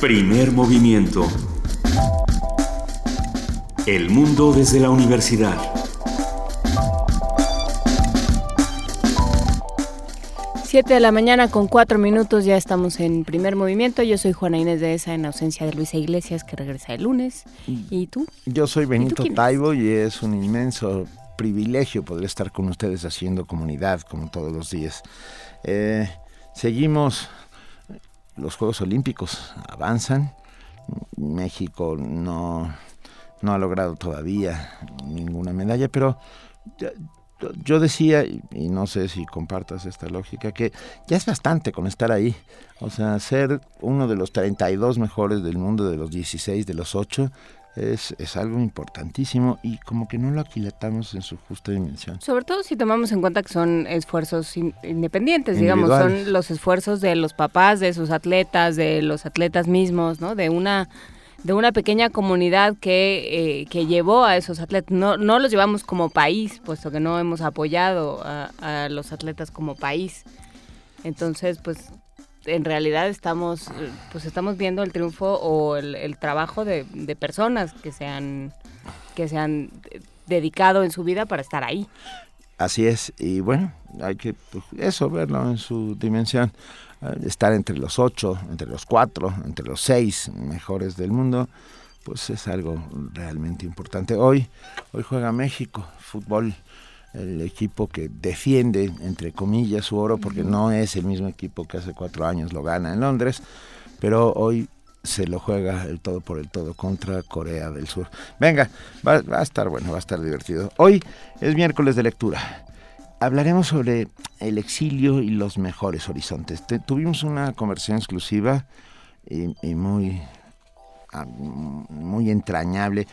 Primer movimiento. El mundo desde la universidad. Siete de la mañana con cuatro minutos ya estamos en primer movimiento. Yo soy Juana Inés de esa en ausencia de Luisa Iglesias que regresa el lunes. ¿Y tú? Yo soy Benito Taibo y es un inmenso privilegio poder estar con ustedes haciendo comunidad como todos los días. Eh, seguimos los Juegos Olímpicos avanzan. México no, no ha logrado todavía ninguna medalla, pero yo decía, y no sé si compartas esta lógica, que ya es bastante con estar ahí. O sea, ser uno de los 32 mejores del mundo, de los 16, de los 8, es, es, algo importantísimo y como que no lo aquilatamos en su justa dimensión. Sobre todo si tomamos en cuenta que son esfuerzos independientes, digamos, son los esfuerzos de los papás, de sus atletas, de los atletas mismos, ¿no? De una de una pequeña comunidad que, eh, que llevó a esos atletas. No, no los llevamos como país, puesto que no hemos apoyado a, a los atletas como país. Entonces, pues en realidad estamos pues estamos viendo el triunfo o el, trabajo de, personas que se han que se han dedicado en su vida para estar ahí. Así es y bueno hay que pues, eso verlo en su dimensión. Eh, estar entre los ocho entre los cuatro entre los seis mejores del mundo pues es algo realmente importante. Hoy hoy juega México fútbol el equipo que defiende, entre comillas, su oro, porque no es el mismo equipo que hace cuatro años lo gana en Londres, pero hoy se lo juega el todo por el todo contra Corea del Sur. Venga, va, a estar bueno, va a estar divertido. Hoy es miércoles de lectura. Hablaremos sobre el exilio y los mejores horizontes. tuvimos una conversación exclusiva y muy muy entrañable,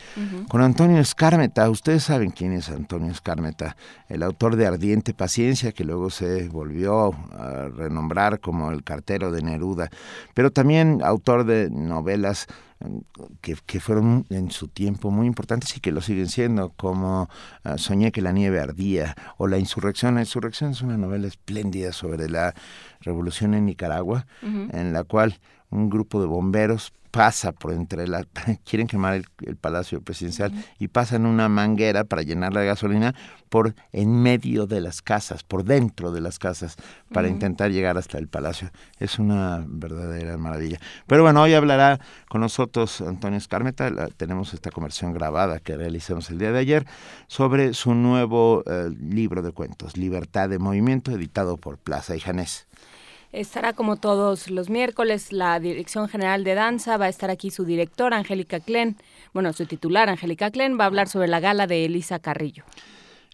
con Antonio Escármeta. Ustedes saben quién es Antonio Escármeta, el autor de Ardiente Paciencia, que luego se volvió a renombrar como el cartero de Neruda, pero también autor de novelas mm, que, fueron en su tiempo muy importantes y que lo siguen siendo, como ah, Soñé que la nieve ardía o La insurrección. La insurrección es una novela espléndida sobre la revolución en Nicaragua, en la cual un grupo de bomberos pasa por entre la quieren quemar el, palacio presidencial y pasan una manguera para llenar la gasolina por en medio de las casas por dentro de las casas para intentar llegar hasta el palacio. Es una verdadera maravilla. Pero bueno hoy hablará con nosotros Antonio Escarmeta. Tenemos esta conversión grabada que realizamos el día de ayer sobre su nuevo eh, libro de cuentos Libertad de Movimiento editado por Plaza y Janés Estará como todos los miércoles la Dirección General de Danza, va a estar aquí su directora Angélica Klen, bueno, su titular Angélica Klen va a hablar sobre la gala de Elisa Carrillo.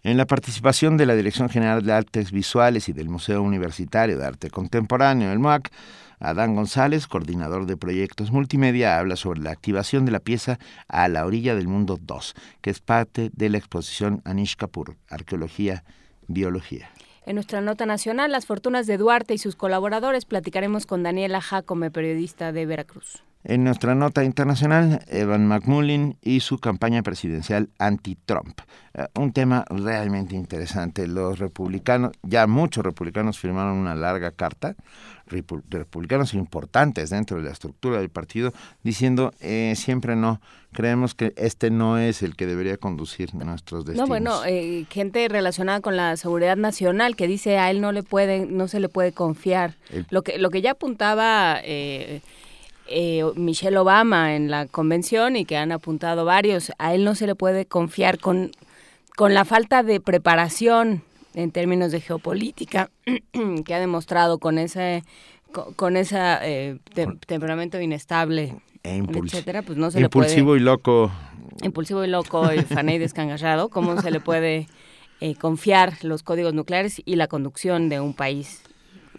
En la participación de la Dirección General de Artes Visuales y del Museo Universitario de Arte Contemporáneo, el MOAC, Adán González, coordinador de proyectos multimedia, habla sobre la activación de la pieza A la orilla del mundo 2, que es parte de la exposición Anish Kapoor, Arqueología, Biología. En nuestra nota nacional, las fortunas de Duarte y sus colaboradores, platicaremos con Daniela Jacome, periodista de Veracruz. En nuestra nota internacional, Evan McMullin y su campaña presidencial anti-Trump. Eh, un tema realmente interesante. Los republicanos, ya muchos republicanos firmaron una larga carta republicanos importantes dentro de la estructura del partido diciendo eh, siempre no creemos que este no es el que debería conducir nuestros destinos. No, bueno, eh, gente relacionada con la seguridad nacional que dice a él no le puede, no se le puede confiar. lo que lo que ya apuntaba eh, Michelle Obama en la convención y que han apuntado varios, a él no se le puede confiar con con la falta de preparación en términos de geopolítica que ha demostrado con ese con, ese eh, temperamento inestable e etcétera pues no se impulsivo le puede, y loco. Impulsivo y loco y fané y descangarrado cómo se le puede eh, confiar los códigos nucleares y la conducción de un país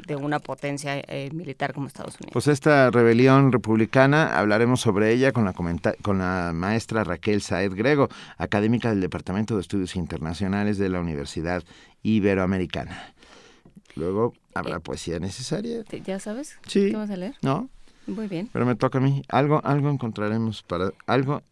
de una potencia eh, militar como Estados Unidos. Pues esta rebelión republicana, hablaremos sobre ella con la, con la maestra Raquel Saed Grego, académica del Departamento de Estudios Internacionales de la Universidad Iberoamericana. Luego habrá eh, poesía necesaria. ¿Ya sabes? Sí. ¿Qué vas a leer? No. Muy bien. Pero me toca a mí. Algo, algo encontraremos para algo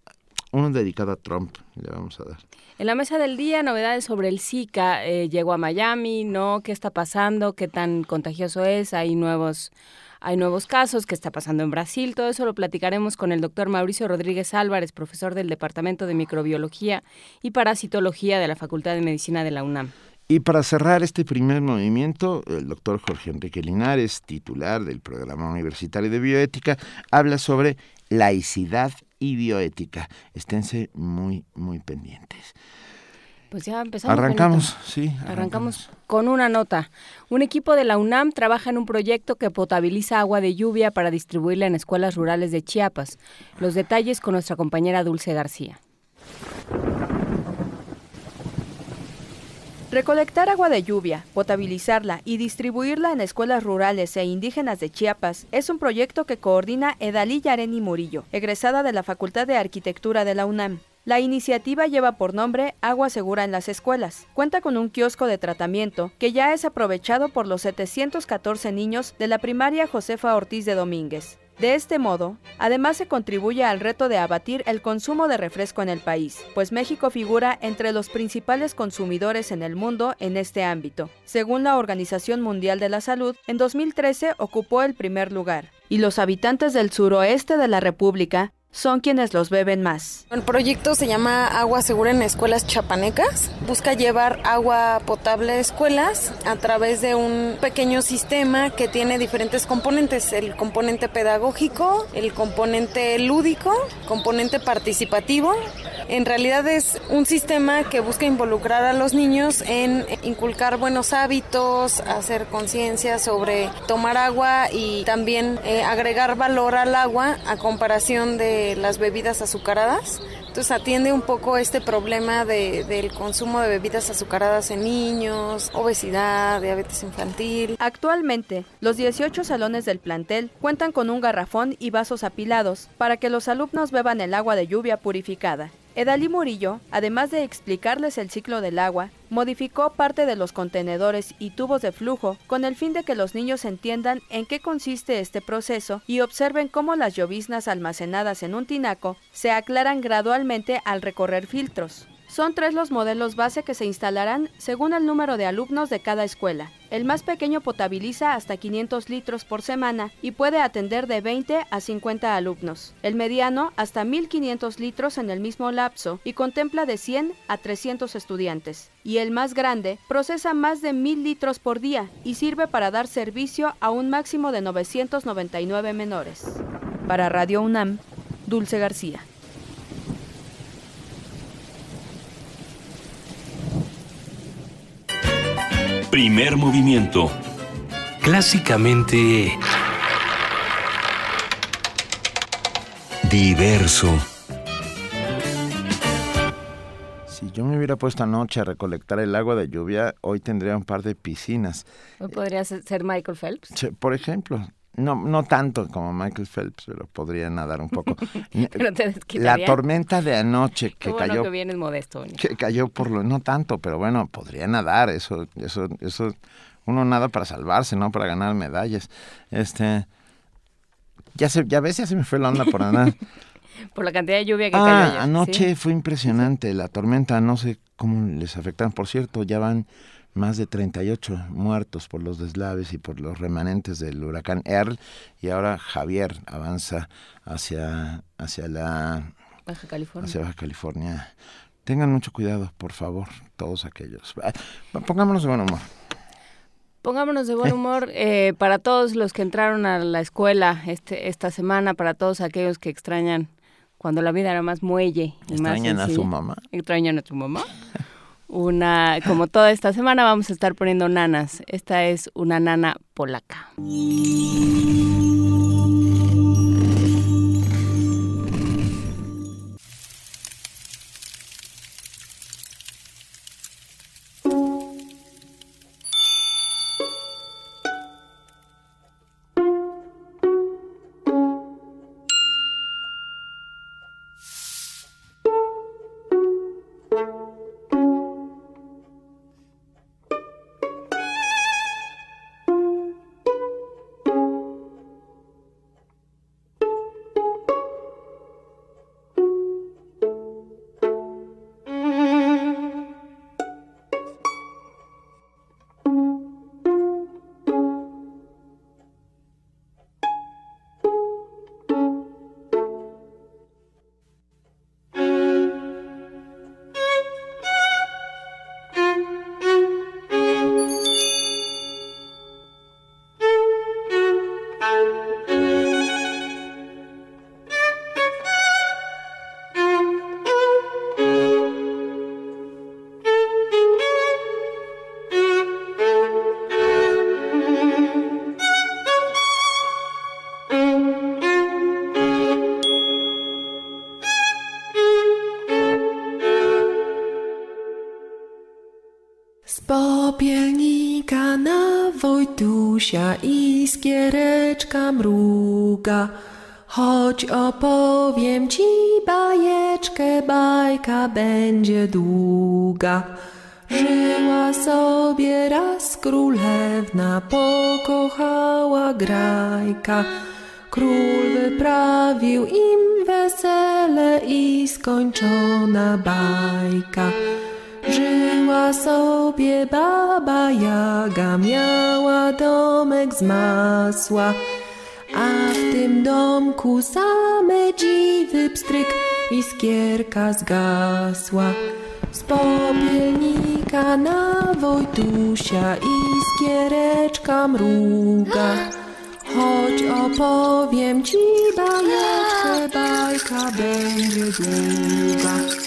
uno dedicado a Trump, le vamos a dar. En la mesa del día, novedades sobre el Zika. Eh, llegó a Miami, ¿no? ¿Qué está pasando? ¿Qué tan contagioso es? Hay nuevos, hay nuevos casos. ¿Qué está pasando en Brasil? Todo eso lo platicaremos con el doctor Mauricio Rodríguez Álvarez, profesor del Departamento de Microbiología y Parasitología de la Facultad de Medicina de la UNAM. Y para cerrar este primer movimiento, el doctor Jorge Enrique Linares, titular del Programa Universitario de Bioética, habla sobre laicidad y bioética. Esténse muy, muy pendientes. Pues ya empezamos. Arrancamos, sí. Arrancamos. con una nota. Un equipo de la UNAM trabaja en un proyecto que potabiliza agua de lluvia para distribuirla en escuelas rurales de Chiapas. Los detalles con nuestra compañera Dulce García. Recolectar agua de lluvia, potabilizarla y distribuirla en escuelas rurales e indígenas de Chiapas es un proyecto que coordina Edalí Yareni Murillo, egresada de la Facultad de Arquitectura de la UNAM. La iniciativa lleva por nombre Agua Segura en las Escuelas. Cuenta con un kiosco de tratamiento que ya es aprovechado por los 714 niños de la primaria Josefa Ortiz de Domínguez. De este modo, además se contribuye al reto de abatir el consumo de refresco en el país, pues México figura entre los principales consumidores en el mundo en este ámbito. Según la Organización Mundial de la Salud, en 2013 ocupó el primer lugar, y los habitantes del suroeste de la República son quienes los beben más. El proyecto se llama Agua Segura en Escuelas Chapanecas. Busca llevar agua potable a escuelas a través de un pequeño sistema que tiene diferentes componentes. El componente pedagógico, el componente lúdico, componente participativo. En realidad es un sistema que busca involucrar a los niños en inculcar buenos hábitos, hacer conciencia sobre tomar agua y también eh, agregar valor al agua a comparación de las bebidas azucaradas. Entonces atiende un poco este problema de, del consumo de bebidas azucaradas en niños, obesidad, diabetes infantil. Actualmente, los 18 salones del plantel cuentan con un garrafón y vasos apilados para que los alumnos beban el agua de lluvia purificada. Edalí Murillo, además de explicarles el ciclo del agua, modificó parte de los contenedores y tubos de flujo con el fin de que los niños entiendan en qué consiste este proceso y observen cómo las lloviznas almacenadas en un tinaco se aclaran gradualmente al recorrer filtros. Son tres los modelos base que se instalarán según el número de alumnos de cada escuela. El más pequeño potabiliza hasta 500 litros por semana y puede atender de 20 a 50 alumnos. El mediano hasta 1500 litros en el mismo lapso y contempla de 100 a 300 estudiantes. Y el más grande procesa más de 1000 litros por día y sirve para dar servicio a un máximo de 999 menores. Para Radio UNAM, Dulce García. Primer movimiento. Clásicamente... Diverso. Si yo me hubiera puesto anoche a recolectar el agua de lluvia, hoy tendría un par de piscinas. ¿O podría ser Michael Phelps? Por ejemplo, no, no tanto como Michael Phelps, pero podría nadar un poco. la tormenta de anoche que cayó. que modesto. Que cayó por lo, no tanto, pero bueno, podría nadar. Eso, eso, eso, uno nada para salvarse, no para ganar medallas. Este, ya se, ya ves, ya se me fue la onda por nadar. por la cantidad de lluvia que ah, cayó. anoche fue impresionante. La tormenta, no sé cómo les afectan. Por cierto, ya van más de 38 muertos por los deslaves y por los remanentes del huracán Earl y ahora Javier avanza hacia hacia la Baja California. Hacia Baja California. Tengan mucho cuidado, por favor, todos aquellos. Pongámonos de buen humor. Pongámonos de buen humor eh, para todos los que entraron a la escuela este, esta semana, para todos aquellos que extrañan cuando la vida era más muelle. Y ¿Extrañan a su mamá? ¿Extrañan a su mamá? una, como toda esta semana vamos a estar poniendo nanas. Esta es una nana polaca. Wesele i skończona bajka. Żyła sobie baba Jaga, miała domek z masła, a w tym domku same dziwy pstryk, iskierka zgasła. Z popielnika na Wojtusia iskiereczka mruga. Choć opowiem ci bajeczkę, bajka będzie długa.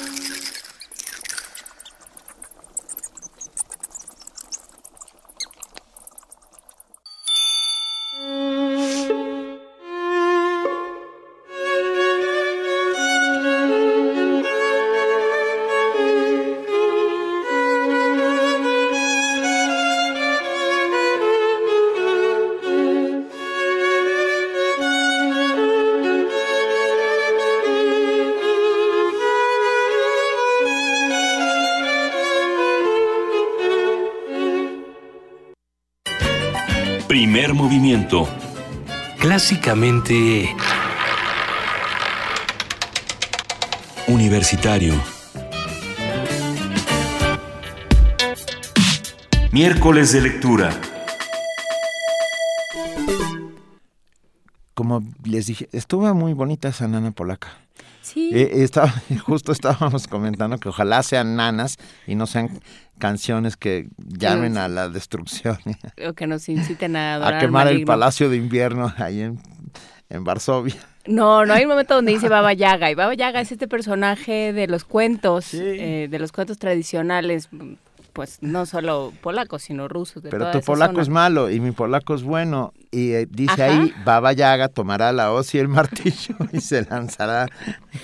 Clásicamente... Universitario. Miércoles de lectura. Como les dije, estuvo muy bonita esa nana polaca. Sí. Eh, estaba, justo estábamos comentando que ojalá sean nanas y no sean canciones que llamen a la destrucción. O que nos inciten a adorar A quemar el Palacio de Invierno ahí en, en Varsovia. No, no hay un momento donde dice Baba Yaga. Y Baba Yaga es este personaje de los cuentos, eh, de los cuentos tradicionales, pues no solo polacos, sino rusos. De Pero tu polaco es malo y mi polaco es bueno. Y eh, dice ahí, Baba Yaga tomará la hoz y el martillo y se lanzará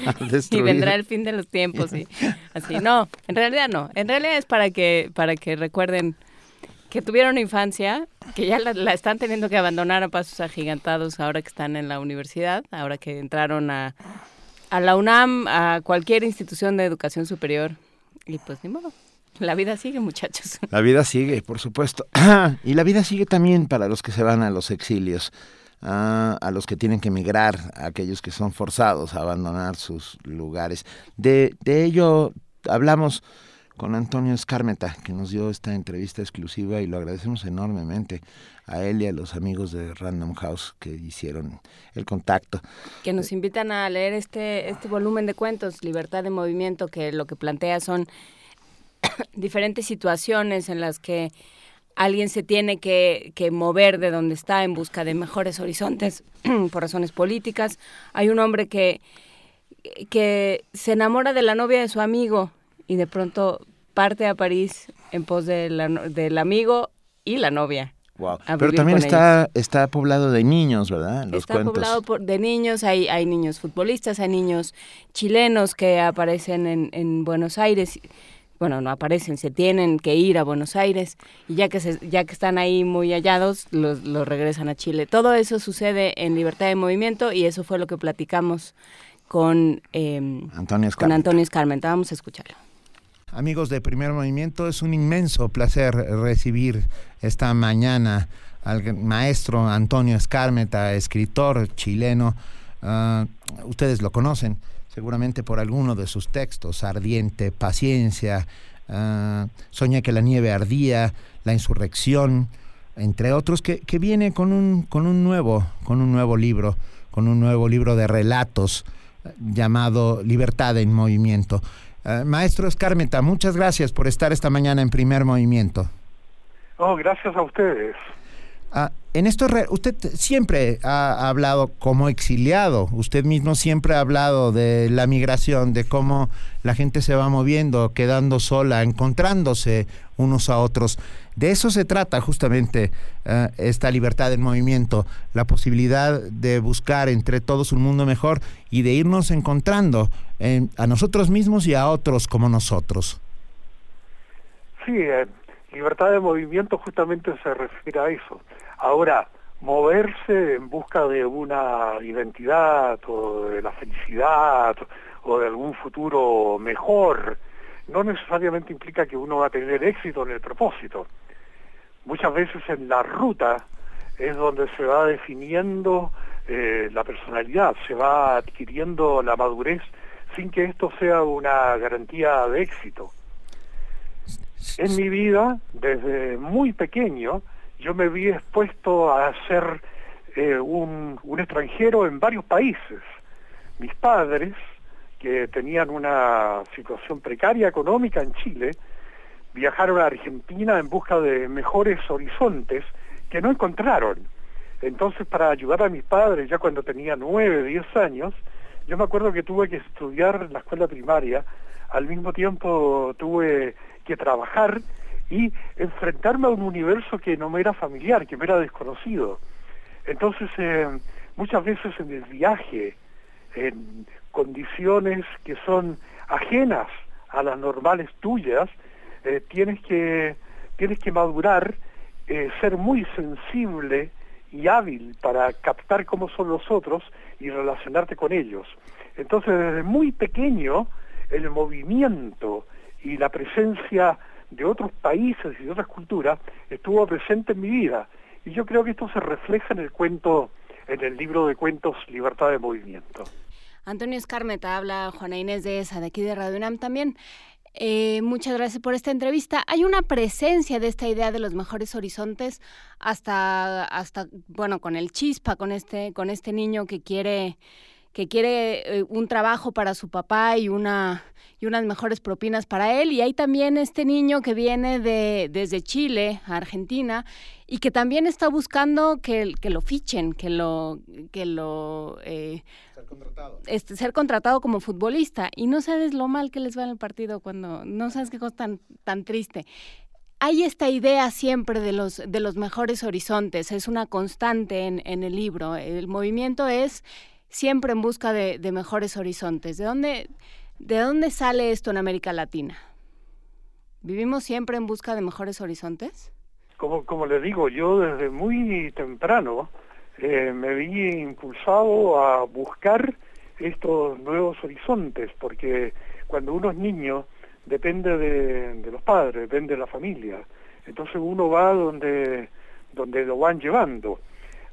a destruir. Y vendrá el fin de los tiempos. Y así, no, en realidad no. En realidad es para que, para que recuerden que tuvieron infancia, que ya la, están teniendo que abandonar a pasos agigantados ahora que están en la universidad, ahora que entraron a, a la UNAM, a cualquier institución de educación superior. Y pues ni modo. La vida sigue, muchachos. La vida sigue, por supuesto. y la vida sigue también para los que se van a los exilios, a los que tienen que emigrar, a aquellos que son forzados a abandonar sus lugares. De, de ello hablamos con Antonio Escarmeta, que nos dio esta entrevista exclusiva y lo agradecemos enormemente a él y a los amigos de Random House que hicieron el contacto. Que nos invitan a leer este, este volumen de cuentos, Libertad de Movimiento, que lo que plantea son diferentes situaciones en las que alguien se tiene que, que, mover de donde está en busca de mejores horizontes por razones políticas. Hay un hombre que, que se enamora de la novia de su amigo y de pronto parte a París en pos de la, del amigo y la novia. Wow. Pero también está, está poblado de niños, ¿verdad? Los está poblado por, de niños, hay, hay niños futbolistas, hay niños chilenos que aparecen en, en Buenos Aires bueno, no aparecen, se tienen que ir a Buenos Aires y ya que, se, ya que están ahí muy hallados, los, los regresan a Chile. Todo eso sucede en Libertad de Movimiento y eso fue lo que platicamos con, eh, Antonio con Antonio Escarmenta. Vamos a escucharlo. Amigos de Primer Movimiento, es un inmenso placer recibir esta mañana al maestro Antonio Escarmeta, escritor chileno. Uh, ustedes lo conocen seguramente por alguno de sus textos, Ardiente, Paciencia, uh, que la nieve ardía, La insurrección, entre otros, que, que, viene con un, con, un nuevo, con un nuevo libro, con un nuevo libro de relatos llamado Libertad en Movimiento. Uh, maestro Escarmeta, muchas gracias por estar esta mañana en primer movimiento. Oh, gracias a ustedes. Uh, en esto, usted siempre ha hablado como exiliado, usted mismo siempre ha hablado de la migración, de cómo la gente se va moviendo, quedando sola, encontrándose unos a otros. De eso se trata justamente uh, esta libertad en movimiento, la posibilidad de buscar entre todos un mundo mejor y de irnos encontrando en, a nosotros mismos y a otros como nosotros. Sí, eh, libertad de movimiento justamente se refiere a eso. Ahora, moverse en busca de una identidad o de la felicidad o de algún futuro mejor, no necesariamente implica que uno va a tener éxito en el propósito. Muchas veces en la ruta es donde se va definiendo eh, la personalidad, se va adquiriendo la madurez sin que esto sea una garantía de éxito. En mi vida, desde muy pequeño, yo me vi expuesto a ser eh, un, un extranjero en varios países. Mis padres, que tenían una situación precaria económica en Chile, viajaron a Argentina en busca de mejores horizontes que no encontraron. Entonces, para ayudar a mis padres, ya cuando tenía nueve, diez años, yo me acuerdo que tuve que estudiar en la escuela primaria, al mismo tiempo tuve que trabajar y enfrentarme a un universo que no me era familiar, que me era desconocido. Entonces, eh, muchas veces en el viaje, en condiciones que son ajenas a las normales tuyas, eh, tienes que tienes que madurar, eh, ser muy sensible y hábil para captar cómo son los otros y relacionarte con ellos. Entonces, desde muy pequeño, el movimiento y la presencia de otros países y de otras culturas estuvo presente en mi vida. Y yo creo que esto se refleja en el cuento, en el libro de cuentos Libertad de Movimiento. Antonio Escarmeta habla Juana Inés de esa, de aquí de Radio UNAM también. Eh, muchas gracias por esta entrevista. Hay una presencia de esta idea de los mejores horizontes hasta, hasta bueno, con el chispa, con este, con este niño que quiere que quiere eh, un trabajo para su papá y una y unas mejores propinas para él. Y hay también este niño que viene de desde Chile a Argentina y que también está buscando que, que lo fichen que lo que lo eh, ser contratado. este, ser contratado como futbolista. Y no sabes lo mal que les va en el partido cuando no sabes qué cosa tan tan triste. Hay esta idea siempre de los, de los mejores horizontes, es una constante en, en el libro. El movimiento es siempre en busca de, mejores horizontes. ¿De dónde, ¿De dónde sale esto en América Latina? ¿Vivimos siempre en busca de mejores horizontes? Como, como le digo, yo desde muy temprano eh, me vi impulsado a buscar estos nuevos horizontes, porque cuando uno es niño depende de, de, los padres, depende de la familia. Entonces uno va donde, donde lo van llevando.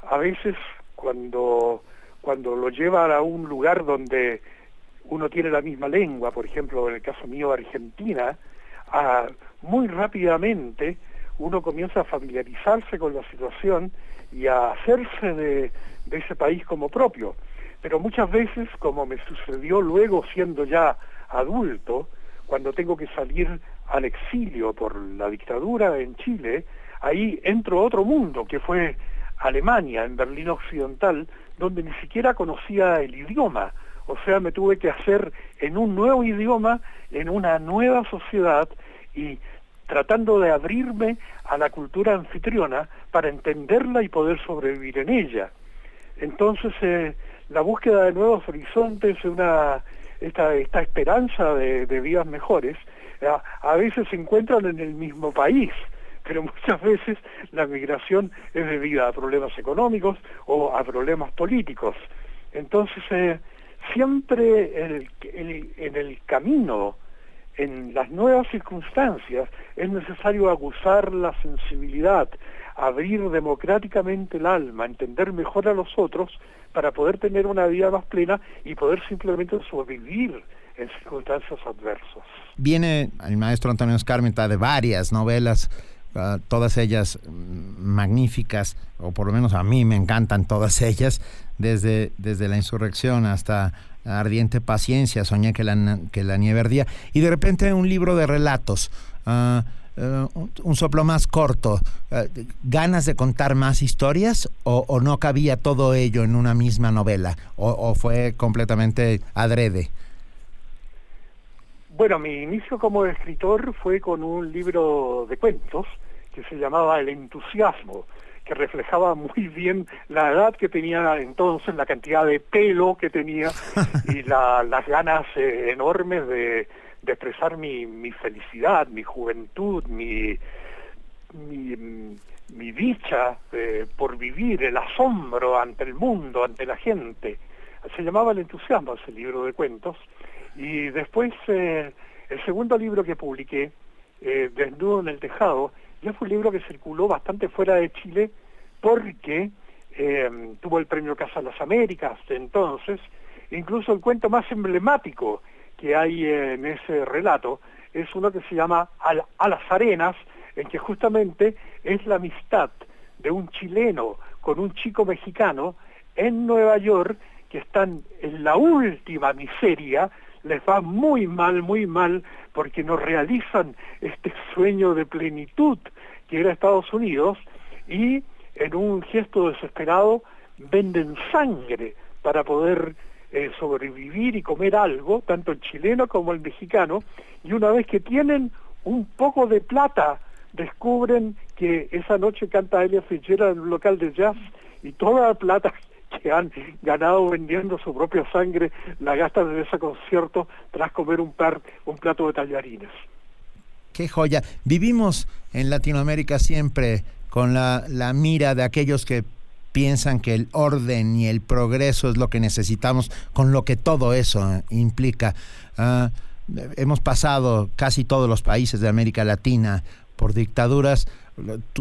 A veces cuando cuando lo llevan a un lugar donde uno tiene la misma lengua, por ejemplo, en el caso mío Argentina, muy rápidamente uno comienza a familiarizarse con la situación y a hacerse de ese país como propio. Pero muchas veces, como me sucedió luego siendo ya adulto, cuando tengo que salir al exilio por la dictadura en Chile, ahí entro a otro mundo, que fue Alemania, en Berlín Occidental, donde ni siquiera conocía el idioma. O sea, me tuve que hacer en un nuevo idioma, en una nueva sociedad y tratando de abrirme a la cultura anfitriona para entenderla y poder sobrevivir en ella. Entonces, eh, la búsqueda de nuevos horizontes, esta, esperanza de, vidas mejores, a, a veces se encuentran en el mismo país pero muchas veces la migración es debida a problemas económicos o a problemas políticos. Entonces, eh, siempre en el, camino, en las nuevas circunstancias, es necesario aguzar la sensibilidad, abrir democráticamente el alma, entender mejor a los otros para poder tener una vida más plena y poder simplemente sobrevivir en circunstancias adversas. Viene el maestro Antonio Escarmenta de varias novelas Ah, todas ellas magníficas, o por lo menos a mí me encantan todas ellas, desde, desde la insurrección hasta Ardiente Paciencia, Soñé que la, que la nieve ardía, y de repente un libro de relatos. Eh, un, soplo más corto, ah, ganas de contar más historias o, no cabía todo ello en una misma novela o fue completamente adrede? Bueno, mi inicio como escritor fue con un libro de cuentos que se llamaba El entusiasmo, que reflejaba muy bien la edad que tenía entonces, la cantidad de pelo que tenía y las ganas eh, enormes de, expresar mi, felicidad, mi juventud, mi, dicha eh, por vivir, el asombro ante el mundo, ante la gente. Se llamaba El entusiasmo ese libro de cuentos. Y después, eh, el segundo libro que publiqué, eh, Desnudo en el Tejado, ya fue un libro que circuló bastante fuera de Chile porque tuvo el premio Casa de las Américas de entonces, incluso el cuento más emblemático que hay en ese relato es uno que se llama A las Arenas, en que justamente es la amistad de un chileno con un chico mexicano en Nueva York que están en la última miseria, les va muy mal, muy mal, porque no realizan este sueño de plenitud que era Estados Unidos y en un gesto desesperado venden sangre para poder eh, sobrevivir y comer algo, tanto el chileno como el mexicano, y una vez que tienen un poco de plata descubren que esa noche canta Elia Fitzgerald en un local de jazz y toda la plata que han ganado vendiendo su propia sangre la gastan en ese concierto tras comer un, par, un plato de tallarines. Qué joya. Vivimos en Latinoamérica siempre con la, la mira de aquellos que piensan que el orden y el progreso es lo que necesitamos, con lo que todo eso implica. Ah, hemos pasado casi todos los países de América Latina por dictaduras,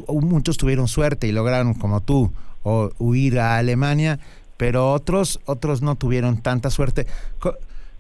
muchos tuvieron suerte y lograron, como tú, o, huir a Alemania, pero otros, otros no tuvieron tanta suerte.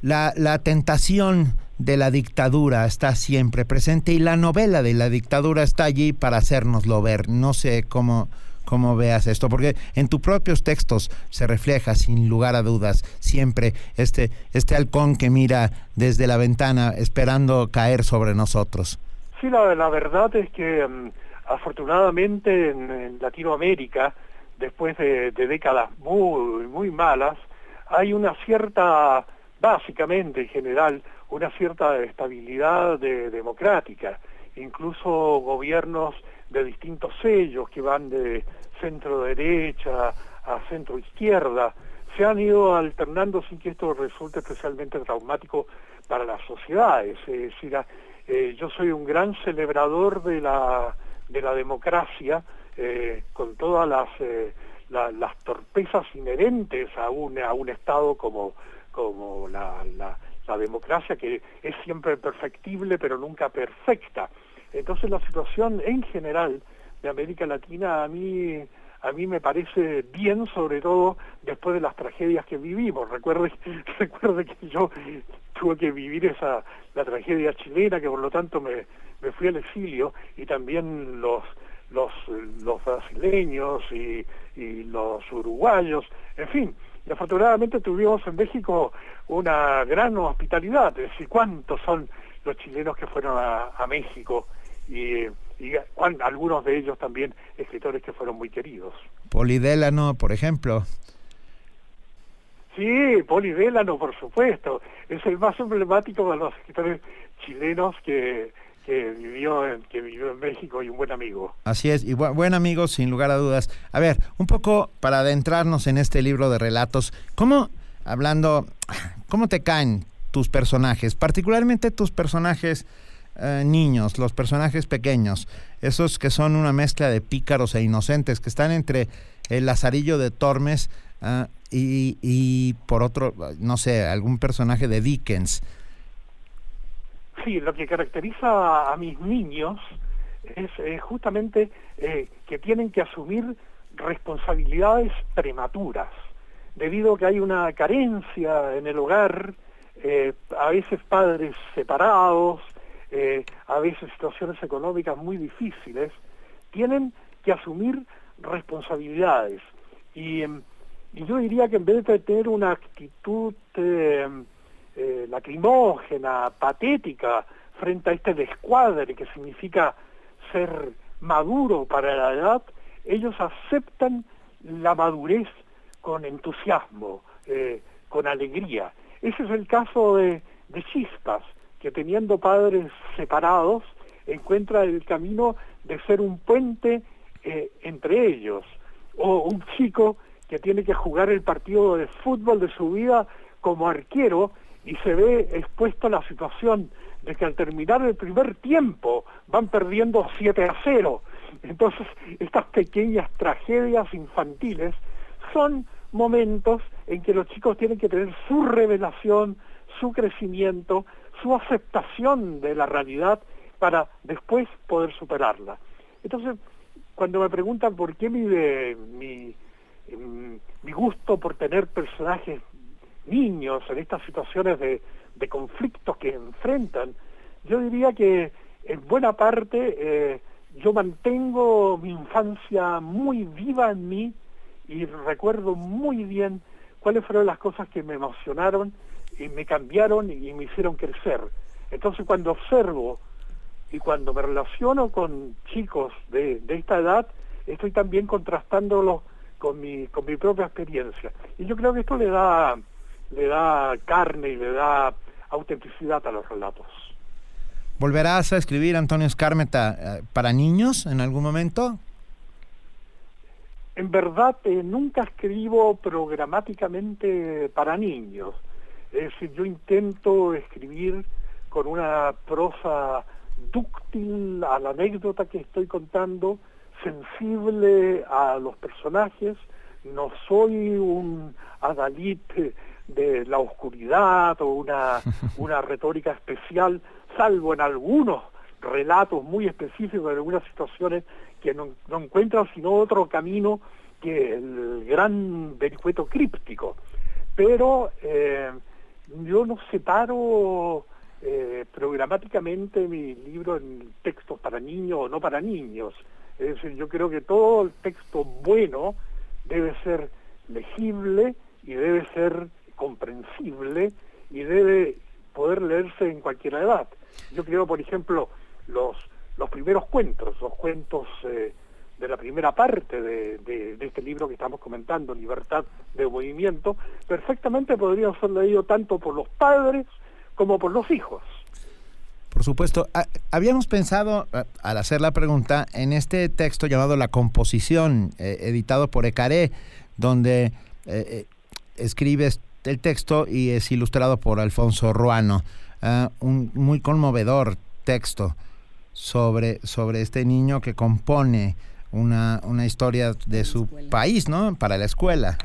La, la tentación de la dictadura está siempre presente y la novela de la dictadura está allí para hacérnoslo ver. No sé cómo, cómo veas esto, porque en tus propios textos se refleja sin lugar a dudas siempre este, este halcón que mira desde la ventana esperando caer sobre nosotros. Sí, la, verdad es que mm, afortunadamente en, Latinoamérica, después de, décadas muy, muy malas, hay una cierta, básicamente en general, una cierta estabilidad democrática, incluso gobiernos de distintos sellos que van de centro derecha a centro izquierda, se han ido alternando sin que esto resulte especialmente traumático para las sociedades. Es decir, eh, yo soy un gran celebrador de la, de la democracia, eh, con todas las, eh, las torpezas inherentes a un, a un Estado como, como la, la, democracia, que es siempre perfectible pero nunca perfecta. Entonces la situación en general de América Latina a mí a mí me parece bien, sobre todo después de las tragedias que vivimos. Recuerde, recuerde que yo tuve que vivir esa la tragedia chilena, que por lo tanto me, me fui al exilio, y también los los, los brasileños y, y los uruguayos, en fin, y afortunadamente tuvimos en México una gran hospitalidad, es decir, cuántos son los chilenos que fueron a, México y algunos de ellos también escritores que fueron muy queridos. Polidélano, por ejemplo. Sí, Polidélano, por supuesto. Es el más emblemático de los escritores chilenos que, que vivió en, que vivió en México y un buen amigo. Así es, y buen amigo sin lugar a dudas. A ver, un poco para adentrarnos en este libro de relatos, ¿cómo, hablando, cómo te caen tus personajes, particularmente tus personajes eh, niños, los personajes pequeños, esos que son una mezcla de pícaros e inocentes, que están entre el Lazarillo de Tormes ah, y, por otro, no sé, algún personaje de Dickens. Sí, lo que caracteriza a mis niños es justamente eh, que tienen que asumir responsabilidades prematuras, debido a que hay una carencia en el hogar, eh, a veces padres separados, eh, a veces situaciones económicas muy difíciles, tienen que asumir responsabilidades. Y, em, yo diría que en vez de tener una actitud em, eh, lacrimógena, patética, frente a este descuadre que significa ser maduro para la edad, ellos aceptan la madurez con entusiasmo, eh, con alegría. Ese es el caso de Chispas que teniendo padres separados, encuentra el camino de ser un puente eh, entre ellos, o un chico que tiene que jugar el partido de fútbol de su vida como arquero y se ve expuesto a la situación de que al terminar el primer tiempo van perdiendo 7 a 0 Entonces, estas pequeñas tragedias infantiles son momentos en que los chicos tienen que tener su revelación, su crecimiento, su aceptación de la realidad para después poder superarla. Entonces, cuando me preguntan por qué mi, mi, em, mi gusto por tener personajes niños en estas situaciones de, de conflictos que enfrentan, yo diría que en buena parte eh, yo mantengo mi infancia muy viva en mí y recuerdo muy bien cuáles fueron las cosas que me emocionaron y me cambiaron y me hicieron crecer. Entonces cuando observo y cuando me relaciono con chicos de, de esta edad, estoy también contrastándolo con mi, con mi propia experiencia. Y yo creo que esto le da, le da carne y le da autenticidad a los relatos. ¿Volverás a escribir, Antonio Escármeta, eh, para niños en algún momento? En verdad, eh, nunca escribo programáticamente para niños. Es decir, yo intento escribir con una prosa dúctil a la anécdota que estoy contando, sensible a los personajes, no soy un adalid de la oscuridad o una, una retórica especial, salvo en algunos relatos muy específicos de algunas situaciones que no, encuentran sino otro camino que el gran vericueto críptico. Pero eh, yo no separo eh, programáticamente mi libro en textos para niños o no para niños. Es decir, yo creo que todo el texto bueno debe ser legible y debe ser comprensible y debe poder leerse en cualquier edad. Yo creo, por ejemplo, los, los primeros cuentos, los cuentos eh, de la primera parte de, este libro que estamos comentando, Libertad de Movimiento, perfectamente podrían ser leídos tanto por los padres como por los hijos. Por supuesto. Ah, habíamos pensado, ah, al hacer la pregunta, en este texto llamado La Composición, eh, editado por Ecaré, donde eh, eh, escribes el texto y es ilustrado por Alfonso Ruano. Ah, un muy conmovedor texto sobre, sobre este niño que compone una, una historia de su país, ¿no? Para la escuela.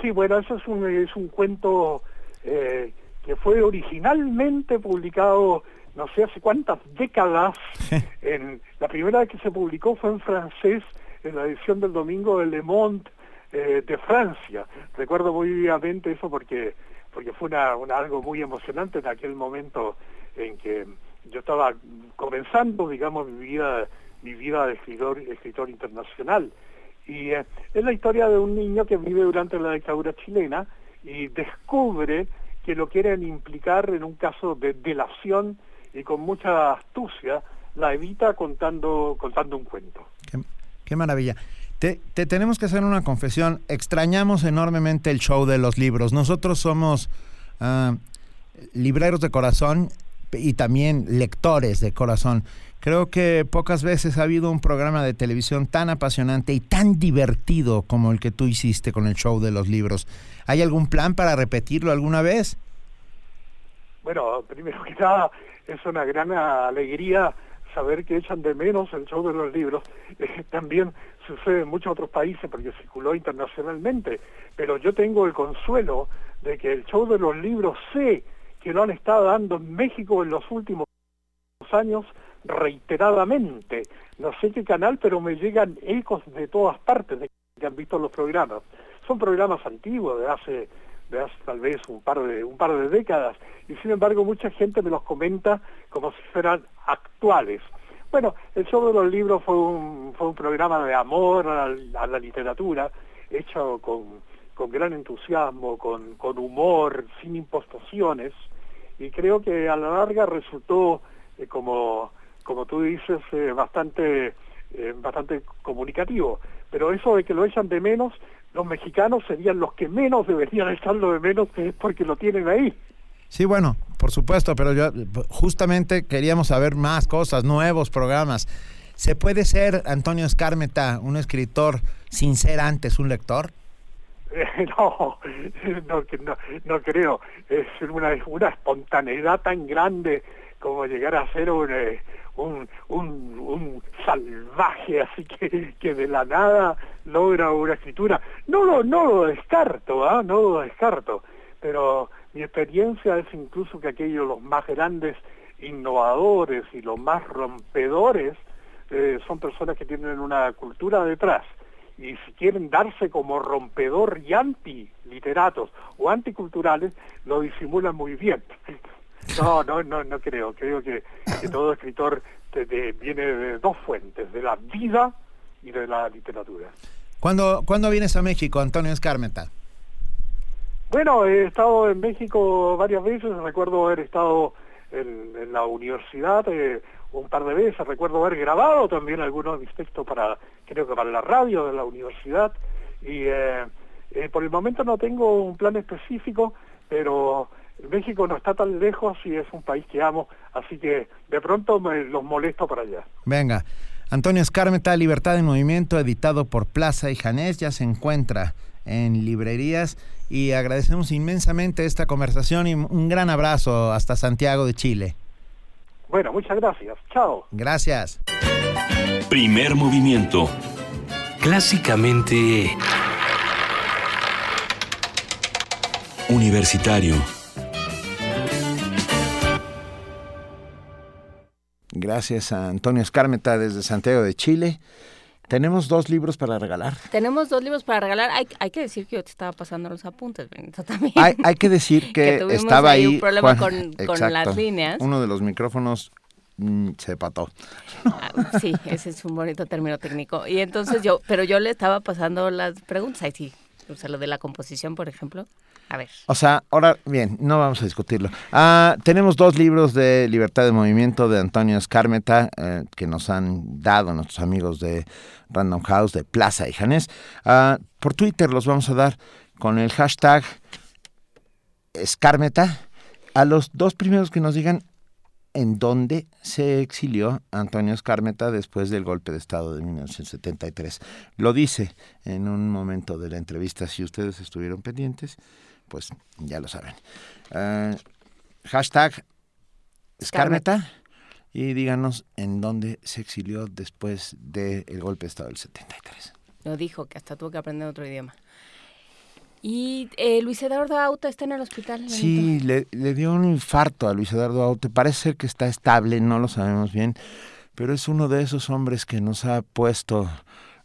Sí, bueno, eso es un, es un cuento eh, que fue originalmente publicado no sé hace cuántas décadas. en, la primera vez que se publicó fue en francés, en la edición del domingo de Le Monde eh, de Francia. Recuerdo muy vivamente eso porque, porque fue una, algo muy emocionante en aquel momento en que yo estaba comenzando, digamos, mi vida, mi vida de escritor, escritor internacional. Y eh, es la historia de un niño que vive durante la dictadura chilena y descubre que lo quieren implicar en un caso de delación y con mucha astucia la evita contando, contando un cuento. Qué, maravilla. Te, tenemos que hacer una confesión. Extrañamos enormemente el show de los libros. Nosotros somos uh, libreros de corazón y también lectores de corazón. Creo que pocas veces ha habido un programa de televisión tan apasionante y tan divertido como el que tú hiciste con el show de los libros. ¿Hay algún plan para repetirlo alguna vez? Bueno, primero que nada, es una gran alegría saber que echan de menos el show de los libros. Eh, también sucede en muchos otros países porque circuló internacionalmente, pero yo tengo el consuelo de que el show de los libros sé que lo han estado dando en México en los últimos años reiteradamente. No sé qué canal, pero me llegan ecos de todas partes de que han visto los programas. Son programas antiguos, de hace, de hace tal vez un par de, un par de décadas, y sin embargo mucha gente me los comenta como si fueran actuales. Bueno, el show de los libros fue un, fue un programa de amor a la, literatura, hecho con, con gran entusiasmo, con, con humor, sin impostaciones, y creo que a la larga resultó eh, como como tú dices, eh, bastante, eh, bastante comunicativo. Pero eso de que lo echan de menos, los mexicanos serían los que menos deberían echarlo de menos porque lo tienen ahí. Sí, bueno, por supuesto, pero yo justamente queríamos saber más cosas, nuevos programas. ¿Se puede ser, Antonio Escármeta, un escritor sin ser antes un lector? no, no, no, creo. Es una, una espontaneidad tan grande como llegar a ser un, eh, un, un, salvaje, así que, que de la nada logra una escritura. No lo, no lo descarto, ¿ah? no lo descarto, pero mi experiencia es incluso que aquellos los más grandes innovadores y los más rompedores eh, son personas que tienen una cultura detrás y si quieren darse como rompedor y anti-literatos o anticulturales, lo disimulan muy bien. No, no, no, no creo. Creo que, todo escritor viene de dos fuentes, de la vida y de la literatura. ¿Cuándo, ¿cuándo vienes a México, Antonio Escarmeta? Bueno, he estado en México varias veces, recuerdo haber estado en, la universidad eh, un par de veces, recuerdo haber grabado también algunos de mis textos para, creo que para la radio de la universidad, y eh, eh, por el momento no tengo un plan específico, pero México no está tan lejos y es un país que amo, así que de pronto me los molesto para allá. Venga, Antonio Escarmeta, Libertad de Movimiento, editado por Plaza y Janés, ya se encuentra en librerías y agradecemos inmensamente esta conversación y un gran abrazo hasta Santiago de Chile. Bueno, muchas gracias. Chao. Gracias. Primer movimiento. Clásicamente... Universitario. Gracias a Antonio Escármeta desde Santiago de Chile. Tenemos dos libros para regalar. Tenemos dos libros para regalar. Hay, hay que decir que yo te estaba pasando los apuntes, también. Hay, hay que decir que, estaba ahí, un problema con, las líneas. Uno de los micrófonos mm, se pató. Ah, sí, ese es un bonito término técnico. Y entonces yo, pero yo le estaba pasando las preguntas. Ahí sí, o sea, lo de la composición, por ejemplo. O sea, ahora, bien, no vamos a discutirlo. Ah, tenemos dos libros de Libertad de Movimiento de Antonio Escármeta eh, que nos han dado nuestros amigos de Random House, de Plaza y Janés. Ah, por Twitter los vamos a dar con el hashtag Escármeta a los dos primeros que nos digan en dónde se exilió Antonio Escármeta después del golpe de Estado de 1973. Lo dice en un momento de la entrevista, si ustedes estuvieron pendientes, pues ya lo saben. Uh, hashtag Escármeta y díganos en dónde se exilió después del golpe de Estado del 73. Lo dijo, que hasta tuvo que aprender otro idioma. Y eh, Luis Eduardo Aute está en el hospital. Sí, le, dio un infarto a Luis Eduardo Aute. Parece ser que está estable, no lo sabemos bien, pero es uno de esos hombres que nos ha puesto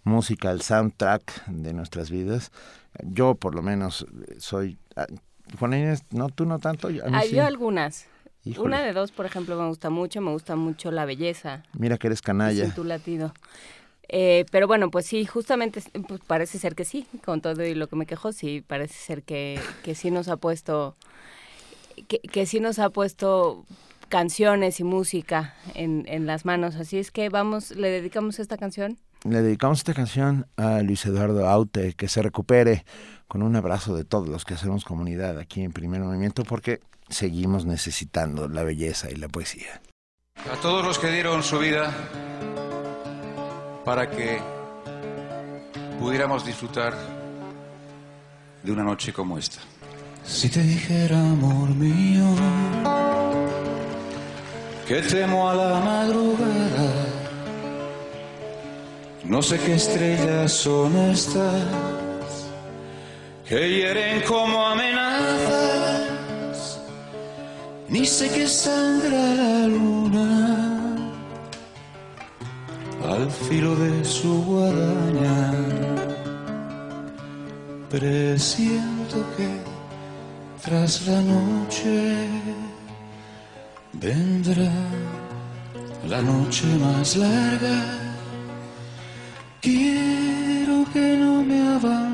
música al soundtrack de nuestras vidas. Yo, por lo menos, soy. Ah, Juan Inés, no, tú no tanto. Hay algunas. Una de dos, por ejemplo, me gusta mucho. Me gusta mucho La Belleza. Mira que eres canalla. tu latido. Eh, pero bueno, pues sí, justamente pues parece ser que sí, con todo y lo que me quejó, sí, parece ser que, que sí nos ha puesto, que, que sí nos ha puesto canciones y música en, en las manos. Así es que vamos, le dedicamos esta canción. Le dedicamos esta canción a Luis Eduardo Aute, que se recupere con un abrazo de todos los que hacemos comunidad aquí en Primer Movimiento, porque seguimos necesitando la belleza y la poesía. A todos los que dieron su vida para que pudiéramos disfrutar de una noche como esta. Si te dijera, amor mío, que temo a la madrugada, no sé qué estrellas son estas que hieren como amenazas, ni sé qué sangra la luna al filo de su guadaña. Presiento que tras la noche vendrá la noche más larga. Quiero que no me abandones,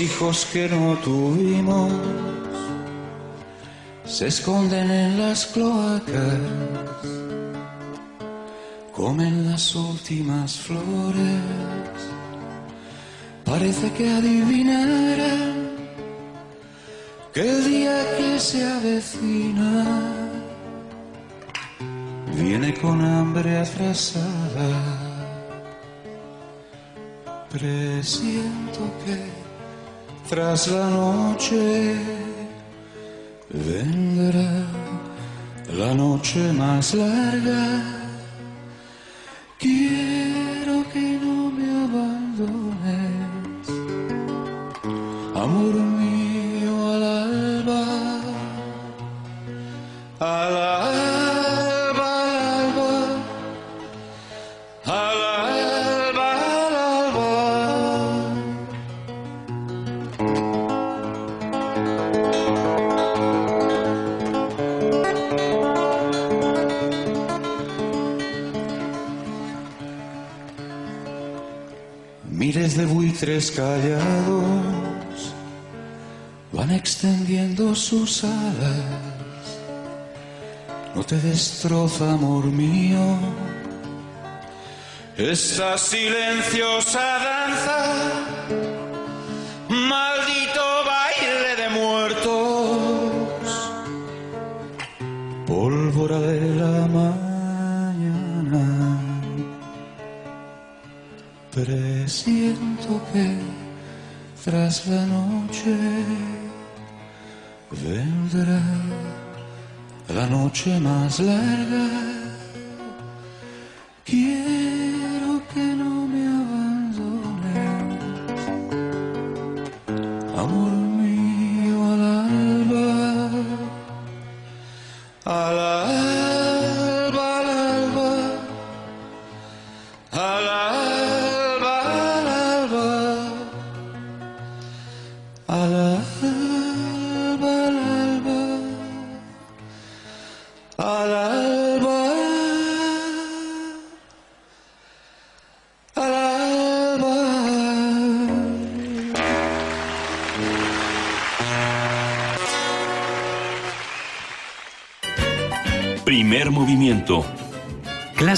Hijos que no tuvimos se esconden en las cloacas comen las últimas flores. Parece que adivinarán que el día que se avecina viene con hambre atrasada. Presiento que tras la noche vendrá la noche más larga callados van extendiendo sus alas. No te destroza, amor mío, esta silenciosa danza. Presiento que tras la noche vendrá la noche más larga.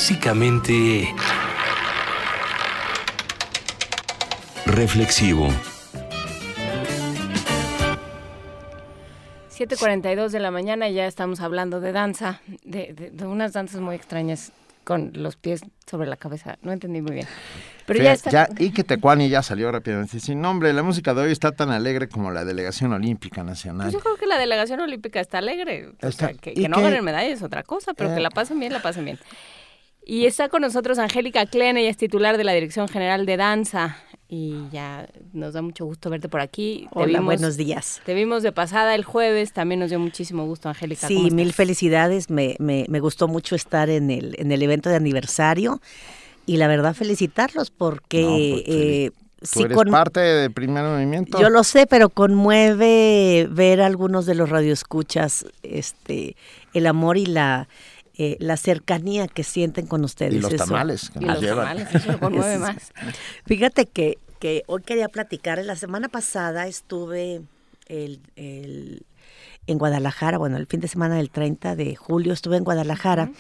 Clásicamente Reflexivo. 7.42 de la mañana y ya estamos hablando de danza, de, de- de unas danzas muy extrañas con los pies sobre la cabeza. No entendí muy bien. Pero ya está. Ya, y que Tecuani ya salió rápidamente. Sin nombre, la música de hoy está tan alegre como la Delegación Olímpica Nacional. Pues yo creo que la delegación olímpica está alegre. O sea, que, no que- ganen medallas es otra cosa, pero que Eh. la pasen bien, la pasen bien. Y está con nosotros Angélica Klen, ella es titular de la Dirección General de Danza. Y ya nos da mucho gusto verte por aquí. Hola, vimos- buenos días. Te vimos de pasada el jueves, también nos dio muchísimo gusto, Angélica. ¿cómo Sí, mil felicidades. Me, me, me gustó mucho estar en el, en el evento de aniversario y la verdad felicitarlos porque No, pues, eh, Tú sí eres con- parte del primer movimiento. yo lo sé, pero conmueve ver a algunos de los radioescuchas este, el amor y la, eh, la cercanía que sienten con ustedes. Y los Eso- tamales que Y nos los llevan. tamales, eso lo conmueve Es- más. Fíjate que, que hoy quería platicar. La semana pasada estuve el, el- en Guadalajara, bueno, el fin de semana del 30 de julio estuve en Guadalajara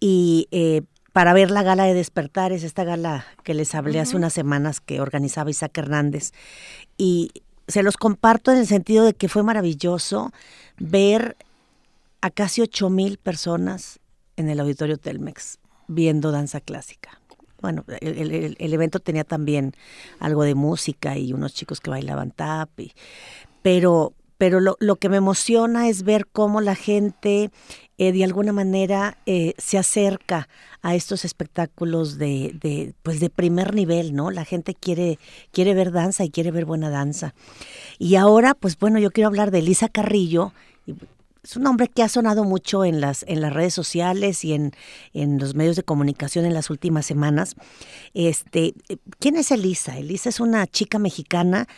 y eh, para ver la gala de Despertares, esta gala que les hablé hace unas semanas que organizaba Isaac Hernández. Y se los comparto en el sentido de que fue maravilloso ver a casi ocho mil personas en el auditorio Telmex viendo danza clásica. Bueno, el, el- el- evento tenía también algo de música y unos chicos que bailaban tap, y- pero, pero lo, lo que me emociona es ver cómo la gente eh, de alguna manera eh, se acerca a estos espectáculos de, de, pues de primer nivel, ¿no? La gente quiere, quiere ver danza y quiere ver buena danza. Y ahora, pues bueno, yo quiero hablar de Elisa Carrillo. y es un nombre que ha sonado mucho en las, en las redes sociales y en, en los medios de comunicación en las últimas semanas. Este, ¿Quién es Elisa? Elisa es una chica mexicana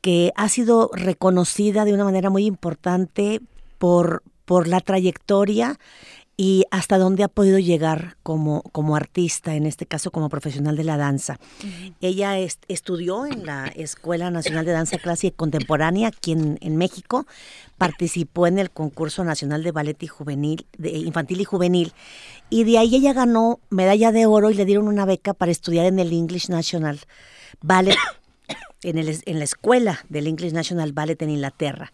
que ha sido reconocida de una manera muy importante por, por la trayectoria y hasta dónde ha podido llegar como, como artista, en este caso como profesional de la danza. Ella estudió en la Escuela Nacional de Danza Clásica y Contemporánea aquí en, México, participó en el concurso nacional de ballet y juvenil, de, infantil y juvenil, y de ahí ella ganó medalla de oro y le dieron una beca para estudiar en el English National Ballet, en, el, en la escuela del English National Ballet en Inglaterra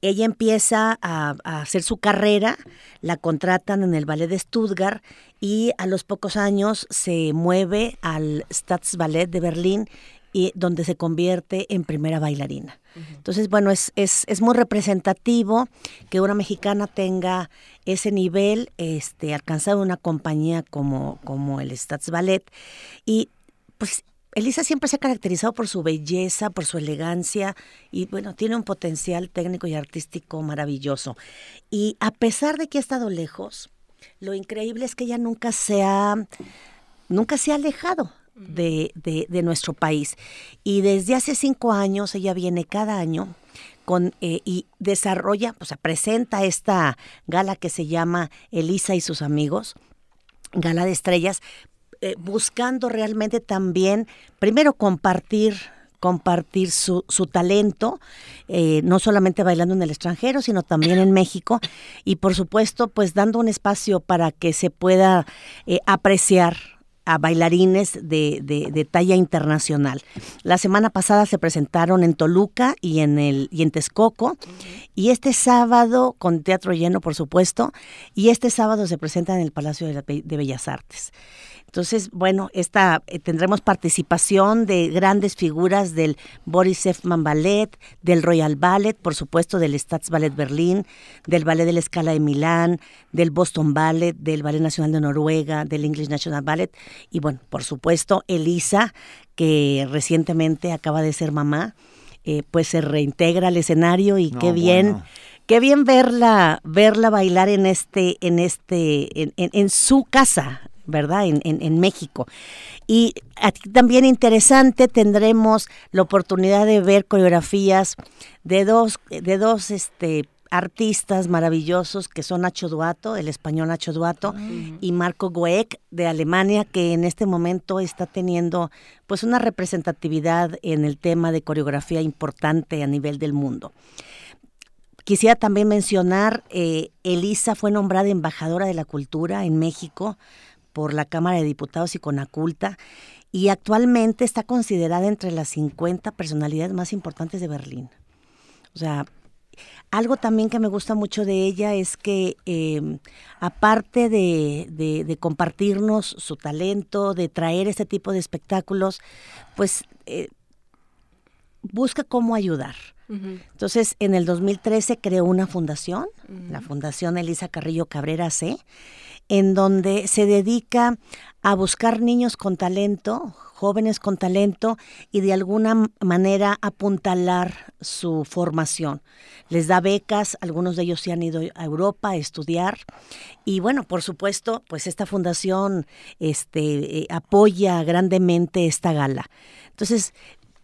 ella empieza a, hacer su carrera, la contratan en el ballet de Stuttgart y a los pocos años se mueve al Staatsballet de Berlín y donde se convierte en primera bailarina. Entonces, bueno, es, es, es, muy representativo que una mexicana tenga ese nivel, este, alcanzado una compañía como, como el Staatsballet y pues Elisa siempre se ha caracterizado por su belleza, por su elegancia y bueno, tiene un potencial técnico y artístico maravilloso. Y a pesar de que ha estado lejos, lo increíble es que ella nunca se ha, nunca se ha alejado de, de, nuestro país. Y desde hace cinco años ella viene cada año con, eh, y desarrolla, o sea, presenta esta gala que se llama Elisa y sus amigos, Gala de Estrellas, eh, buscando realmente también, primero compartir compartir su, su talento, eh, no solamente bailando en el extranjero, sino también en México, y por supuesto, pues dando un espacio para que se pueda eh, apreciar a bailarines de, de, talla internacional. La semana pasada se presentaron en Toluca y en el y en Texcoco y este sábado con teatro lleno por supuesto y este sábado se presenta en el Palacio de Bellas Artes. Entonces, bueno, esta, eh, tendremos participación de grandes figuras del Boris Efman Ballet, del Royal Ballet, por supuesto del Staatsballet Berlín, del Ballet de la Escala de Milán, del Boston Ballet, del Ballet Nacional de Noruega, del English National Ballet y bueno, por supuesto Elisa, que recientemente acaba de ser mamá, eh, pues se reintegra al escenario y qué bien. Qué bien verla, verla bailar en este, en este, en, en su casa, ¿verdad? En, en, México. Y aquí también interesante tendremos la oportunidad de ver coreografías de dos, de dos este, artistas maravillosos que son Nacho Duato, el español Nacho Duato, ah. y Marco Goek de Alemania, que en este momento está teniendo pues una representatividad en el tema de coreografía importante a nivel del mundo. Quisiera también mencionar, eh, Elisa fue nombrada embajadora de la cultura en México por la Cámara de Diputados y Conaculta y actualmente está considerada entre las 50 personalidades más importantes de Berlín. O sea, algo también que me gusta mucho de ella es que em, aparte de, compartirnos su talento, de traer este tipo de espectáculos, pues eh, busca cómo ayudar. Entonces, en el 2013 creó una fundación, la Fundación Elisa Carrillo Cabrera C, en donde se dedica a buscar niños con talento, jóvenes con talento y de alguna manera apuntalar su formación. Les da becas, algunos de ellos se han ido a Europa a estudiar y bueno, por supuesto, pues esta fundación este, eh, apoya grandemente esta gala. Entonces,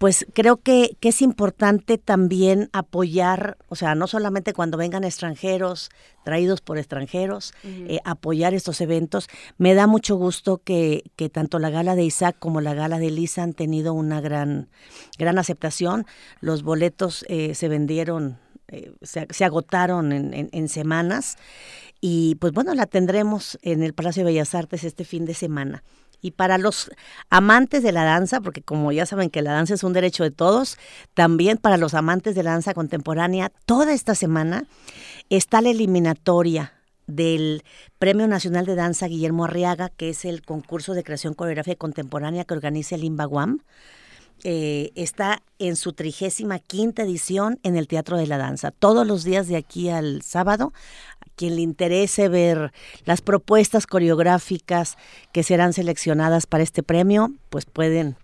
pues creo que, es importante también apoyar, o sea, no solamente cuando vengan extranjeros, traídos por extranjeros, eh, apoyar estos eventos. Me da mucho gusto que, que, tanto la gala de Isaac como la gala de Lisa han tenido una gran, gran aceptación. Los boletos eh, se vendieron, eh, se, se, agotaron en, en, en semanas y pues bueno, la tendremos en el Palacio de Bellas Artes este fin de semana. Y para los amantes de la danza, porque como ya saben que la danza es un derecho de todos, también para los amantes de la danza contemporánea, toda esta semana está la eliminatoria del Premio Nacional de Danza Guillermo Arriaga, que es el concurso de creación coreografía contemporánea que organiza el IMBAGUAM. Eh, está en su trigésima quinta edición en el Teatro de la Danza. Todos los días de aquí al sábado quien le interese ver las propuestas coreográficas que serán seleccionadas para este premio, pues pueden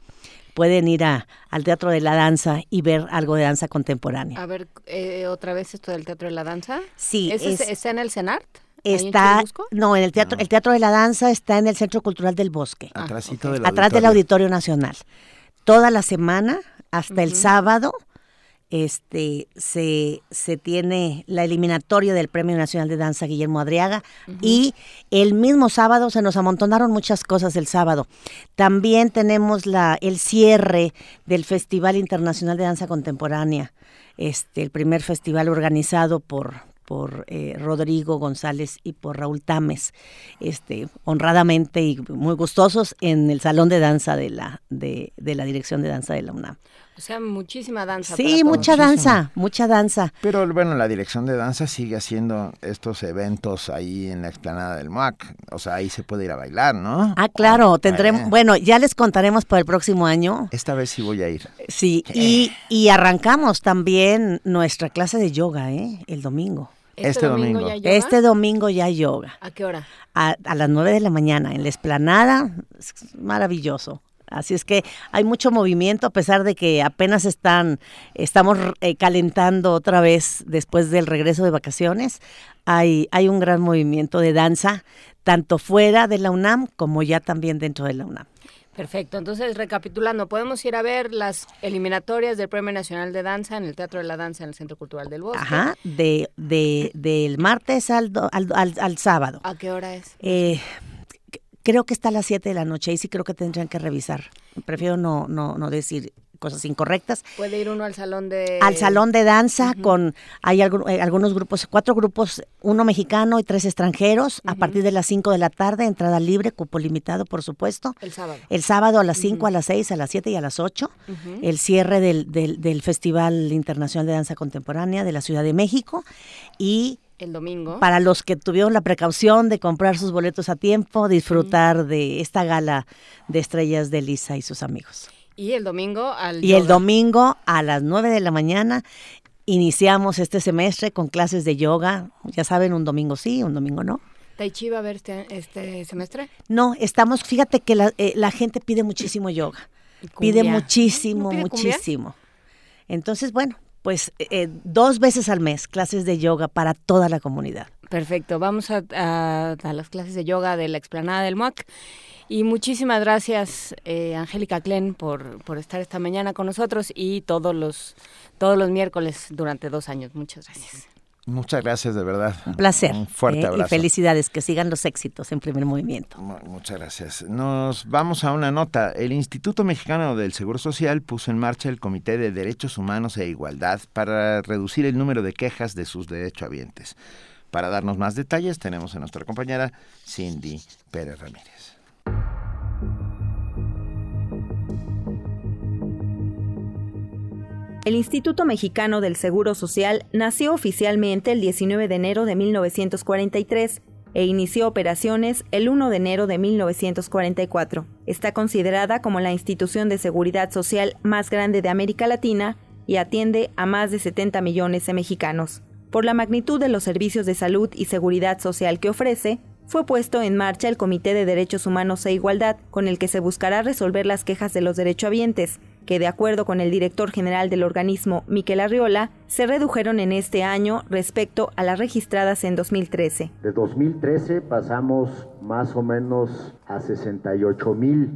pueden ir a, al Teatro de la Danza y ver algo de danza contemporánea. A ver, eh, otra vez esto del Teatro de la Danza. Sí. ¿Está en el CENART? Está, no, en el teatro, el Teatro de la Danza está en el Centro Cultural del Bosque. Ah, Atrás del Auditorio Nacional. Toda la semana, hasta el sábado, este, se, se tiene la eliminatoria del Premio Nacional de Danza Guillermo Adriaga y el mismo sábado se nos amontonaron muchas cosas el sábado. También tenemos la, el cierre del Festival Internacional de Danza Contemporánea, este, el primer festival organizado por, por eh, Rodrigo González y por Raúl Tames, este, honradamente y muy gustosos en el salón de danza de la, de, de la Dirección de Danza de la UNAM. O sea, muchísima danza. Sí, mucha danza, mucha danza. Pero bueno, la dirección de danza sigue haciendo estos eventos ahí en la explanada del MUAC. O sea, ahí se puede ir a bailar, ¿no? Ah, claro, tendremos, bueno, ya les contaremos para el próximo año. Esta vez sí voy a ir. Sí, y, y arrancamos también nuestra clase de yoga, ¿eh? El domingo. Este, este domingo. Este domingo ya hay yoga. ¿A qué hora? A, a las nueve de la mañana, en la esplanada. maravilloso. Así es que hay mucho movimiento a pesar de que apenas están, estamos eh, calentando otra vez después del regreso de vacaciones. Hay, hay un gran movimiento de danza, tanto fuera de la UNAM como ya también dentro de la UNAM. Perfecto, entonces recapitulando, podemos ir a ver las eliminatorias del Premio Nacional de Danza en el Teatro de la Danza en el Centro Cultural del Bosque. Ajá, de, de, del martes al, al, al, sábado. ¿A qué hora es? Eh, creo que está a las 7 de la noche y sí creo que tendrían que revisar. Prefiero no, no, no decir cosas incorrectas. Puede ir uno al salón de... Al salón de danza con, hay eh, algunos grupos, cuatro grupos, uno mexicano y tres extranjeros, a partir de las 5 de la tarde, entrada libre, cupo limitado, por supuesto. El sábado. El sábado a las 5, a las 6, a las 7 y a las 8, el cierre del, del, del Festival Internacional de Danza Contemporánea de la Ciudad de México y el domingo. Para los que tuvieron la precaución de comprar sus boletos a tiempo, disfrutar de esta gala de estrellas de Lisa y sus amigos. Y el domingo al Y el domingo a las 9 de la mañana iniciamos este semestre con clases de yoga. Ya saben, un domingo sí, un domingo no. ¿Tai Chi va a ver este, este semestre? No, estamos, fíjate que la, eh, la gente pide muchísimo yoga. Pide muchísimo, muchísimo. Entonces, bueno, pues eh, dos veces al mes clases de yoga para toda la comunidad. Perfecto, vamos a, a, las clases de yoga de la explanada del MOAC. Y muchísimas gracias, eh, Angélica Klen, por, por estar esta mañana con nosotros y todos los, todos los miércoles durante dos años. Muchas gracias. Muchas gracias, de verdad. Un placer. Un fuerte eh, abrazo. Y felicidades, que sigan los éxitos en primer movimiento. Muchas gracias. Nos vamos a una nota. El Instituto Mexicano del Seguro Social puso en marcha el Comité de Derechos Humanos e Igualdad para reducir el número de quejas de sus derechohabientes. Para darnos más detalles tenemos a nuestra compañera Cindy Pérez Ramírez. El Instituto Mexicano del Seguro Social nació oficialmente el 19 de enero de 1943 e inició operaciones el 1 de enero de 1944. Está considerada como la institución de seguridad social más grande de América Latina y atiende a más de 70 millones de mexicanos. Por la magnitud de los servicios de salud y seguridad social que ofrece, fue puesto en marcha el Comité de Derechos Humanos e Igualdad, con el que se buscará resolver las quejas de los derechohabientes, que de acuerdo con el director general del organismo, Miquel Arriola, se redujeron en este año respecto a las registradas en 2013. De 2013 pasamos más o menos a 68 mil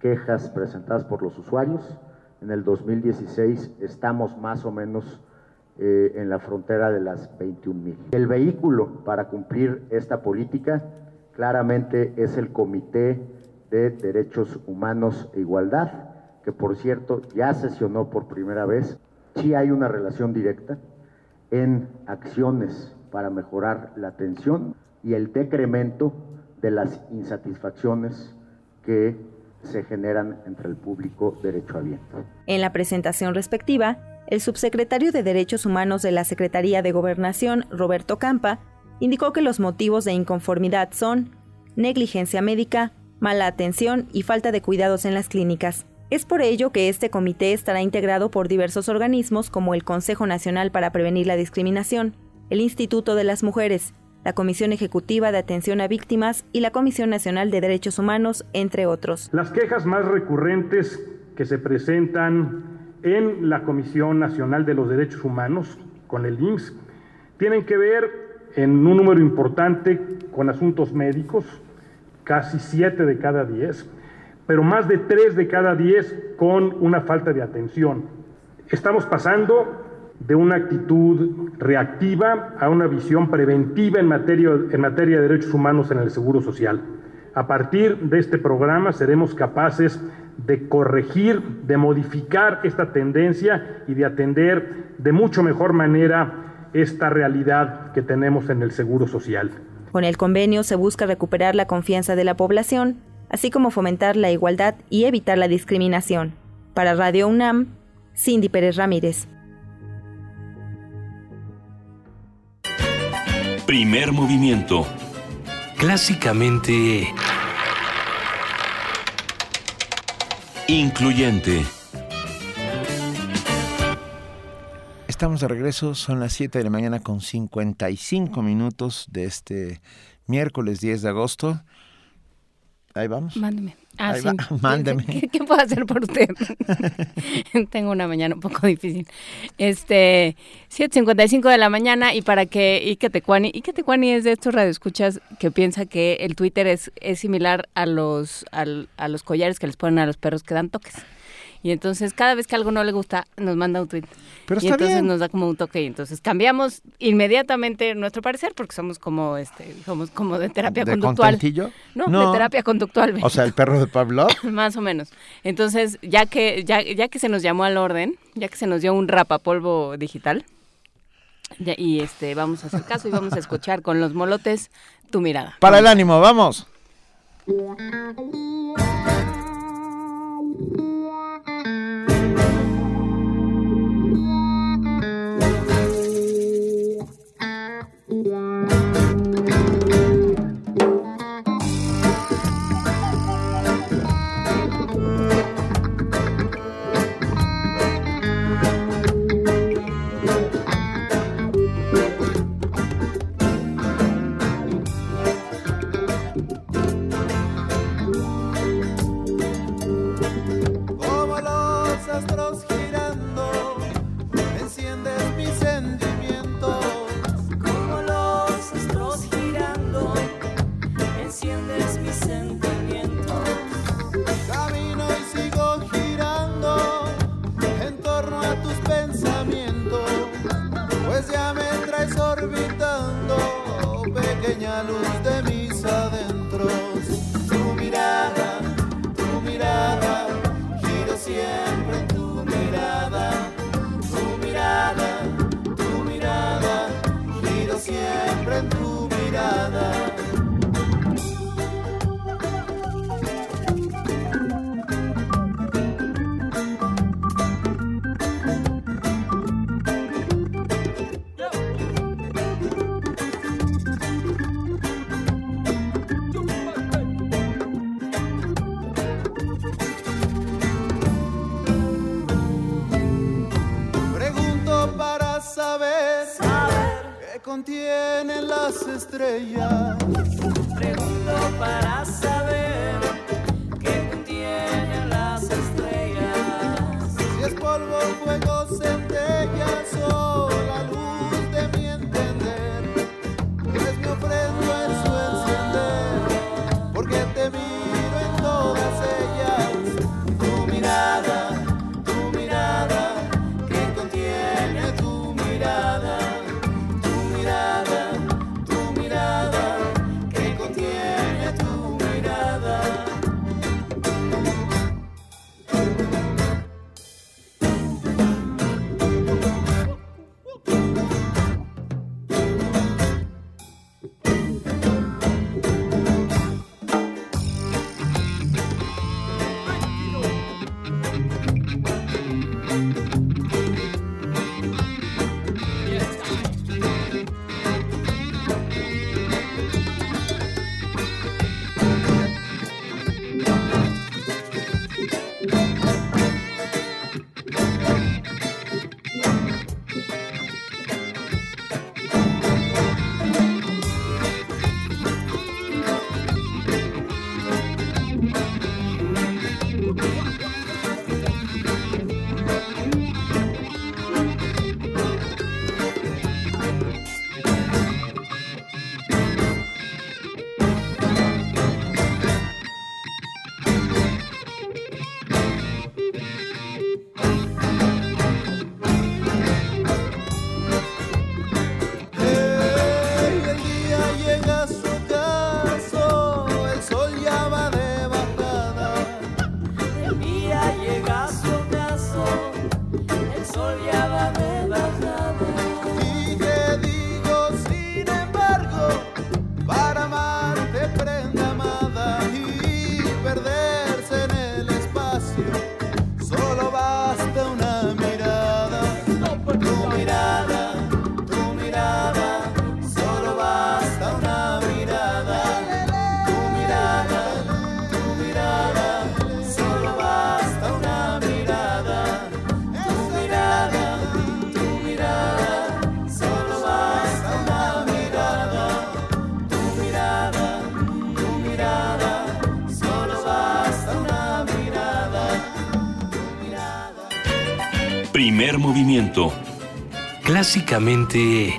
quejas presentadas por los usuarios. En el 2016 estamos más o menos eh, en la frontera de las 21 mil. El vehículo para cumplir esta política claramente es el Comité de Derechos Humanos e Igualdad, que por cierto ya sesionó por primera vez, sí hay una relación directa en acciones para mejorar la atención y el decremento de las insatisfacciones que se generan entre el público derechohabiente. En la presentación respectiva, el subsecretario de Derechos Humanos de la Secretaría de Gobernación, Roberto Campa, indicó que los motivos de inconformidad son negligencia médica, mala atención y falta de cuidados en las clínicas. Es por ello que este comité estará integrado por diversos organismos como el Consejo Nacional para Prevenir la Discriminación, el Instituto de las Mujeres, la Comisión Ejecutiva de Atención a Víctimas y la Comisión Nacional de Derechos Humanos, entre otros. Las quejas más recurrentes que se presentan en la Comisión Nacional de los Derechos Humanos, con el IMSS, tienen que ver en un número importante con asuntos médicos, casi siete de cada diez, pero más de tres de cada diez con una falta de atención. Estamos pasando de una actitud reactiva a una visión preventiva en materia, en materia de derechos humanos en el Seguro Social. A partir de este programa seremos capaces de corregir, de modificar esta tendencia y de atender de mucho mejor manera esta realidad que tenemos en el Seguro Social. Con el convenio se busca recuperar la confianza de la población, así como fomentar la igualdad y evitar la discriminación. Para Radio UNAM, Cindy Pérez Ramírez. Primer movimiento. Clásicamente... Incluyente. Estamos de regreso, son las 7 de la mañana con 55 minutos de este miércoles 10 de agosto. Ahí vamos. Mándeme. Ah, sí. Mándeme. ¿Qué, puedo hacer por usted? Tengo una mañana un poco difícil. Este, 7.55 de la mañana y para que Ike Tecuani, Ike Tecuani es de estos radioescuchas que piensa que el Twitter es, es similar a los, a los collares que les ponen a los perros que dan toques. Y entonces cada vez que algo no le gusta, nos manda un tweet. Pero y entonces nos da como un toque y entonces cambiamos inmediatamente nuestro parecer porque somos como este somos como de terapia ¿De conductual. No, no, de terapia conductual. O sea, el perro de Pablo. Más o menos. Entonces, ya que ya, ya que se nos llamó al orden, ya que se nos dio un rapapolvo digital, y este vamos a hacer caso y vamos a escuchar con los molotes tu mirada. Para el ánimo, vamos. Contienen las estrellas. Pregunto para Clásicamente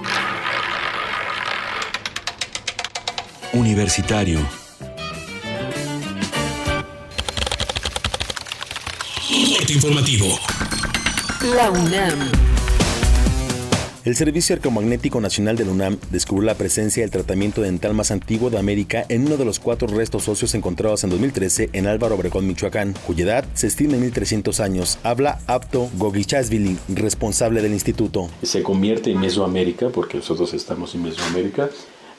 Universitario. Corte informativo. La UNAM. El Servicio Arqueomagnético Nacional de la UNAM descubrió la presencia del tratamiento dental más antiguo de América en uno de los cuatro restos óseos encontrados en 2013 en Álvaro Obregón, Michoacán, cuya edad se estima en 1300 años. Habla Apto Gogichasvili, responsable del instituto. se convierte en Mesoamérica, porque nosotros estamos en Mesoamérica,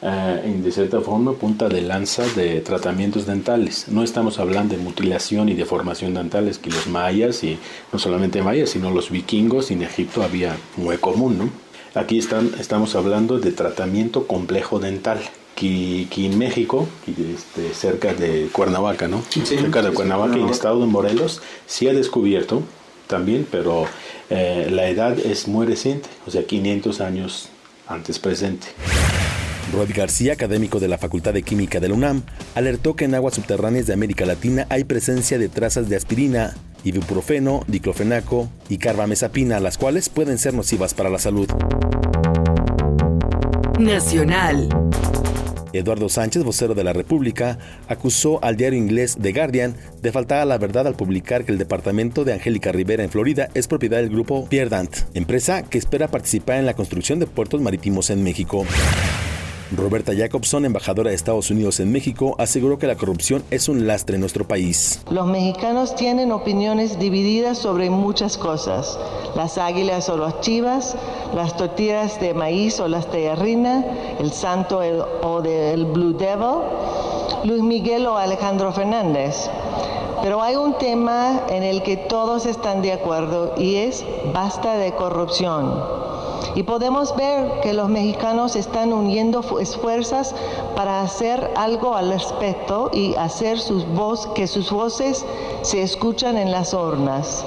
eh, en de cierta forma punta de lanza de tratamientos dentales. No estamos hablando de mutilación y deformación dentales que los mayas, y no solamente mayas, sino los vikingos en Egipto había muy común, ¿no? Aquí están, estamos hablando de tratamiento complejo dental. Que, que en México, que este, cerca de Cuernavaca, ¿no? cerca de Cuernavaca, en el estado de Morelos, sí ha descubierto también, pero eh, la edad es muy reciente, o sea, 500 años antes presente. Rod García, académico de la Facultad de Química de la UNAM, alertó que en aguas subterráneas de América Latina hay presencia de trazas de aspirina, ibuprofeno, diclofenaco y carbamazepina, las cuales pueden ser nocivas para la salud. Nacional. Eduardo Sánchez, vocero de la República, acusó al diario inglés The Guardian de faltar a la verdad al publicar que el departamento de Angélica Rivera en Florida es propiedad del grupo Pierdant, empresa que espera participar en la construcción de puertos marítimos en México. Roberta Jacobson, embajadora de Estados Unidos en México, aseguró que la corrupción es un lastre en nuestro país. Los mexicanos tienen opiniones divididas sobre muchas cosas. Las águilas o las chivas, las tortillas de maíz o las terrina, el santo o del Blue Devil, Luis Miguel o Alejandro Fernández. Pero hay un tema en el que todos están de acuerdo y es basta de corrupción. Y podemos ver que los mexicanos están uniendo fu- esfuerzos para hacer algo al respecto y hacer sus que sus voces se escuchan en las urnas.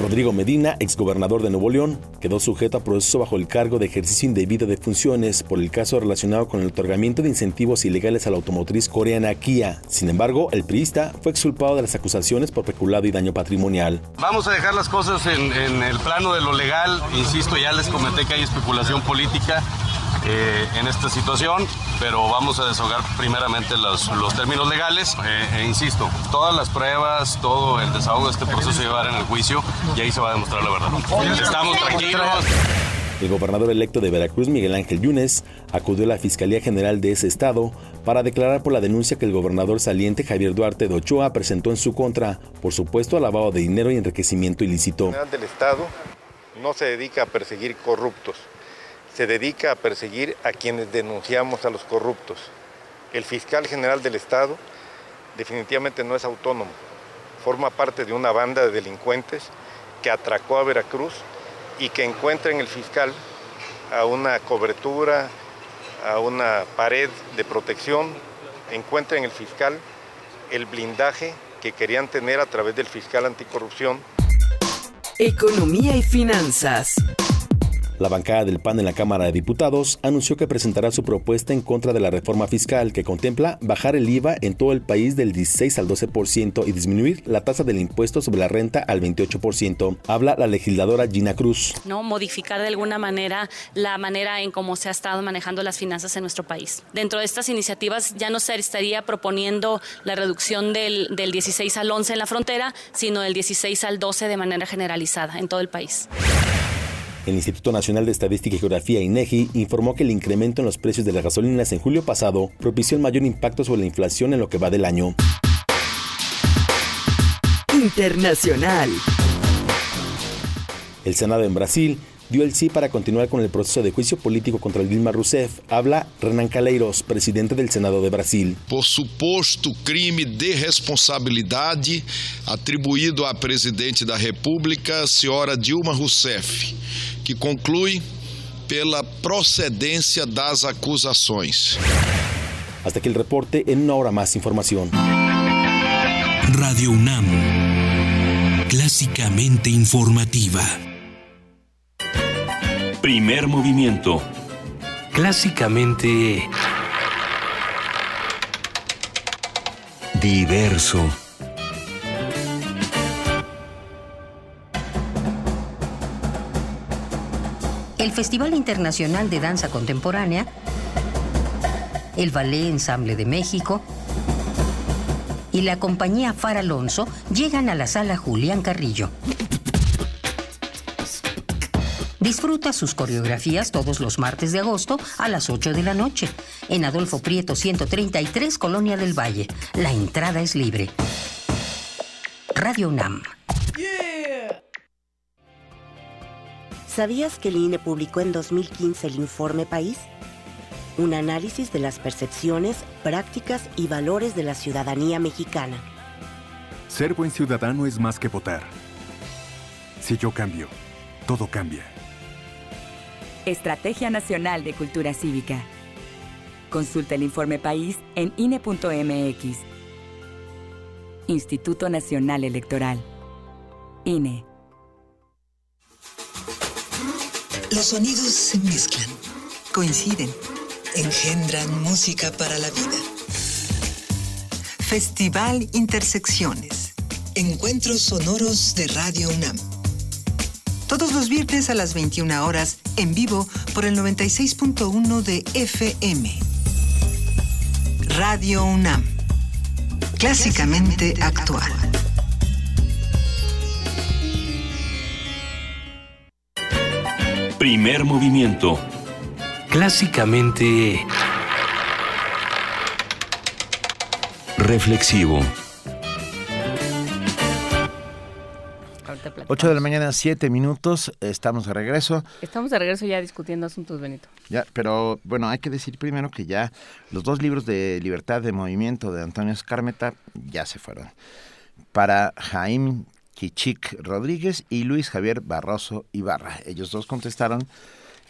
Rodrigo Medina, exgobernador de Nuevo León, quedó sujeto a proceso bajo el cargo de ejercicio indebido de funciones por el caso relacionado con el otorgamiento de incentivos ilegales a la automotriz coreana Kia. Sin embargo, el priista fue exculpado de las acusaciones por peculado y daño patrimonial. Vamos a dejar las cosas en, el plano de lo legal. Insisto, ya les comenté que hay especulación política eh, en esta situación, pero vamos a deshogar primeramente los, términos legales. Eh, e insisto, todas las pruebas, todo el desahogo de este proceso se llevará en el juicio y ahí se va a demostrar la verdad. Estamos tranquilos. El gobernador electo de Veracruz, Miguel Ángel Yunes, acudió a la Fiscalía General de ese estado para declarar por la denuncia que el gobernador saliente Javier Duarte de Ochoa presentó en su contra por supuesto lavado de dinero y enriquecimiento ilícito. General del Estado no se dedica a perseguir corruptos, se dedica a perseguir a quienes denunciamos a los corruptos. El fiscal general del Estado definitivamente no es autónomo, forma parte de una banda de delincuentes que atracó a Veracruz y que encuentra en el fiscal a una cobertura, a una pared de protección, encuentra en el fiscal el blindaje que querían tener a través del fiscal anticorrupción Economía y finanzas. La bancada del PAN en la Cámara de Diputados anunció que presentará su propuesta en contra de la reforma fiscal que contempla bajar el IVA en todo el país del 16 al 12% y disminuir la tasa del impuesto sobre la renta al 28%. Habla la legisladora Gina Cruz. ¿no? modificar de alguna manera la manera en cómo se ha estado manejando las finanzas en nuestro país. Dentro de estas iniciativas ya no se estaría proponiendo la reducción del, del 16 al 11 en la frontera, sino del 16 al 12 de manera generalizada en todo el país. El Instituto Nacional de Estadística y Geografía INEGI informó que el incremento en los precios de las gasolinas en julio pasado propició el mayor impacto sobre la inflación en lo que va del año. Internacional. El Senado en Brasil dio el sí para continuar con el proceso de juicio político contra Dilma Rousseff. Habla Renan Calheiros, presidente del Senado de Brasil. Por suposto crime de responsabilidade atribuído à presidente da República, senhora Dilma Rousseff, que conclui pela procedência das acusações. Hasta aquí el reporte, en una hora más información. Radio UNAM, clásicamente informativa. Primer movimiento. Clásicamente... Diverso. El Festival Internacional de Danza Contemporánea, el Ballet Ensamble de México y la compañía Far Alonso llegan a la sala Julián Carrillo. Disfruta sus coreografías todos los martes de agosto a las 8 de la noche en Adolfo Prieto 133, Colonia del Valle. La entrada es libre. Radio UNAM. ¿Sabías que el INE publicó en 2015 el Informe País? Un análisis de las percepciones, prácticas y valores de la ciudadanía mexicana. Ser buen ciudadano es más que votar. Si yo cambio, todo cambia. Estrategia Nacional de Cultura Cívica. Consulta el informe país en INE.mx. Instituto Nacional Electoral. INE. Los sonidos se mezclan, coinciden, engendran música para la vida. Festival Intersecciones. Encuentros sonoros de Radio UNAM. Todos los viernes a las 21 horas, en vivo por el 96.1 de FM. Radio UNAM. Clásicamente actual. Primer movimiento. Clásicamente... Reflexivo. 8 de la mañana, 7 minutos, estamos de regreso. Estamos de regreso ya discutiendo asuntos, Benito. Ya, pero bueno, hay que decir primero que ya los dos libros de Libertad de Movimiento de Antonio Escármeta ya se fueron. Para Jaime Kichik Rodríguez y Luis Javier Barroso Ibarra. Ellos dos contestaron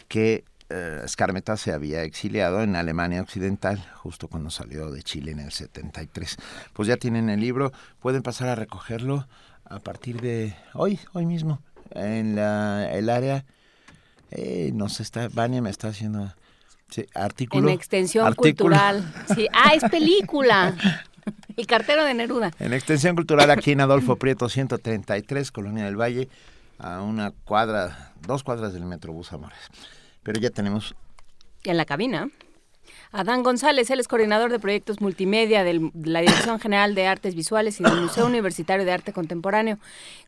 que eh, Escármeta se había exiliado en Alemania Occidental justo cuando salió de Chile en el 73. Pues ya tienen el libro, pueden pasar a recogerlo a partir de hoy, hoy mismo, en la, el área, eh, no sé, está, Vania me está haciendo sí, artículo. En extensión artículo. cultural. Sí. Ah, es película. El cartero de Neruda. En extensión cultural aquí en Adolfo Prieto 133, Colonia del Valle, a una cuadra, dos cuadras del Metrobús Amores. Pero ya tenemos... En la cabina. Adán González, él es coordinador de proyectos multimedia de la Dirección General de Artes Visuales y del Museo Universitario de Arte Contemporáneo.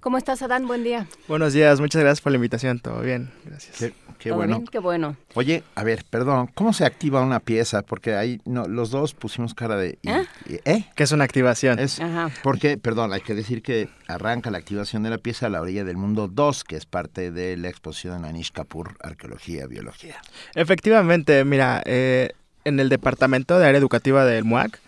¿Cómo estás, Adán? Buen día. Buenos días, muchas gracias por la invitación. Todo bien, gracias. Qué, qué ¿Todo bueno. bien? Qué bueno. Oye, a ver, perdón, ¿cómo se activa una pieza? Porque ahí no, los dos pusimos cara de... y- ¿Eh? y- ¿Eh? ¿Qué es una activación? Es Ajá. porque, perdón, hay que decir que arranca la activación de la pieza a la orilla del mundo 2, que es parte de la exposición Anish Kapoor, Arqueología, Biología. Efectivamente, mira, eh, en el Departamento de Área Educativa del MUAC,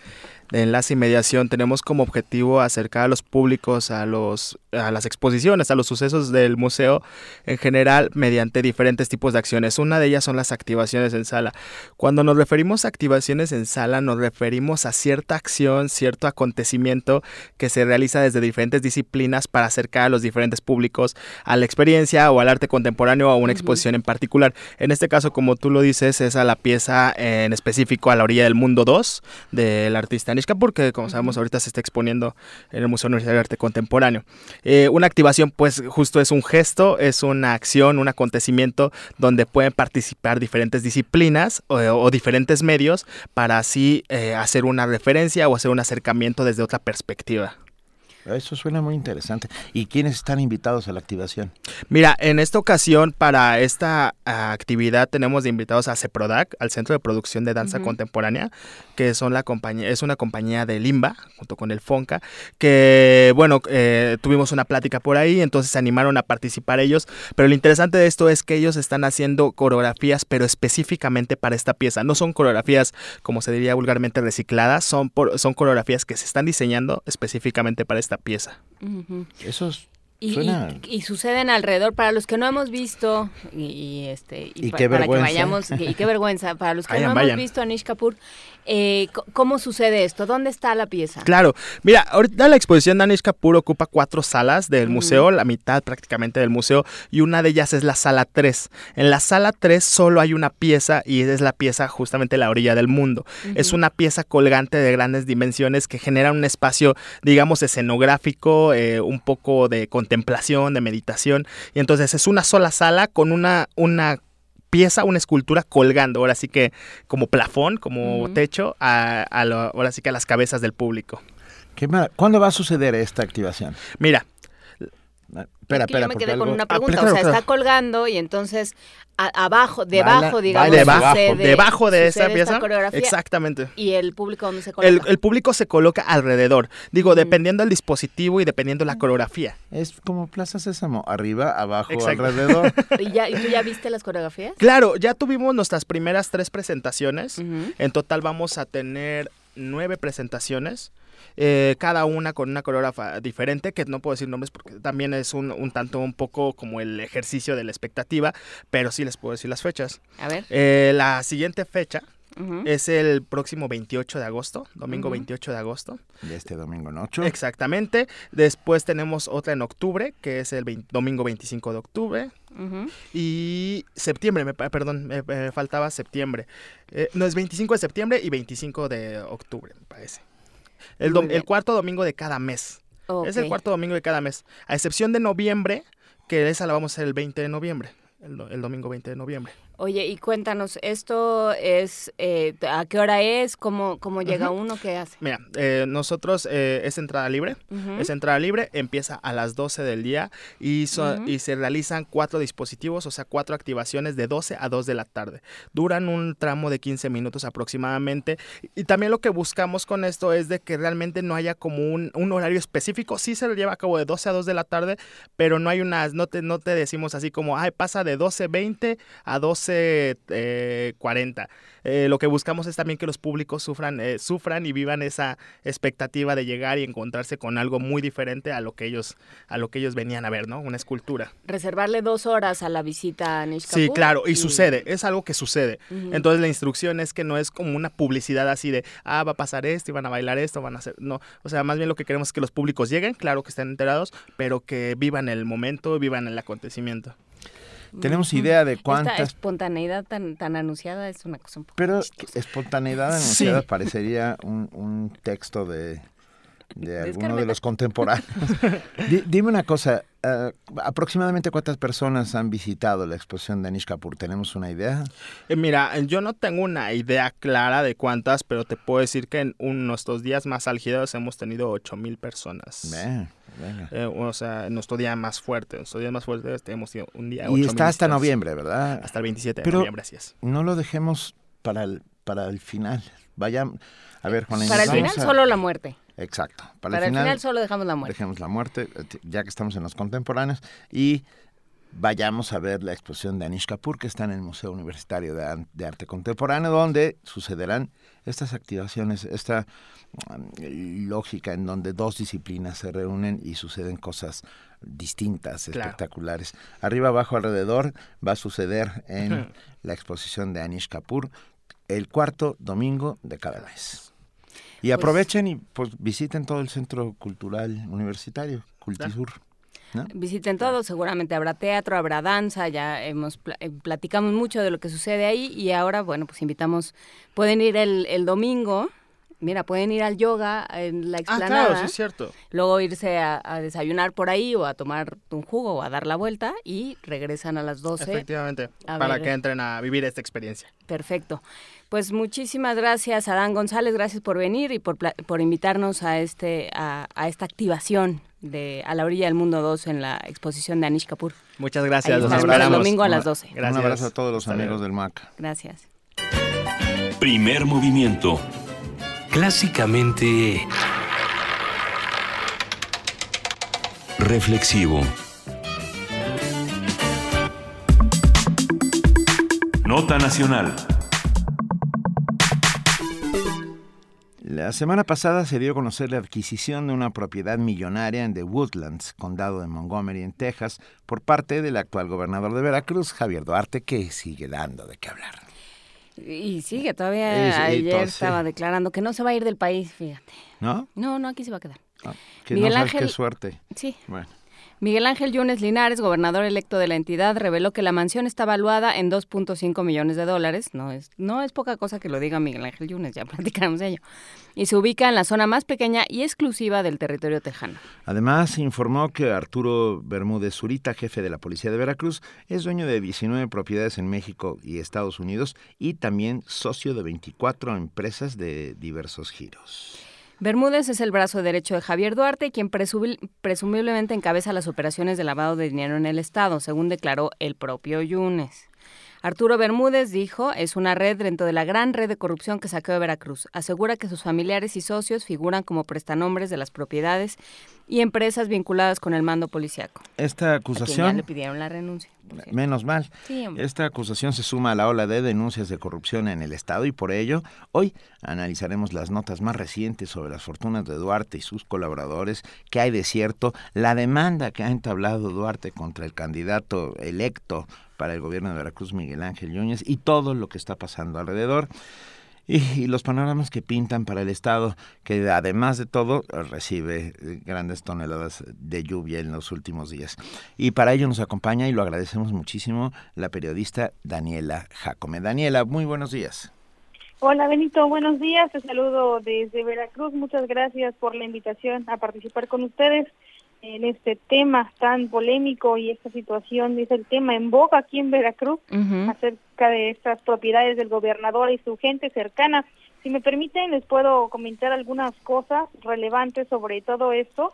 de Enlace y Mediación, tenemos como objetivo acercar a los públicos a, los, a las exposiciones, a los sucesos del museo en general, mediante diferentes tipos de acciones. Una de ellas son las activaciones en sala. Cuando nos referimos a activaciones en sala, nos referimos a cierta acción, cierto acontecimiento que se realiza desde diferentes disciplinas para acercar a los diferentes públicos a la experiencia o al arte contemporáneo o a una exposición en particular. En este caso, como tú lo dices, es a la pieza en específico a la orilla del mundo 2 del artista Anish Kapoor, que como sabemos ahorita se está exponiendo en el Museo Universitario de Arte Contemporáneo. Eh, una activación, pues justo es un gesto, es una acción, un acontecimiento donde pueden participar diferentes disciplinas o, diferentes medios para así eh, hacer una referencia o hacer un acercamiento desde otra perspectiva. Eso suena muy interesante. ¿Y quiénes están invitados a la activación? Mira, en esta ocasión, para esta ah, actividad, tenemos de invitados a CEPRODAC, al Centro de Producción de Danza Contemporánea, que son la compañía, es una compañía de Limba, junto con el FONCA, que, bueno, eh, tuvimos una plática por ahí, entonces se animaron a participar ellos. Pero lo interesante de esto es que ellos están haciendo coreografías, pero específicamente para esta pieza. No son coreografías, como se diría vulgarmente, recicladas, son, son coreografías que se están diseñando específicamente para esta pieza. Eso y, suceden alrededor para los que no hemos visto y, este y, qué para vergüenza. que vayamos y, qué vergüenza para los que no hemos visto a Nish Kapoor eh, ¿Cómo sucede esto? ¿Dónde está la pieza? Claro, mira, ahorita la exposición de Anish Kapoor ocupa cuatro salas del museo, la mitad prácticamente del museo, y una de ellas es la sala 3. En la sala 3 solo hay una pieza y es la pieza justamente la orilla del mundo. Es una pieza colgante de grandes dimensiones que genera un espacio, digamos, escenográfico, eh, un poco de contemplación, de meditación, y entonces es una sola sala con una, una pieza, una escultura colgando, ahora sí que como plafón, como techo, a, ahora sí que a las cabezas del público. ¿Qué ¿Cuándo va a suceder esta activación? Mira, Espera, espera, yo me quedé con una pregunta. o sea, está colgando y entonces abajo, debajo, digamos, debajo, debajo de esa pieza. Exactamente. ¿Y el público dónde se coloca? El, público se coloca alrededor. Digo, dependiendo del dispositivo y dependiendo la coreografía. Es como Plaza Sésamo, arriba, abajo, alrededor. ¿Y, ya, tú ya viste las coreografías? Claro, ya tuvimos nuestras primeras tres presentaciones. En total vamos a tener nueve presentaciones. Eh, cada una con una coreógrafa diferente, que no puedo decir nombres porque también es un, un, tanto un poco como el ejercicio de la expectativa, pero sí les puedo decir las fechas. A ver. Eh, la siguiente fecha Es el próximo 28 de agosto, domingo 28 de agosto. De este domingo en 8. Exactamente. Después tenemos otra en octubre, que es el domingo 25 de octubre. Y septiembre, me, perdón, me, faltaba septiembre. Eh, no, es 25 de septiembre y 25 de octubre, me parece. El, cuarto domingo de cada mes. Es el cuarto domingo de cada mes. A excepción de noviembre, que esa la vamos a hacer el 20 de noviembre. el domingo 20 de noviembre. Oye, y cuéntanos, ¿esto es, eh, a qué hora es? ¿Cómo, cómo llega uno? ¿Qué hace? Mira, eh, nosotros eh, es entrada libre, es entrada libre, empieza a las 12 del día y, y se realizan cuatro dispositivos, o sea, cuatro activaciones de 12 a 2 de la tarde. Duran un tramo de 15 minutos aproximadamente y también lo que buscamos con esto es de que realmente no haya como un, un horario específico, sí se lleva a cabo de 12 a 2 de la tarde, pero no hay unas, no te, no te decimos así como, ay, pasa de 12.20 a 12 40. Eh, lo que buscamos es también que los públicos sufran, eh, sufran y vivan esa expectativa de llegar y encontrarse con algo muy diferente a lo que ellos, a lo que ellos venían a ver, ¿no? Una escultura. Reservarle dos horas a la visita a Nish Sí, claro, y, sucede, es algo que sucede. Entonces la instrucción es que no es como una publicidad así de, ah, va a pasar esto y van a bailar esto, van a hacer, no, o sea, más bien lo que queremos es que los públicos lleguen, claro que estén enterados, pero que vivan el momento, vivan el acontecimiento. Tenemos idea de cuántas... Esta espontaneidad tan, tan anunciada es una cosa un poco Pero espontaneidad anunciada parecería un, un, texto de, de alguno de los contemporáneos. dime una cosa, eh, aproximadamente cuántas personas han visitado la exposición de Anish Kapoor, ¿tenemos una idea? Eh, mira, yo no tengo una idea clara de cuántas, pero te puedo decir que en nuestros días más álgidos hemos tenido 8 mil personas. Eh, o sea, nuestro día más fuerte, nuestro día más fuerte tenemos un día. Y está hasta noviembre, ¿verdad? Hasta el 27 de noviembre, así es. No lo dejemos para el, para el final. Vaya, a ver, Juan Para el final solo la muerte. Exacto. Para, el, final, solo dejamos la muerte. Dejemos la muerte, ya que estamos en los contemporáneos. Y vayamos a ver la exposición de Anish Kapoor, que está en el Museo Universitario de, Arte Contemporáneo, donde sucederán estas activaciones, esta mm, lógica en donde dos disciplinas se reúnen y suceden cosas distintas, espectaculares. Arriba, abajo, alrededor va a suceder en la exposición de Anish Kapoor el cuarto domingo de cada mes. Y pues aprovechen y pues visiten todo el Centro Cultural Universitario, Cultisur. Visiten todo, seguramente habrá teatro, habrá danza, ya hemos eh, platicamos mucho de lo que sucede ahí y ahora, bueno, pues invitamos, pueden ir el, el domingo Mira, pueden ir al yoga en la Ah, explanada. claro, sí es cierto. Luego irse a, a desayunar por ahí o a tomar un jugo o a dar la vuelta y regresan a las 12. Efectivamente, para ver. que entren a vivir esta experiencia. Perfecto. Pues muchísimas gracias, Adán González, gracias por venir y por, por invitarnos a este a, a esta activación de A la orilla del mundo 2 en la exposición de Anish Kapoor. Muchas gracias, los estaremos el esperamos. domingo a las 12. Un abrazo a todos los amigos del MAC. Gracias. Primer movimiento. Clásicamente... Reflexivo. Nota nacional. La semana pasada se dio a conocer la adquisición de una propiedad millonaria en The Woodlands, condado de Montgomery, en Texas, por parte del actual gobernador de Veracruz, Javier Duarte, que sigue dando de qué hablar. Y sigue, todavía ayer estaba declarando que no se va a ir del país, fíjate. ¿No? No, no, aquí se va a quedar. Que Miguel no sabes Ángel- qué suerte. Sí. Bueno. Miguel Ángel Yunes Linares, gobernador electo de la entidad, reveló que la mansión está valuada en 2.5 millones de dólares. No es, no es poca cosa que lo diga Miguel Ángel Yunes, ya platicamos de ello. Y se ubica en la zona más pequeña y exclusiva del territorio tejano. Además, informó que Arturo Bermúdez Zurita, jefe de la Policía de Veracruz, es dueño de 19 propiedades en México y Estados Unidos y también socio de 24 empresas de diversos giros. Bermúdez es el brazo derecho de Javier Duarte, quien presumiblemente encabeza las operaciones de lavado de dinero en el Estado, según declaró el propio Yunes. Arturo Bermúdez dijo, es una red dentro de la gran red de corrupción que saqueó de Veracruz. Asegura que sus familiares y socios figuran como prestanombres de las propiedades y empresas vinculadas con el mando policiaco. Esta A quien ya acusación, le pidieron la renuncia. menos mal, Sí, esta acusación se suma a la ola de denuncias de corrupción en el Estado y por ello hoy analizaremos las notas más recientes sobre las fortunas de Duarte y sus colaboradores, qué hay de cierto, la demanda que ha entablado Duarte contra el candidato electo para el gobierno de Veracruz, Miguel Ángel Yúñez, y todo lo que está pasando alrededor. Y, los panoramas que pintan para el Estado, que además de todo recibe eh, grandes toneladas de lluvia en los últimos días. Y para ello nos acompaña, y lo agradecemos muchísimo, la periodista Daniela Jacome. Daniela, muy buenos días. Hola Benito, buenos días. Te saludo desde Veracruz. Muchas gracias por la invitación a participar con ustedes en este tema tan polémico y esta situación es el tema en boga aquí en Veracruz acerca de estas propiedades del gobernador y su gente cercana. Si me permiten, les puedo comentar algunas cosas relevantes sobre todo esto.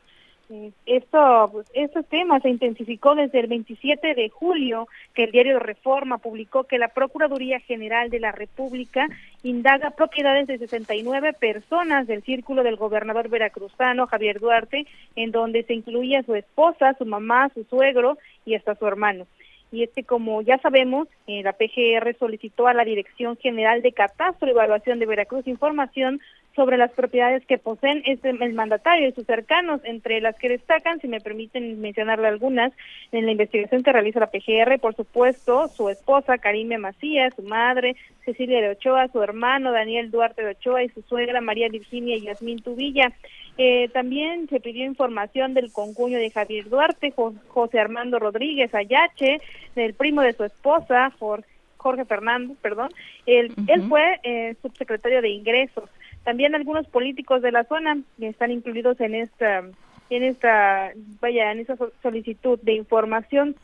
Eh, Esto, pues, este tema se intensificó desde el 27 de julio, que el diario Reforma publicó que la Procuraduría General de la República indaga propiedades de 69 personas del círculo del gobernador veracruzano Javier Duarte, en donde se incluía su esposa, su mamá, su suegro y hasta su hermano. Y es que, como ya sabemos, eh, la PGR solicitó a la Dirección General de Catastro y Evaluación de Veracruz información sobre las propiedades que poseen este, el mandatario y sus cercanos, entre las que destacan, si me permiten mencionarle algunas, en la investigación que realiza la PGR, por supuesto, su esposa Karime Macías, su madre Cecilia de Ochoa, su hermano Daniel Duarte de Ochoa y su suegra María Virginia y Yasmín Tubilla. Eh, también se pidió información del concuño de Javier Duarte, Jo- José Armando Rodríguez Ayache, del primo de su esposa, Jorge, Fernando, perdón. Él, él fue eh, subsecretario de Ingresos. También algunos políticos de la zona que están incluidos en esta, en esta, vaya, en esa so- solicitud de información,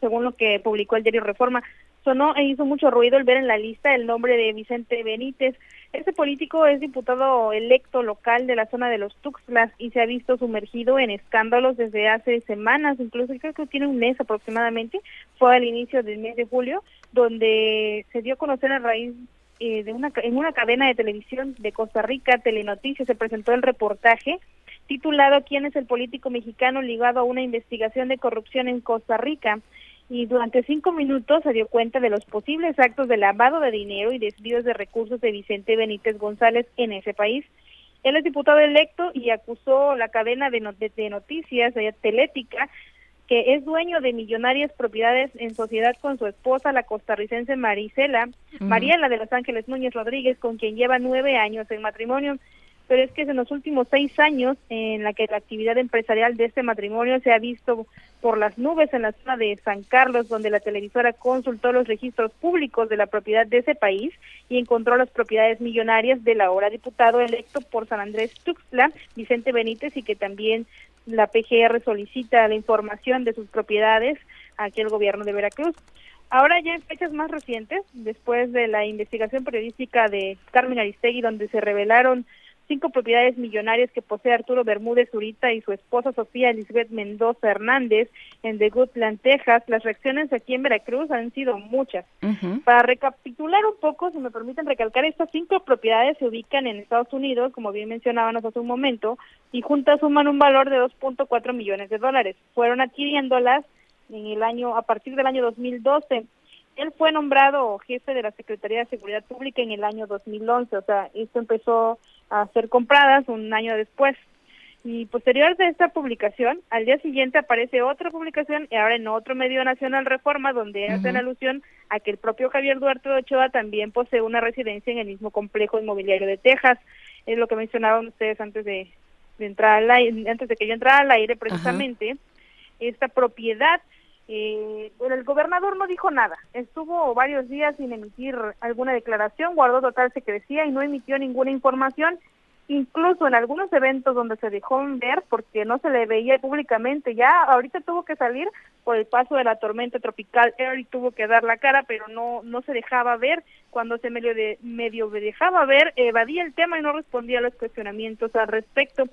según lo que publicó el diario Reforma. Sonó e hizo mucho ruido el ver en la lista el nombre de Vicente Benítez. Este político es diputado electo local de la zona de los Tuxtlas y se ha visto sumergido en escándalos desde hace semanas, incluso creo que tiene un mes aproximadamente, fue al inicio del mes de julio, donde se dio a conocer a raíz eh, de una, en una cadena de televisión de Costa Rica, Telenoticias, se presentó el reportaje titulado ¿Quién es el político mexicano ligado a una investigación de corrupción en Costa Rica? Y durante cinco minutos se dio cuenta de los posibles actos de lavado de dinero y desvíos de recursos de Vicente Benítez González en ese país. Él es diputado electo y acusó la cadena de- de noticias de Telética que es dueño de millonarias propiedades en sociedad con su esposa, la costarricense Marisela. Mariela de Los Ángeles Núñez Rodríguez, con quien lleva nueve años en matrimonio. pero es que en los últimos seis años en la que la actividad empresarial de este matrimonio se ha visto por las nubes en la zona de San Carlos, donde la televisora consultó los registros públicos de la propiedad de ese país y encontró las propiedades millonarias del ahora diputado electo por San Andrés Tuxtla, Vicente Benítez, y que también la PGR solicita la información de sus propiedades aquí al gobierno de Veracruz. Ahora ya en fechas más recientes, después de la investigación periodística de Carmen Aristegui, donde se revelaron cinco propiedades millonarias que posee Arturo Bermúdez Zurita y su esposa Sofía Elizabeth Mendoza Hernández en The Goodland, Texas, las reacciones aquí en Veracruz han sido muchas. Para recapitular un poco, si me permiten recalcar, estas cinco propiedades se ubican en Estados Unidos, como bien mencionábamos hace un momento, y juntas suman un valor de 2.4 millones de dólares. Fueron adquiriéndolas en el año a partir del año 2012. Él fue nombrado jefe de la Secretaría de Seguridad Pública en el año 2011, o sea, esto empezó a ser compradas un año después. Y posterior de esta publicación, al día siguiente aparece otra publicación y ahora en otro medio nacional Reforma donde hacen alusión a que el propio Javier Duarte de Ochoa también posee una residencia en el mismo complejo inmobiliario de Texas. Es lo que mencionaban ustedes antes de, entrar al aire, antes de que yo entrara al aire precisamente. Esta propiedad eh, bueno, el gobernador no dijo nada, estuvo varios días sin emitir alguna declaración, guardó total secrecía y no emitió ninguna información, incluso en algunos eventos donde se dejó ver porque no se le veía públicamente, ya ahorita tuvo que salir por el paso de la tormenta tropical. Eric tuvo que dar la cara, pero no no se dejaba ver, cuando se medio de medio dejaba ver, evadía el tema y no respondía a los cuestionamientos al respecto.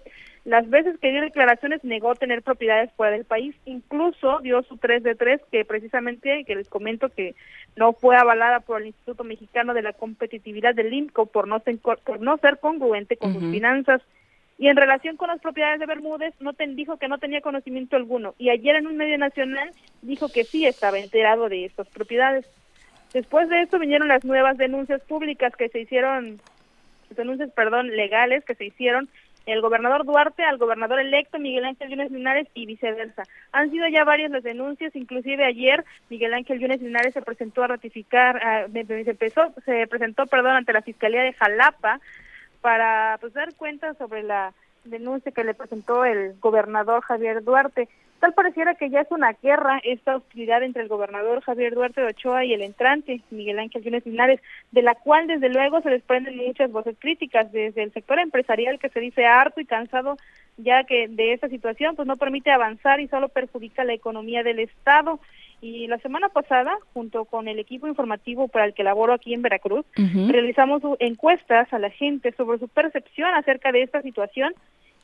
Las veces que dio declaraciones negó tener propiedades fuera del país, incluso dio su 3 de 3 que precisamente, que les comento que no fue avalada por el Instituto Mexicano de la Competitividad del INCO por no ser, por no ser congruente con sus finanzas. Y en relación con las propiedades de Bermúdez, no dijo que no tenía conocimiento alguno. Y ayer en un medio nacional dijo que sí estaba enterado de estas propiedades. Después de esto vinieron las nuevas denuncias públicas que se hicieron, denuncias, perdón, legales que se hicieron el gobernador Duarte al gobernador electo Miguel Ángel Yunes Linares y viceversa. Han sido ya varias las denuncias, inclusive ayer Miguel Ángel Yunes Linares se presentó a ratificar, se, se presentó, perdón, ante la Fiscalía de Jalapa para pues dar cuenta sobre la denuncia que le presentó el gobernador Javier Duarte. Tal pareciera que ya es una guerra esta hostilidad entre el gobernador Javier Duarte de Ochoa y el entrante Miguel Ángel Yunes Linares, de la cual desde luego se desprenden muchas voces críticas desde el sector empresarial que se dice harto y cansado ya que de esta situación pues no permite avanzar y solo perjudica la economía del Estado. Y la semana pasada, junto con el equipo informativo para el que laboro aquí en Veracruz, realizamos encuestas a la gente sobre su percepción acerca de esta situación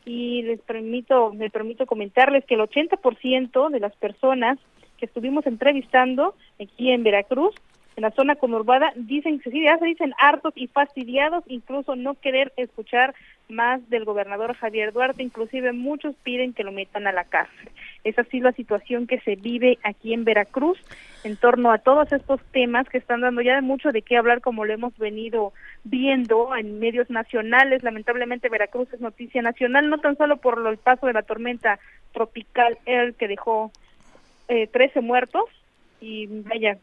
y les permito, me permito comentarles que el 80% de las personas que estuvimos entrevistando aquí en Veracruz, en la zona conurbada, dicen que sí, ya se dicen hartos y fastidiados, incluso no querer escuchar más del gobernador Javier Duarte, inclusive muchos piden que lo metan a la cárcel. Es así la situación que se vive aquí en Veracruz en torno a todos estos temas que están dando ya de mucho de qué hablar como lo hemos venido viendo en medios nacionales. Lamentablemente Veracruz es noticia nacional, no tan solo por el paso de la tormenta tropical el que dejó eh, 13 muertos y vaya,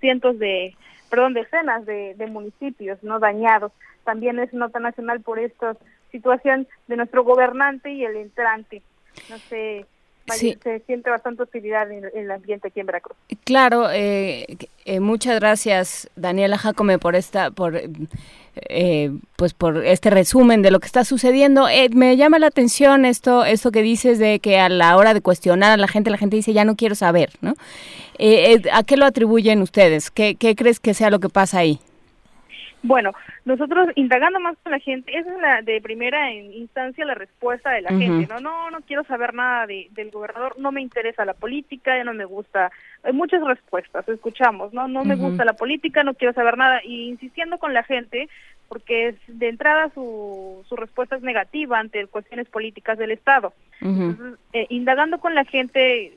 cientos de, perdón, decenas de, de municipios no dañados. También es nota nacional por esta situación de nuestro gobernante y el entrante. No sé, se siente bastante hostilidad en, el ambiente aquí en Veracruz. Claro, eh, eh, muchas gracias Daniela Jacome por esta, por eh, pues por este resumen de lo que está sucediendo. me llama la atención esto, esto que dices de que a la hora de cuestionar a la gente, la gente dice ya no quiero saber, ¿no? ¿A qué lo atribuyen ustedes? ¿Qué, ¿Qué crees que sea lo que pasa ahí? Bueno, nosotros indagando más con la gente, esa es la de primera instancia la respuesta de la gente, no, no, no quiero saber nada de, del gobernador, no me interesa la política, ya no me gusta, hay muchas respuestas, escuchamos, no, no me gusta la política, no quiero saber nada, y insistiendo con la gente, porque es, de entrada su, su respuesta es negativa ante cuestiones políticas del Estado. Entonces, eh, indagando con la gente,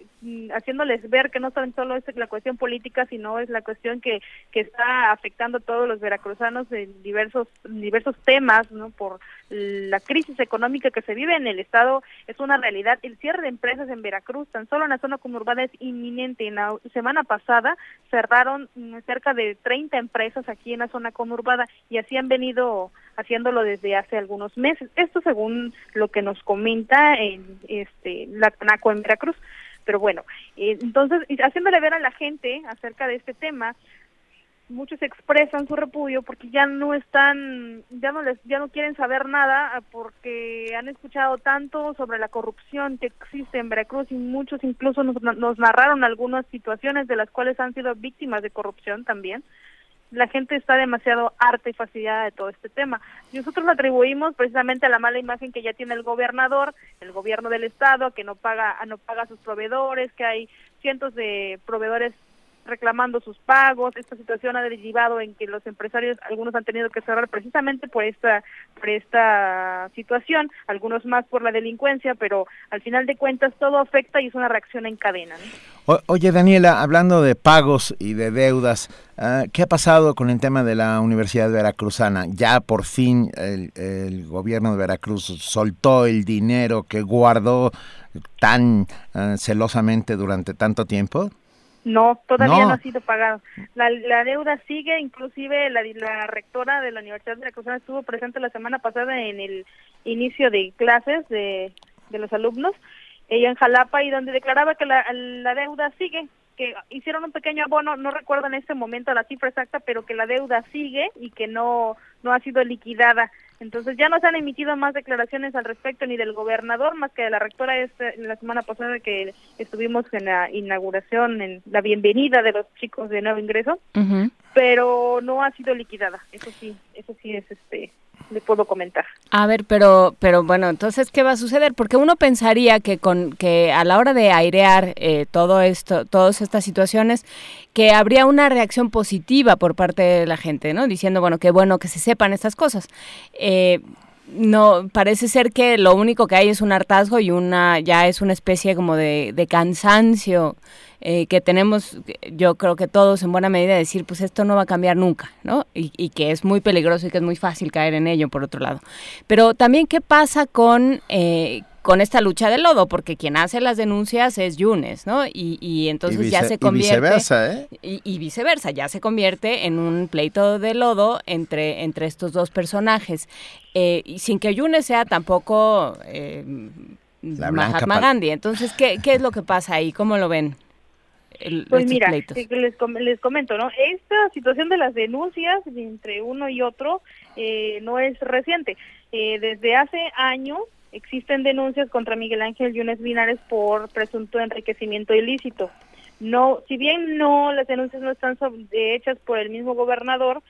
haciéndoles ver que no solo es la cuestión política, sino es la cuestión que, que está afectando a todos los veracruzanos en diversos, diversos temas, ¿no? Por la crisis económica que se vive en el estado, es una realidad. El cierre de empresas en Veracruz, tan solo en la zona conurbada, es inminente. En la semana pasada cerraron mm, cerca de 30 empresas aquí en la zona conurbada y así han venido haciéndolo desde hace algunos meses. Esto según lo que nos comenta en este la CANACO en Veracruz. Pero bueno, eh, entonces, haciéndole ver a la gente acerca de este tema, muchos expresan su repudio porque ya no están, ya no les, ya no quieren saber nada ah, porque han escuchado tanto sobre la corrupción que existe en Veracruz y muchos incluso nos, nos narraron algunas situaciones de las cuales han sido víctimas de corrupción también la gente está demasiado harta y fastidiada de todo este tema. Nosotros lo atribuimos precisamente a la mala imagen que ya tiene el gobernador, el gobierno del estado, que no paga, no paga a sus proveedores, que hay cientos de proveedores reclamando sus pagos. Esta situación ha derivado en que los empresarios, algunos han tenido que cerrar precisamente por esta, por esta situación, algunos más por la delincuencia, pero al final de cuentas todo afecta y es una reacción en cadena. oye, Daniela, hablando de pagos y de deudas, ah, ¿qué ha pasado con el tema de la Universidad Veracruzana? Ya por fin el, gobierno de Veracruz soltó el dinero que guardó tan ah, celosamente durante tanto tiempo. No, todavía no, ha sido pagado. La, la deuda sigue, inclusive la, la rectora de la Universidad de Veracruz estuvo presente la semana pasada en el inicio de clases de, de los alumnos, ella en Jalapa, y donde declaraba que la, la deuda sigue, que hicieron un pequeño abono, no recuerdo en este momento la cifra exacta, pero que la deuda sigue y que no, no ha sido liquidada. Entonces ya no se han emitido más declaraciones al respecto ni del gobernador más que de la rectora este, la semana pasada que estuvimos en la inauguración, en la bienvenida de los chicos de nuevo ingreso, pero no ha sido liquidada. Eso sí, eso sí es este le puedo comentar. A ver, pero, pero bueno, entonces, ¿qué va a suceder? Porque uno pensaría que con que a la hora de airear eh, todo esto, todas estas situaciones, que habría una reacción positiva por parte de la gente, ¿no? Diciendo, bueno, qué bueno que se sepan estas cosas. Eh, no, parece ser que lo único que hay es un hartazgo y una, ya es una especie como de, de cansancio eh, que tenemos, yo creo que todos en buena medida decir, pues esto no va a cambiar nunca, ¿no? Y, y, que es muy peligroso y que es muy fácil caer en ello, por otro lado. Pero también, ¿qué pasa con... Eh, con esta lucha del lodo, porque quien hace las denuncias es Yunes, ¿no? Y, y entonces ya se convierte... Y viceversa, ¿eh? Y, viceversa, ya se convierte en un pleito de lodo entre, entre estos dos personajes. Eh, y sin que Yunes sea tampoco eh, Mahatma Gandhi. Entonces, ¿qué, ¿qué es lo que pasa ahí? ¿Cómo lo ven? Pues mira, les, les comento, ¿no? Esta situación de las denuncias entre uno y otro eh, no es reciente. Eh, desde hace años existen denuncias contra Miguel Ángel Yunes Linares por presunto enriquecimiento ilícito. No, si bien no las denuncias no están hechas por el mismo gobernador,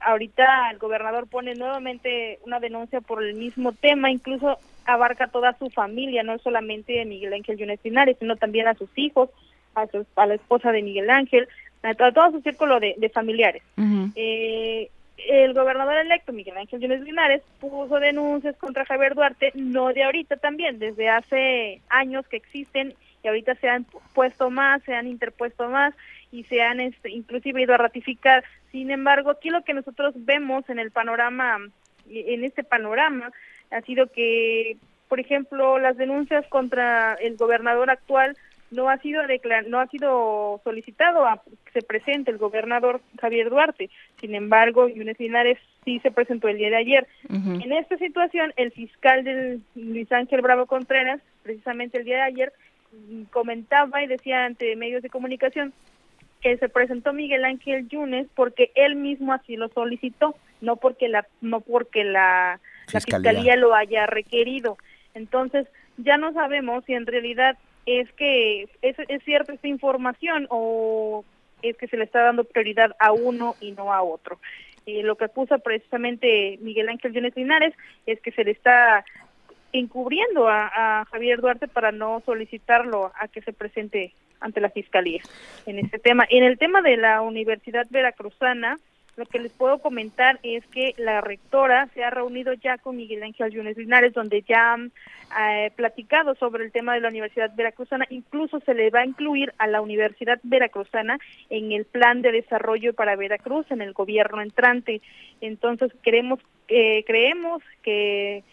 ahorita el gobernador pone nuevamente una denuncia por el mismo tema, incluso abarca toda su familia, no solamente a Miguel Ángel Yunes Linares, sino también a sus hijos, a, la esposa de Miguel Ángel, a, todo su círculo de, familiares. Eh, el gobernador electo, Miguel Ángel Yunes Linares, puso denuncias contra Javier Duarte, no de ahorita también, desde hace años que existen y ahorita se han puesto más, se han interpuesto más y se han este, inclusive ido a ratificar. Sin embargo, aquí lo que nosotros vemos en el panorama, en este panorama, ha sido que, por ejemplo, las denuncias contra el gobernador actual no ha sido no ha sido solicitado a que se presente el gobernador Javier Duarte. Sin embargo, Yunes Linares sí se presentó el día de ayer. En esta situación, el fiscal del Luis Ángel Bravo Contreras, precisamente el día de ayer, comentaba y decía ante medios de comunicación que se presentó Miguel Ángel Yunes porque él mismo así lo solicitó, no porque la no porque la fiscalía, la fiscalía lo haya requerido. Entonces, ya no sabemos si en realidad es que es, cierta esta información o es que se le está dando prioridad a uno y no a otro. Eh, lo que acusa precisamente Miguel Ángel Jones Linares es que se le está encubriendo a, Javier Duarte para no solicitarlo a que se presente ante la fiscalía en este tema. En el tema de la Universidad Veracruzana, Lo que les puedo comentar es que la rectora se ha reunido ya con Miguel Ángel Yunes Linares, donde ya han eh, platicado sobre el tema de la Universidad Veracruzana. Incluso se le va a incluir a la Universidad Veracruzana en el plan de desarrollo para Veracruz en el gobierno entrante. Entonces queremos, eh, creemos que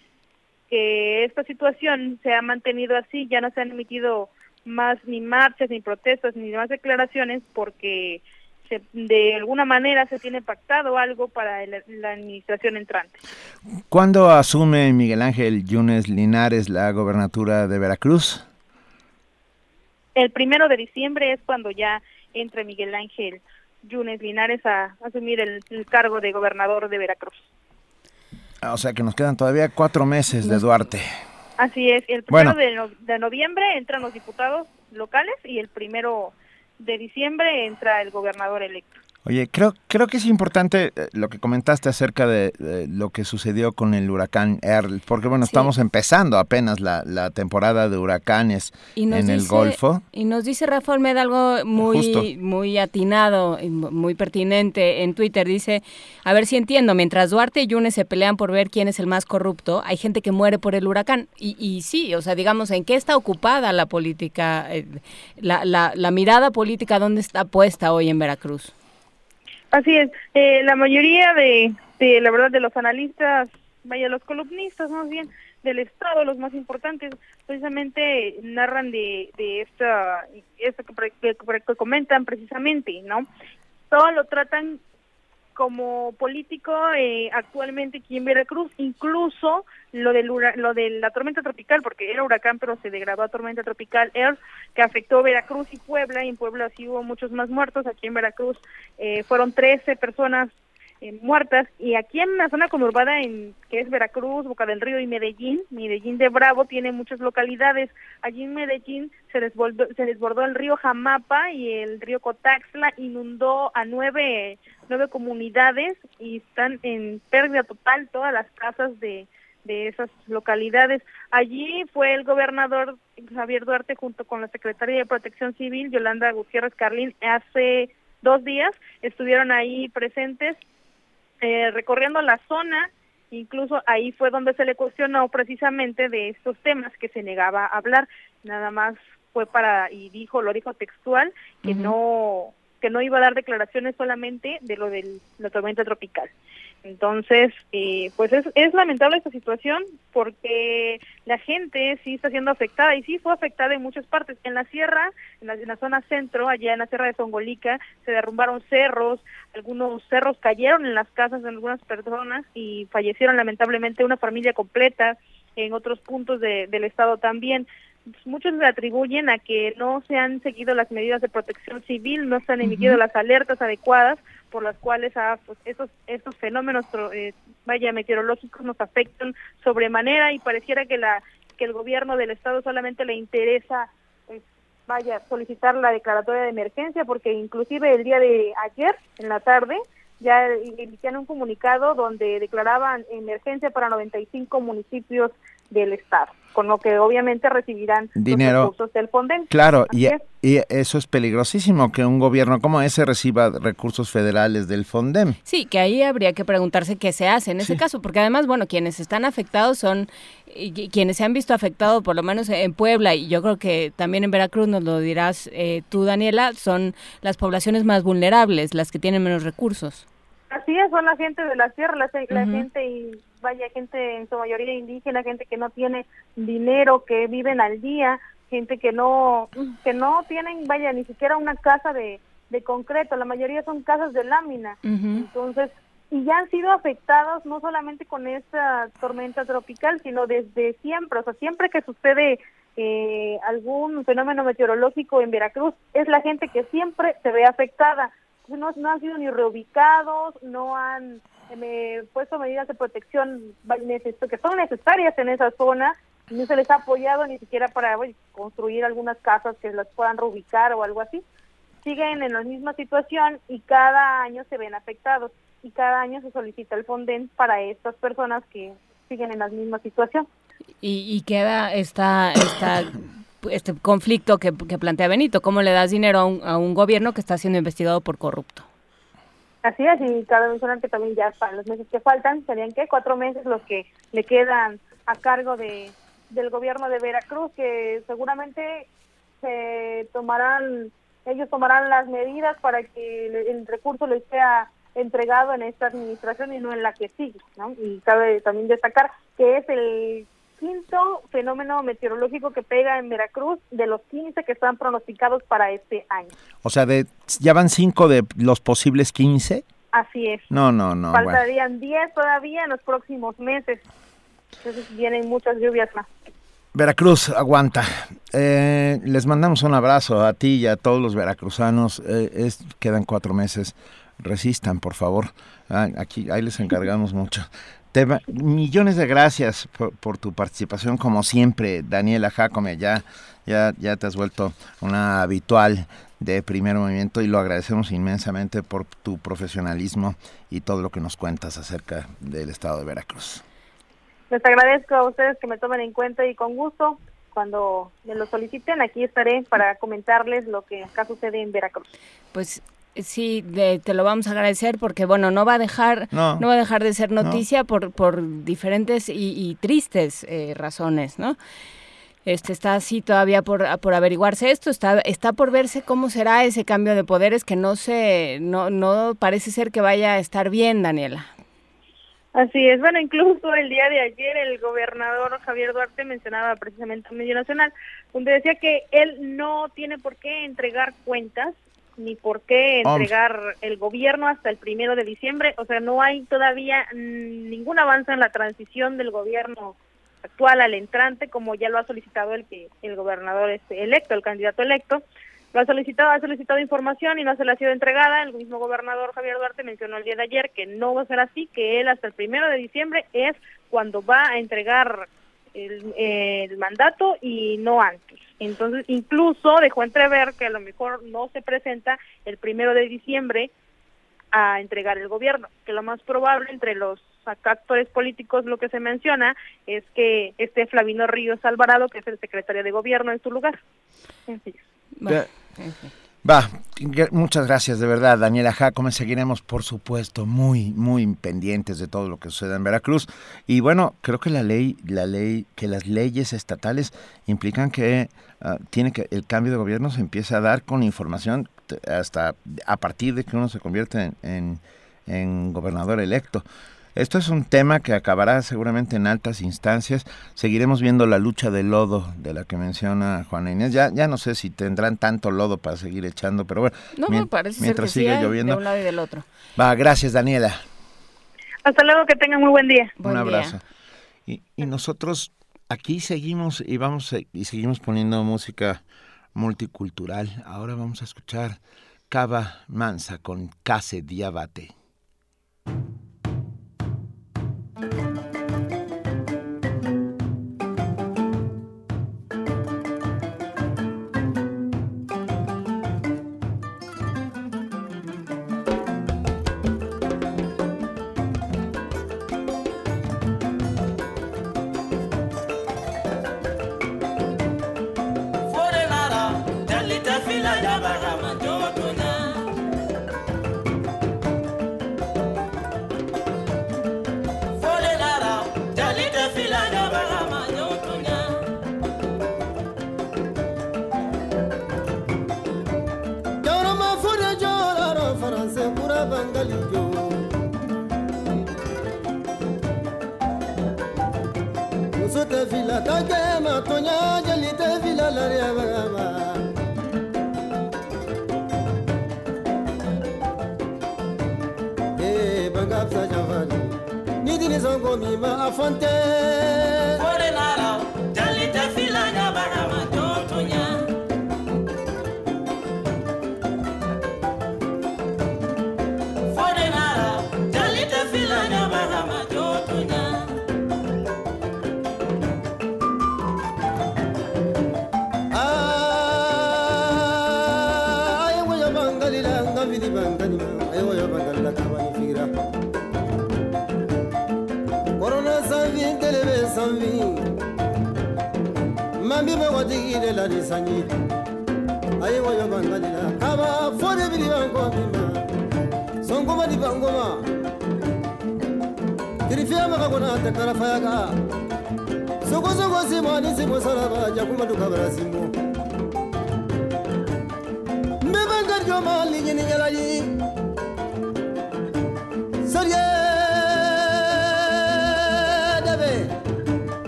que esta situación se ha mantenido así, ya no se han emitido más ni marchas, ni protestas, ni más declaraciones, porque de alguna manera se tiene pactado algo para la administración entrante. ¿Cuándo asume Miguel Ángel Yunes Linares la gobernatura de Veracruz? El primero de diciembre es cuando ya entre Miguel Ángel Yunes Linares a, asumir el, cargo de gobernador de Veracruz. O sea que nos quedan todavía cuatro meses de Duarte. Así es, el primero de, de noviembre entran los diputados locales y el primero de diciembre entra el gobernador electo. Oye, creo, creo que es importante eh, lo que comentaste acerca de, lo que sucedió con el huracán Earl, porque bueno, estamos empezando apenas la, la, temporada de huracanes en el Golfo. Y nos dice Rafa Olmeda algo muy, muy atinado, y muy pertinente en Twitter. Dice, a ver si entiendo, mientras Duarte y Yunes se pelean por ver quién es el más corrupto, hay gente que muere por el huracán. Y, y sí, o sea, digamos, ¿en qué está ocupada la política, eh, la, la, la mirada política, dónde está puesta hoy en Veracruz? Así es, eh, la mayoría de, de, la verdad, de los analistas, vaya, los columnistas más bien del Estado, los más importantes, precisamente narran de, de esta, esto que, que comentan precisamente, ¿no? Todo lo tratan como político eh, actualmente aquí en Veracruz, incluso lo del lo de la tormenta tropical, porque era huracán pero se degradó a tormenta tropical Air, que afectó Veracruz y Puebla, y en Puebla sí hubo muchos más muertos, aquí en Veracruz eh, fueron 13 personas eh, muertas y aquí en la zona conurbada en que es Veracruz, Boca del Río y Medellín, Medellín de Bravo tiene muchas localidades. Allí en Medellín se desbordó, se desbordó el río Jamapa y el río Cotaxla inundó a nueve, nueve comunidades y están en pérdida total todas las casas de, de esas localidades. Allí fue el gobernador Javier Duarte junto con la secretaria de Protección Civil, Yolanda Gutiérrez Carlín, hace dos días estuvieron ahí presentes eh, recorriendo la zona, incluso ahí fue donde se le cuestionó precisamente de estos temas que se negaba a hablar, nada más fue para, y dijo, lo dijo textual, que no que no iba a dar declaraciones solamente de lo de la tormenta tropical. Entonces, eh, pues es, es lamentable esta situación porque la gente sí está siendo afectada y sí fue afectada en muchas partes. En la sierra, en la, zona centro, allá en la sierra de Zongolica, se derrumbaron cerros, algunos cerros cayeron en las casas de algunas personas y fallecieron lamentablemente una familia completa en otros puntos de, del estado también muchos le atribuyen a que no se han seguido las medidas de protección civil, no se han emitido las alertas adecuadas por las cuales a, pues, esos, estos fenómenos eh, vaya meteorológicos nos afectan sobremanera y pareciera que la que el gobierno del estado solamente le interesa pues, vaya solicitar la declaratoria de emergencia porque inclusive el día de ayer en la tarde ya emitían un comunicado donde declaraban emergencia para 95 municipios del Estado, con lo que obviamente recibirán dinero los recursos del Fonden. Claro, y, y, eso es peligrosísimo, que un gobierno como ese reciba recursos federales del Fondem. Sí, que ahí habría que preguntarse qué se hace en ese caso, porque además, bueno, quienes están afectados son, quienes se han visto afectados, por lo menos en Puebla, y yo creo que también en Veracruz, nos lo dirás eh, tú, Daniela, son las poblaciones más vulnerables, las que tienen menos recursos. Así es, son la gente de la sierra, la, gente y vaya gente en su mayoría indígena, gente que no tiene dinero, que viven al día, gente que no que no tienen, vaya, ni siquiera una casa de, de concreto, la mayoría son casas de lámina. Entonces, y ya han sido afectados no solamente con esta tormenta tropical, sino desde siempre, o sea, siempre que sucede eh, algún fenómeno meteorológico en Veracruz, es la gente que siempre se ve afectada no, no han sido ni reubicados, no han eh, puesto medidas de protección que son necesarias en esa zona, no se les ha apoyado ni siquiera para construir algunas casas que las puedan reubicar o algo así. Siguen en la misma situación y cada año se ven afectados y cada año se solicita el Fonden para estas personas que siguen en la misma situación. Y, y queda esta, esta este conflicto que, plantea Benito, cómo le das dinero a un, a un, gobierno que está siendo investigado por corrupto. Así es, y cabe mencionar que también ya para los meses que faltan, serían que cuatro meses los que le quedan a cargo de del gobierno de Veracruz, que seguramente se tomarán, ellos tomarán las medidas para que el recurso les sea entregado en esta administración y no en la que sigue, ¿no? Y cabe también destacar que es el quinto fenómeno meteorológico que pega en Veracruz de los 15 que están pronosticados para este año. O sea, de, ¿ya van cinco de los posibles 15? Así es. No, no, no. Faltarían 10 todavía en los próximos meses. Entonces vienen muchas lluvias más. Veracruz, aguanta. Eh, les mandamos un abrazo a ti y a todos los veracruzanos. Eh, quedan cuatro meses. Resistan, por favor. Ah, aquí, ahí les encargamos mucho millones de gracias por, tu participación, como siempre, Daniela Jacome, ya, ya, ya te has vuelto una habitual de primer movimiento y lo agradecemos inmensamente por tu profesionalismo y todo lo que nos cuentas acerca del estado de Veracruz. Les agradezco a ustedes que me tomen en cuenta y con gusto, cuando me lo soliciten, aquí estaré para comentarles lo que acá sucede en Veracruz. Pues Sí, te lo vamos a agradecer porque bueno, no va a dejar, no, va a dejar de ser noticia por, por diferentes y, tristes eh, razones, ¿no? Este está así todavía por, por averiguarse esto, está, está por verse cómo será ese cambio de poderes que no se, no, no parece ser que vaya a estar bien, Daniela. Así es, bueno, incluso el día de ayer el gobernador Javier Duarte mencionaba precisamente a Medio Nacional, donde decía que él no tiene por qué entregar cuentas ni por qué entregar el gobierno hasta el primero de diciembre. O sea, no hay todavía ningún avance en la transición del gobierno actual al entrante, como ya lo ha solicitado el que el gobernador este electo, el candidato electo. Lo ha solicitado, ha solicitado información y no se le ha sido entregada. El mismo gobernador Javier Duarte mencionó el día de ayer que no va a ser así, que él hasta el primero de diciembre es cuando va a entregar el, el mandato y no antes. Entonces, incluso dejó entrever que a lo mejor no se presenta el primero de diciembre a entregar el gobierno, que lo más probable entre los actores políticos lo que se menciona es que esté Flavino Ríos Alvarado, que es el secretario de gobierno en su lugar. Va, muchas gracias de verdad, Daniela Jacome. Seguiremos, por supuesto, muy, muy pendientes de todo lo que suceda en Veracruz. Y bueno, creo que la ley, la ley, que las leyes estatales implican que ah, tiene que el cambio de gobierno se empieza a dar con información hasta a partir de que uno se convierte en, en gobernador electo. Esto es un tema que acabará seguramente en altas instancias. Seguiremos viendo la lucha del lodo de la que menciona Juana Inés. Ya, ya no sé si tendrán tanto lodo para seguir echando, pero bueno, no, parece mientras sigue lloviendo. De un lado y del otro. Va, gracias Daniela. Hasta luego, que tengan muy buen día. un abrazo. Y, y, nosotros aquí seguimos y vamos y seguimos poniendo música multicultural. Ahora vamos a escuchar Cava Mansa con Case Diabate. Thank you.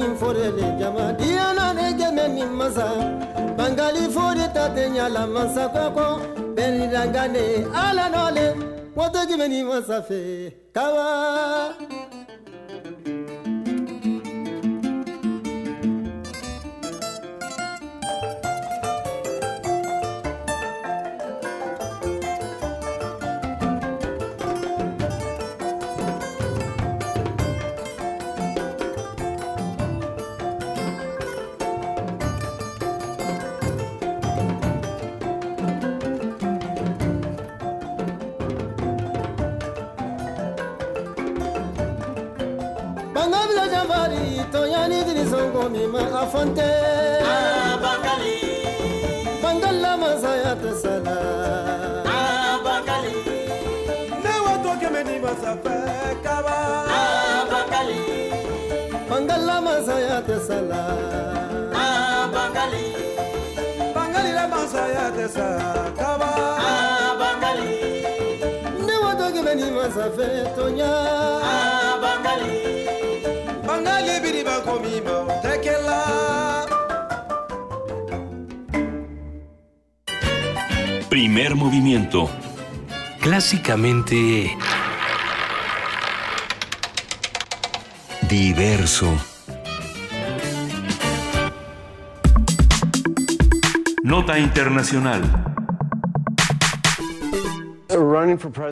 For the jama. Diana ne jɛmɛ nin masa. Bangali fori ta la ɲala koko, kɔ bɛnirangane ala nɔle woto jɛmɛ nin masa fɛ kawa. Bangali Bangali bakomi ma tekela Primer movimiento. Clásicamente... Diverso. Nota internacional.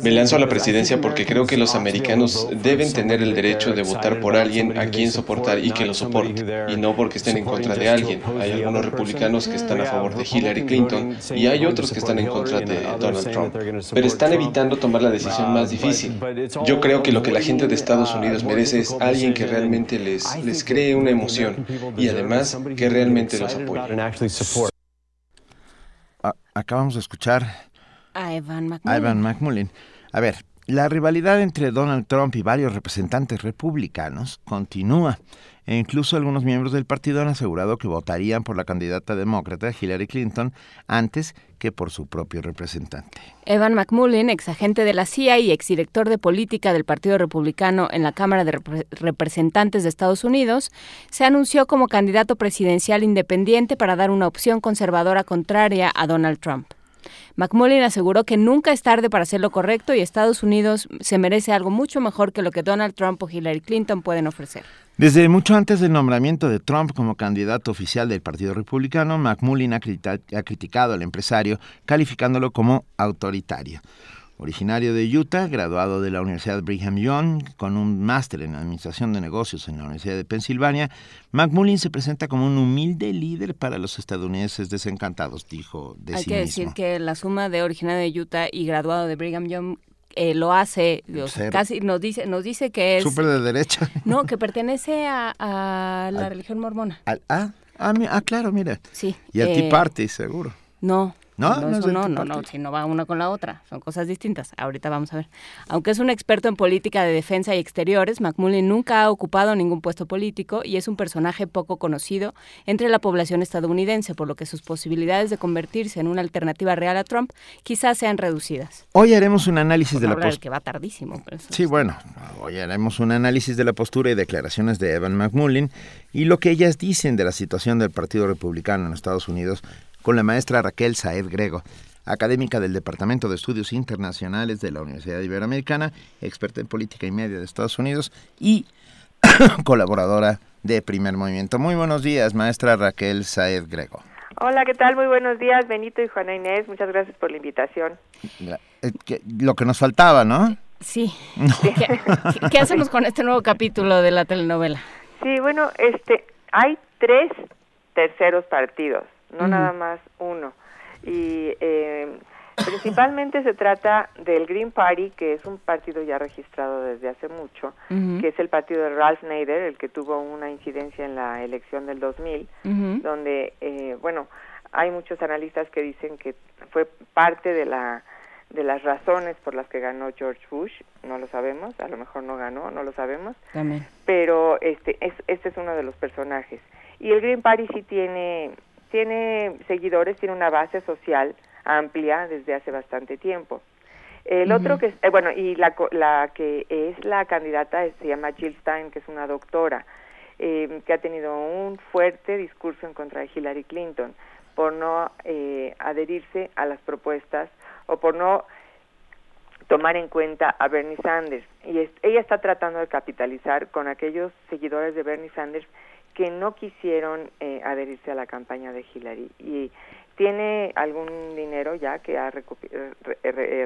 Me lanzo a la presidencia porque creo que los americanos deben tener el derecho de votar por alguien a quien soportar y que lo soporte, y no porque estén en contra de alguien. Hay algunos republicanos que están a favor de Hillary Clinton y hay otros que están en contra de Donald Trump, pero están evitando tomar la decisión más difícil. Yo creo que lo que la gente de Estados Unidos merece es alguien que realmente les, les cree una emoción y además que realmente los apoye. A- acabamos de escuchar A Evan McMullin. A ver, la rivalidad entre Donald Trump y varios representantes republicanos continúa. E incluso algunos miembros del partido han asegurado que votarían por la candidata demócrata Hillary Clinton antes que por su propio representante. Evan McMullin, exagente de la CIA y exdirector de política del Partido Republicano en la Cámara de Repre- Representantes de Estados Unidos, se anunció como candidato presidencial independiente para dar una opción conservadora contraria a Donald Trump. McMullin aseguró que nunca es tarde para hacer lo correcto y Estados Unidos se merece algo mucho mejor que lo que Donald Trump o Hillary Clinton pueden ofrecer. Desde mucho antes del nombramiento de Trump como candidato oficial del Partido Republicano, McMullin ha, ha criticado al empresario, calificándolo como autoritario. Originario de Utah, graduado de la Universidad Brigham Young con un máster en Administración de Negocios en la Universidad de Pensilvania, McMullin se presenta como un humilde líder para los estadounidenses desencantados, dijo de Hay sí que mismo. decir que la suma de originario de Utah y graduado de Brigham Young eh, lo hace, Ser- casi nos dice, nos dice que es Súper de derecha. no, que pertenece a, a la Al- religión mormona. Al- ah, ah, ah, claro, mira. Sí. Y al eh, Tea Party, seguro. No. ¿No? No, ¿No no, si no va una con la otra, son cosas distintas. Ahorita vamos a ver. Aunque es un experto en política de defensa y exteriores, McMullin nunca ha ocupado ningún puesto político y es un personaje poco conocido entre la población estadounidense, por lo que sus posibilidades de convertirse en una alternativa real a Trump quizás sean reducidas. Hoy haremos un análisis de la postura. que va tardísimo. Sí, bueno, hoy haremos un análisis de la postura y declaraciones de Evan McMullin y lo que ellas dicen de la situación del Partido Republicano en Estados Unidos con la maestra Raquel Saed Grego, académica del Departamento de Estudios Internacionales de la Universidad Iberoamericana, experta en política y media de Estados Unidos y colaboradora de Primer Movimiento. Muy buenos días, maestra Raquel Saed Grego. Hola, ¿qué tal? Muy buenos días, Benito y Juana Inés. Muchas gracias por la invitación. Eh, lo que nos faltaba, ¿no? Sí. ¿Qué, hacemos con este nuevo capítulo de la telenovela? Sí, bueno, este, hay tres terceros partidos, no nada más uno. Y eh, Principalmente se trata del Green Party, que es un partido ya registrado desde hace mucho, que es el partido de Ralph Nader, el que tuvo una incidencia en la elección del 2000, donde, eh, bueno, hay muchos analistas que dicen que fue parte de la de las razones por las que ganó George Bush, no lo sabemos, a lo mejor no ganó, no lo sabemos, pero este es, este es uno de los personajes. Y el Green Party sí tiene tiene seguidores, tiene una base social amplia desde hace bastante tiempo. El otro que, eh, bueno, y la, la que es la candidata se llama Jill Stein, que es una doctora, eh, que ha tenido un fuerte discurso en contra de Hillary Clinton por no eh, adherirse a las propuestas o por no tomar en cuenta a Bernie Sanders. Y ella está tratando de capitalizar con aquellos seguidores de Bernie Sanders que no quisieron adherirse a la campaña de Hillary. Y tiene algún dinero ya que ha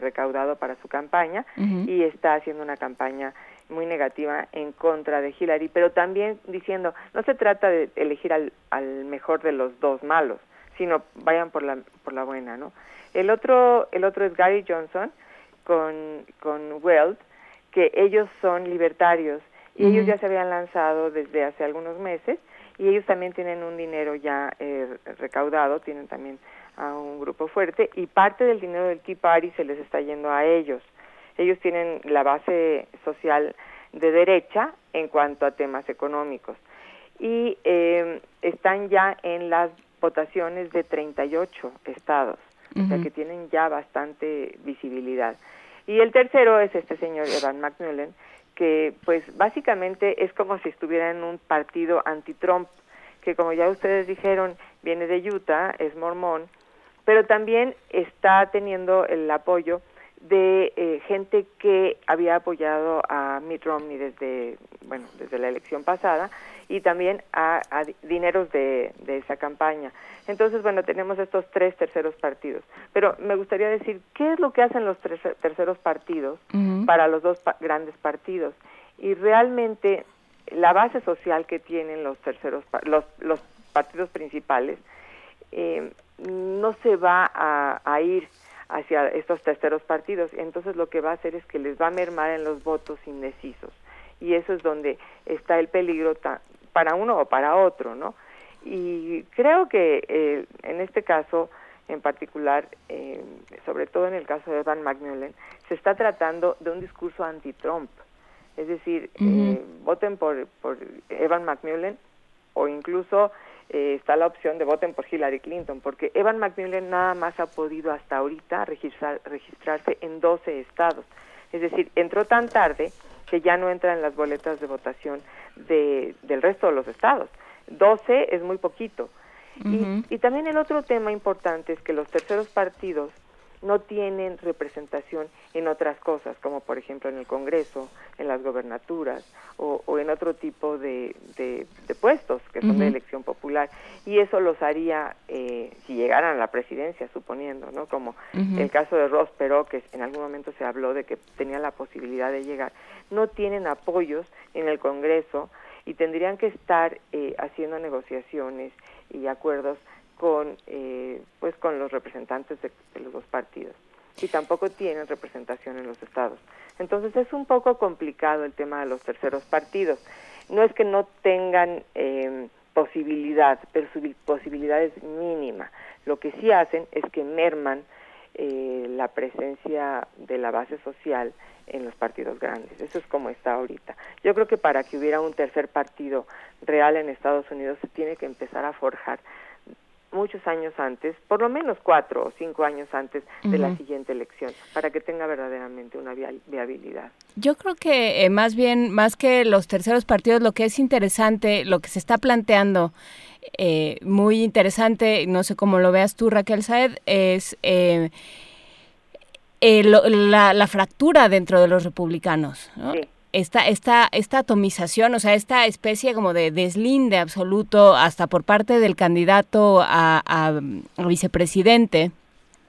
recaudado para su campaña y está haciendo una campaña muy negativa en contra de Hillary, pero también diciendo, no se trata de elegir al, al mejor de los dos malos, sino vayan por la, por la buena, ¿no? El otro, el otro es Gary Johnson con, con Weld, que ellos son libertarios y ellos ya se habían lanzado desde hace algunos meses y ellos también tienen un dinero ya eh, recaudado, tienen también a un grupo fuerte y parte del dinero del Tea Party se les está yendo a ellos. Ellos tienen la base social de derecha en cuanto a temas económicos y eh, están ya en las votaciones de 38 estados, o sea que tienen ya bastante visibilidad. Y el tercero es este señor Evan McMullen, que pues básicamente es como si estuviera en un partido anti-Trump, que como ya ustedes dijeron, viene de Utah, es mormón, pero también está teniendo el apoyo de eh, gente que había apoyado a Mitt Romney desde bueno desde la elección pasada y también a, dineros de, esa campaña. Entonces bueno tenemos estos tres terceros partidos. Pero me gustaría decir qué es lo que hacen los tres terceros partidos para los dos grandes partidos y realmente la base social que tienen los terceros los los partidos principales eh, no se va a ir hacia estos terceros partidos. Entonces lo que va a hacer es que les va a mermar en los votos indecisos. Y eso es donde está el peligro para uno o para otro, ¿no? Y creo que eh, en este caso en particular, eh, sobre todo en el caso de Evan McMullen, se está tratando de un discurso anti-Trump. Es decir, eh, voten por, por Evan McMullen o incluso eh, está la opción de voten por Hillary Clinton, porque Evan McMillan nada más ha podido hasta ahorita registrar, registrarse en 12 estados. Es decir, entró tan tarde que ya no entra en las boletas de votación de, del resto de los estados. 12 es muy poquito. y, y también el otro tema importante es que los terceros partidos no tienen representación en otras cosas, como por ejemplo en el Congreso, en las gobernaturas o, en otro tipo de, de, puestos que son de elección popular. Y eso los haría, eh, si llegaran a la presidencia, suponiendo, ¿no? Como el caso de Ross Perot, que en algún momento se habló de que tenía la posibilidad de llegar, no tienen apoyos en el Congreso y tendrían que estar eh, haciendo negociaciones y acuerdos con eh, pues con los representantes de, los dos partidos y tampoco tienen representación en los estados. Entonces es un poco complicado el tema de los terceros partidos. No es que no tengan eh, posibilidad, pero su posibilidad es mínima. Lo que sí hacen es que merman eh, la presencia de la base social en los partidos grandes. Eso es como está ahorita. Yo creo que para que hubiera un tercer partido real en Estados Unidos se tiene que empezar a forjar muchos años antes, por lo menos cuatro o cinco años antes de la siguiente elección, para que tenga verdaderamente una viabilidad. Yo creo que eh, más bien, más que los terceros partidos, lo que es interesante, lo que se está planteando, eh, muy interesante, no sé cómo lo veas tú, Raquel Saed, es... Eh, la, fractura dentro de los republicanos. Esta, esta, esta atomización, o sea, esta especie como de deslinde absoluto hasta por parte del candidato a, vicepresidente.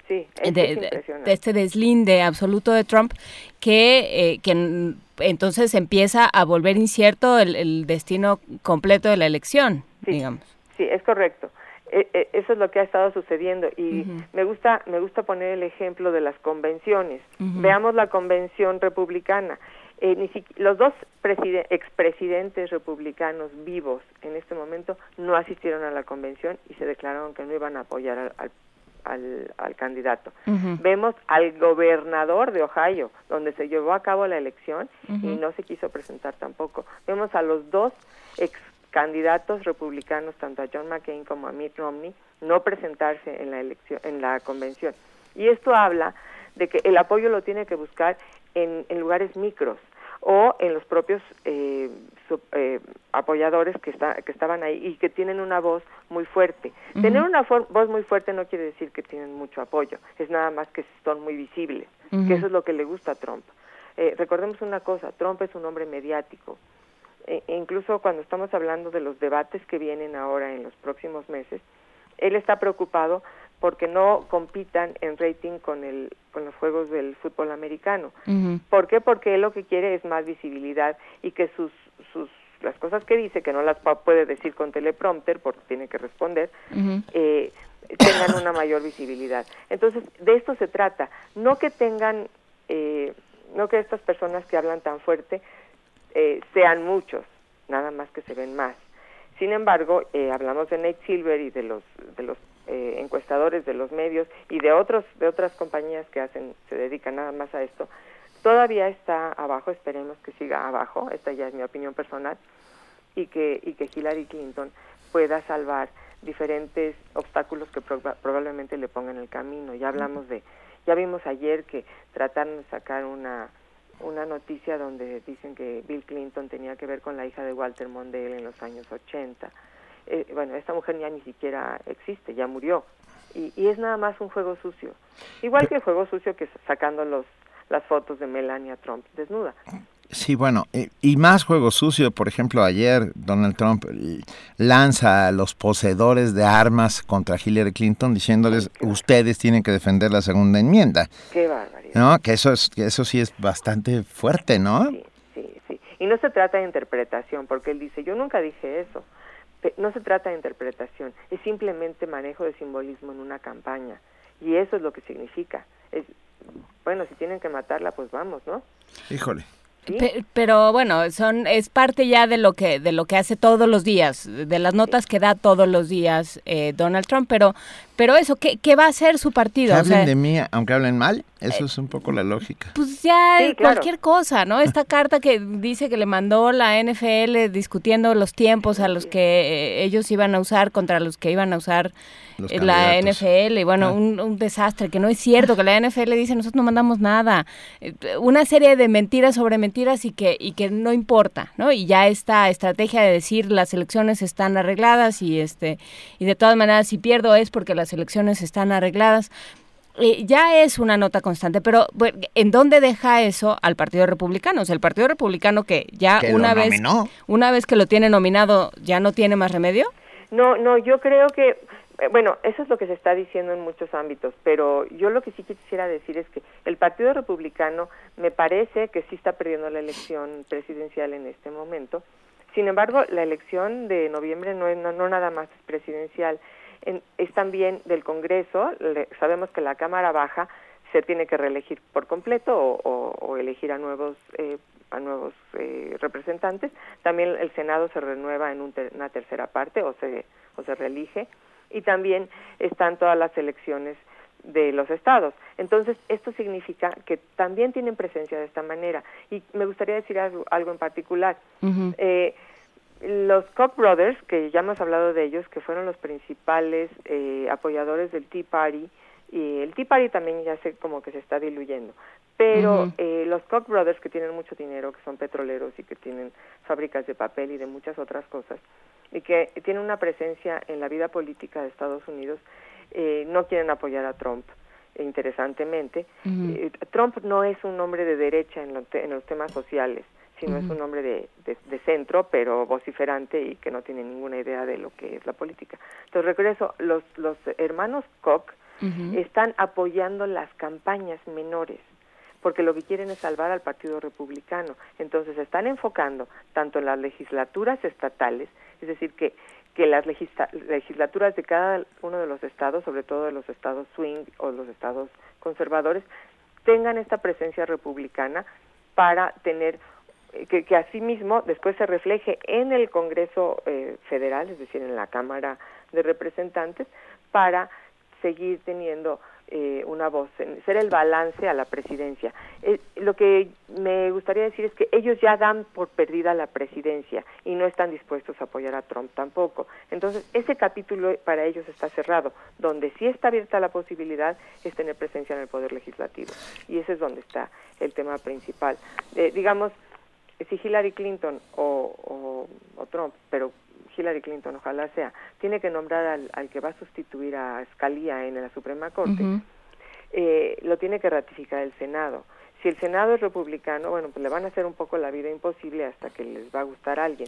Sí, de, este deslinde absoluto de Trump que, eh, que entonces empieza a volver incierto el, destino completo de la elección, digamos. Sí, es correcto. E, e, eso es lo que ha estado sucediendo y me gusta me gusta poner el ejemplo de las convenciones. Veamos la convención republicana. Eh, ni los dos expresidentes republicanos vivos en este momento no asistieron a la convención y se declararon que no iban a apoyar al, al, candidato. Vemos al gobernador de Ohio, donde se llevó a cabo la elección y no se quiso presentar tampoco. Vemos a los dos ex candidatos republicanos, tanto a John McCain como a Mitt Romney, no presentarse en la elección, en la convención. Y esto habla de que el apoyo lo tiene que buscar en, lugares micros o en los propios eh, eh, apoyadores que, está, que estaban ahí y que tienen una voz muy fuerte. Tener una voz muy fuerte no quiere decir que tienen mucho apoyo, es nada más que son muy visibles, que eso es lo que le gusta a Trump. Eh, recordemos una cosa, Trump es un hombre mediático, e incluso cuando estamos hablando de los debates que vienen ahora en los próximos meses, él está preocupado porque no compitan en rating con el con los juegos del fútbol americano. ¿Por qué? Porque él lo que quiere es más visibilidad y que sus sus las cosas que dice que no las puede decir con teleprompter porque tiene que responder eh, tengan una mayor visibilidad. Entonces de esto se trata, no que tengan eh, no que estas personas que hablan tan fuerte eh, sean muchos, nada más que se ven más. Sin embargo, eh, hablamos de Nate Silver y de los de los eh, encuestadores de los medios y de otros de otras compañías que hacen se dedican nada más a esto. Todavía está abajo, esperemos que siga abajo. Esta ya es mi opinión personal y que y que Hillary Clinton pueda salvar diferentes obstáculos que probablemente le pongan en el camino. Ya hablamos de ya vimos ayer que trataron de sacar una una noticia donde dicen que Bill Clinton tenía que ver con la hija de Walter Mondale en los años 80. Eh, bueno, esta mujer ya ni siquiera existe, ya murió. Y, y, es nada más un juego sucio. Igual que el juego sucio que sacando los, las fotos de Melania Trump desnuda. Sí, bueno, y más juego sucio, por ejemplo, ayer Donald Trump lanza a los poseedores de armas contra Hillary Clinton diciéndoles, ustedes tienen que defender la segunda enmienda. Qué barbaridad. ¿No? Que eso, es, que eso sí es bastante fuerte, ¿no? Sí, sí, sí. Y no se trata de interpretación, porque él dice, yo nunca dije eso. No se trata de interpretación, es simplemente manejo de simbolismo en una campaña. Y eso es lo que significa. Es, bueno, si tienen que matarla, pues vamos, ¿no? Híjole pero bueno, son es parte ya de lo que de lo que hace todos los días, de las notas que da todos los días eh, Donald Trump. Pero pero eso, ¿qué, qué va a hacer su partido? Que hablen de mí, aunque hablen mal, eso es un poco la lógica. Pues ya cualquier cosa, ¿no? Esta carta que dice que le mandó la NFL discutiendo los tiempos a los que eh, ellos iban a usar contra los que iban a usar eh, la NFL, y bueno, un, un, desastre, que no es cierto, que la NFL dice nosotros no mandamos nada, una serie de mentiras sobre mentiras y que, y que no importa, ¿no? Y ya esta estrategia de decir las elecciones están arregladas y este, y de todas maneras si pierdo es porque las elecciones están arregladas. Eh, ya es una nota constante, pero ¿en dónde deja eso al Partido Republicano? O sea, el Partido Republicano que ya una vez una vez que lo tiene nominado ya no tiene más remedio? No, no, yo creo que eh, bueno, eso es lo que se está diciendo en muchos ámbitos, pero yo lo que sí quisiera decir es que el Partido Republicano me parece que sí está perdiendo la elección presidencial en este momento. Sin embargo, la elección de noviembre no, es, no nada más es presidencial, es también del Congreso. sabemos que la Cámara Baja se tiene que reelegir por completo o, elegir a nuevos eh, a nuevos eh, representantes. También el Senado se renueva en una tercera parte o se o se reelige y también están todas las elecciones de los estados. Entonces, esto significa que también tienen presencia de esta manera. Y me gustaría decir algo, en particular los Koch brothers, que ya hemos hablado de ellos, que fueron los principales eh, apoyadores del Tea Party, y el Tea Party también ya sé como que se está diluyendo, pero eh, los Koch brothers, que tienen mucho dinero, que son petroleros y que tienen fábricas de papel y de muchas otras cosas, y que tienen una presencia en la vida política de Estados Unidos, eh, no quieren apoyar a Trump interesantemente. Trump no es un hombre de derecha en, en los temas sociales sino es un hombre de, de, centro, pero vociferante y que no tiene ninguna idea de lo que es la política. Entonces, regreso, los, los hermanos Koch están apoyando las campañas menores porque lo que quieren es salvar al Partido Republicano. Entonces, están enfocando tanto en las legislaturas estatales, es decir, que que las legislaturas de cada uno de los estados, sobre todo de los estados swing o los estados conservadores, tengan esta presencia republicana para tener que, que asimismo después se refleje en el Congreso eh, Federal, es decir, en la Cámara de Representantes, para seguir teniendo eh, una voz, ser el balance a la presidencia. Eh, lo que me gustaría decir es que ellos ya dan por perdida la presidencia y no están dispuestos a apoyar a Trump tampoco. Entonces, ese capítulo para ellos está cerrado. Donde sí está abierta la posibilidad es tener presencia en el Poder Legislativo. Y ese es donde está el tema principal. Eh, digamos, si Hillary Clinton o, o Trump, pero Hillary Clinton, ojalá sea, tiene que nombrar al, que va a sustituir a Scalia en la Suprema Corte, eh, lo tiene que ratificar el Senado. Si el Senado es republicano, bueno, pues le van a hacer un poco la vida imposible hasta que les va a gustar a alguien.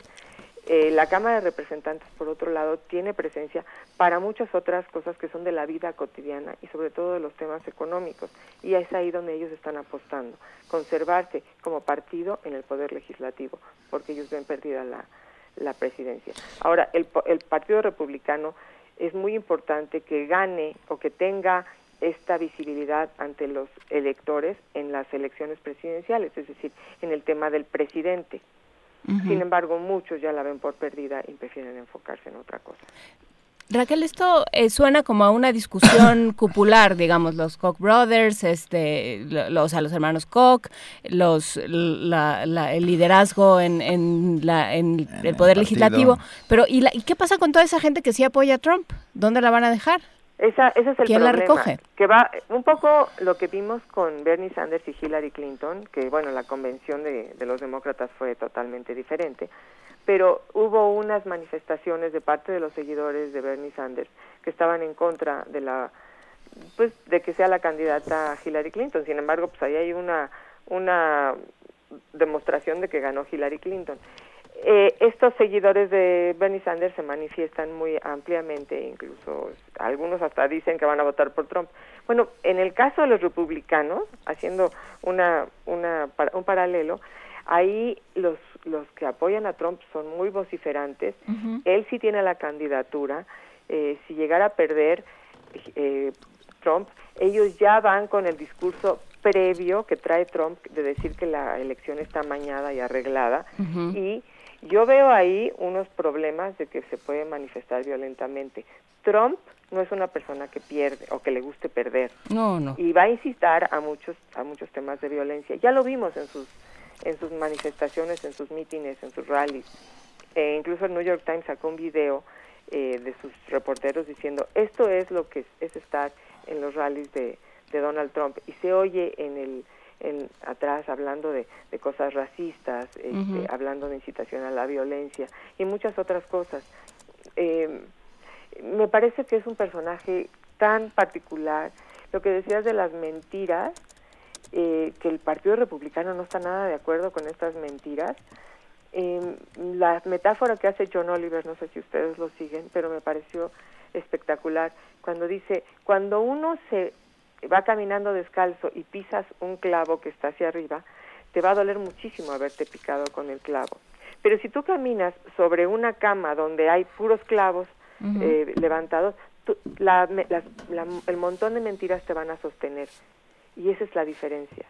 Eh, la Cámara de Representantes, por otro lado, tiene presencia para muchas otras cosas que son de la vida cotidiana y sobre todo de los temas económicos. Y es ahí donde ellos están apostando, conservarse como partido en el poder legislativo, porque ellos ven perdida la, la presidencia. Ahora, el, el Partido Republicano es muy importante que gane o que tenga esta visibilidad ante los electores en las elecciones presidenciales, es decir, en el tema del presidente. Sin embargo, muchos ya la ven por perdida y prefieren enfocarse en otra cosa. Raquel, esto eh, suena como a una discusión cupular, digamos, los Koch brothers, este, los, a los hermanos Koch, los, el liderazgo en, en, la, en, el poder legislativo. Pero ¿y, ¿y qué pasa con toda esa gente que sí apoya a Trump? ¿Dónde la van a dejar? Esa, ese es el ¿Quién la recoge? Que va un poco lo que vimos con Bernie Sanders y Hillary Clinton, que bueno, la convención de, de los demócratas fue totalmente diferente pero hubo unas manifestaciones de parte de los seguidores de Bernie Sanders que estaban en contra de la pues de que sea la candidata Hillary Clinton. Sin embargo, pues ahí hay una una demostración de que ganó Hillary Clinton. Eh, estos seguidores de Bernie Sanders se manifiestan muy ampliamente, incluso algunos hasta dicen que van a votar por Trump. Bueno, en el caso de los republicanos, haciendo una, una, un paralelo, ahí los los que apoyan a Trump son muy vociferantes. Él sí tiene la candidatura. Eh, si llegara a perder eh, Trump, ellos ya van con el discurso previo que trae Trump de decir que la elección está mañada y arreglada. Y yo veo ahí unos problemas de que se puede manifestar violentamente. Trump no es una persona que pierde o que le guste perder. No, no. Y va a incitar a muchos a muchos temas de violencia. Ya lo vimos en sus en sus manifestaciones, en sus mítines, en sus rallies. E incluso el New York Times sacó un video eh, de sus reporteros diciendo esto es lo que es, estar en los rallies de, Donald Trump y se oye en el en, atrás hablando de, cosas racistas, este, hablando de incitación a la violencia y muchas otras cosas. Eh, me parece que es un personaje tan particular. Lo que decías de las mentiras, eh, que el Partido Republicano no está nada de acuerdo con estas mentiras. Eh, la metáfora que hace John Oliver, no sé si ustedes lo siguen, pero me pareció espectacular, cuando dice, cuando uno se va caminando descalzo y pisas un clavo que está hacia arriba, te va a doler muchísimo haberte picado con el clavo. Pero si tú caminas sobre una cama donde hay puros clavos eh, levantados, el montón de mentiras te van a sostener y esa es la diferencia.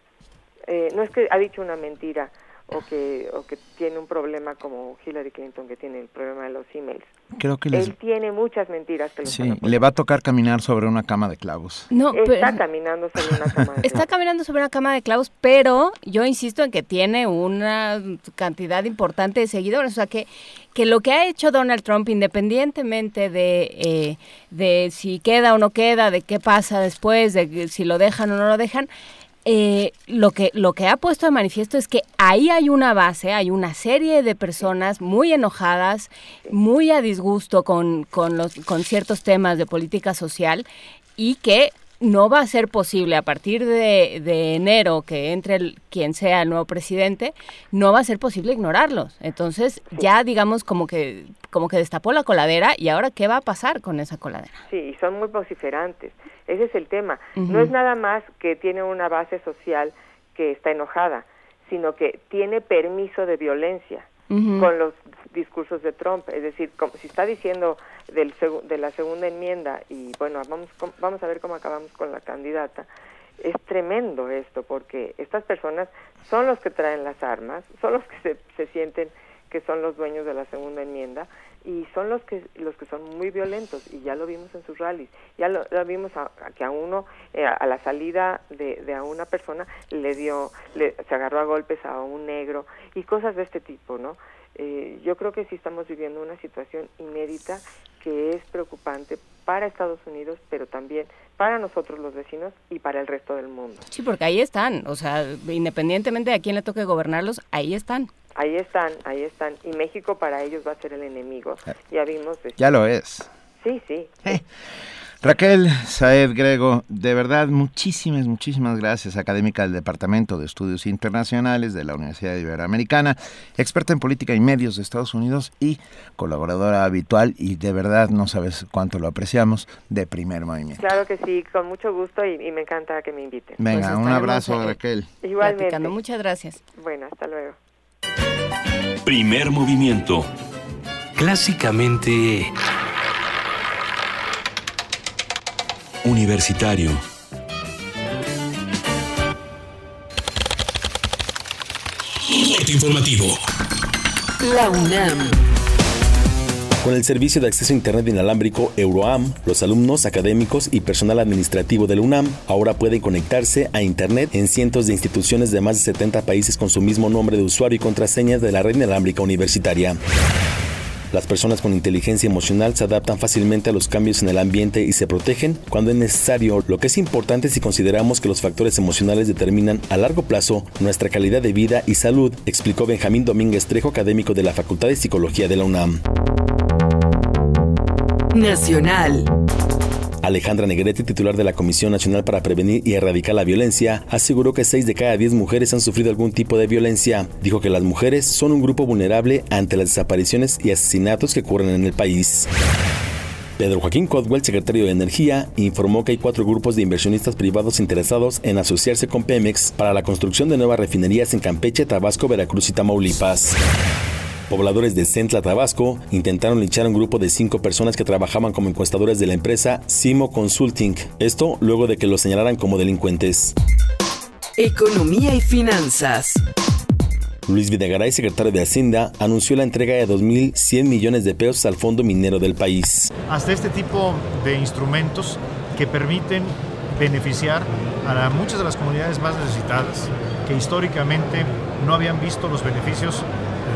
Eh, no es que ha dicho una mentira o que, o que tiene un problema como Hillary Clinton que tiene el problema de los emails. Creo que Él tiene muchas mentiras. Que sí, le va a tocar caminar sobre una cama de clavos. No, está caminando sobre una cama de clavos. Está caminando sobre una cama de clavos, pero yo insisto en que tiene una cantidad importante de seguidores. O sea, que, que lo que ha hecho Donald Trump, independientemente de, eh, de si queda o no queda, de qué pasa después, de si lo dejan o no lo dejan, eh, lo, que, lo que ha puesto de manifiesto es que ahí hay una base, hay una serie de personas muy enojadas, muy a disgusto con, con, los, con ciertos temas de política social y que no va a ser posible a partir de, enero que entre el, quien sea el nuevo presidente, no va a ser posible ignorarlos. Entonces ya digamos como que como que destapó la coladera y ahora qué va a pasar con esa coladera. Sí, son muy vociferantes. Ese es el tema. No es nada más que tiene una base social que está enojada, sino que tiene permiso de violencia con los discursos de Trump. Es decir, como, si está diciendo del, de la segunda enmienda y bueno, vamos, vamos a ver cómo acabamos con la candidata, es tremendo esto porque estas personas son los que traen las armas, son los que se, se sienten que son los dueños de la segunda enmienda y son los que los que son muy violentos y ya lo vimos en sus rallies ya lo, vimos a, que a uno eh, a la salida de, de, a una persona le dio le, se agarró a golpes a un negro y cosas de este tipo no eh, yo creo que sí estamos viviendo una situación inédita que es preocupante para Estados Unidos, pero también para nosotros los vecinos y para el resto del mundo. Sí, porque ahí están, o sea, independientemente de a quién le toque gobernarlos, ahí están. Ahí están, ahí están. Y México para ellos va a ser el enemigo. Ah. Ya vimos. Ya lo es. Sí, sí. Eh, Raquel Saed Grego, de verdad, muchísimas, muchísimas gracias, académica del Departamento de Estudios Internacionales de la Universidad Iberoamericana, experta en política y medios de Estados Unidos y colaboradora habitual, y de verdad no sabes cuánto lo apreciamos, de primer movimiento. Claro que sí, con mucho gusto y, me encanta que me inviten. Venga, pues un abrazo, Raquel. Igualmente. Muchas gracias. Bueno, hasta luego. Primer movimiento. Clásicamente universitario. informativo. La UNAM. Con el servicio de acceso a Internet inalámbrico Euroam, los alumnos, académicos y personal administrativo de la UNAM ahora pueden conectarse a Internet en cientos de instituciones de más de 70 países con su mismo nombre de usuario y contraseña de la red inalámbrica universitaria. Las personas con inteligencia emocional se adaptan fácilmente a los cambios en el ambiente y se protegen cuando es necesario, lo que es importante si consideramos que los factores emocionales determinan a largo plazo nuestra calidad de vida y salud, explicó Benjamín Domínguez Trejo, académico de la Facultad de Psicología de la UNAM. Nacional. Alejandra Negrete, titular de la Comisión Nacional para Prevenir y Erradicar la Violencia, aseguró que 6 de cada 10 mujeres han sufrido algún tipo de violencia. Dijo que las mujeres son un grupo vulnerable ante las desapariciones y asesinatos que ocurren en el país. Pedro Joaquín Codwell, secretario de Energía, informó que hay cuatro grupos de inversionistas privados interesados en asociarse con Pemex para la construcción de nuevas refinerías en Campeche, Tabasco, Veracruz y Tamaulipas. Pobladores de Centla, Tabasco, intentaron linchar a un grupo de cinco personas que trabajaban como encuestadores de la empresa Simo Consulting. Esto luego de que los señalaran como delincuentes. Economía y finanzas. Luis Videgaray, secretario de Hacienda, anunció la entrega de 2.100 millones de pesos al fondo minero del país. Hasta este tipo de instrumentos que permiten beneficiar a muchas de las comunidades más necesitadas, que históricamente no habían visto los beneficios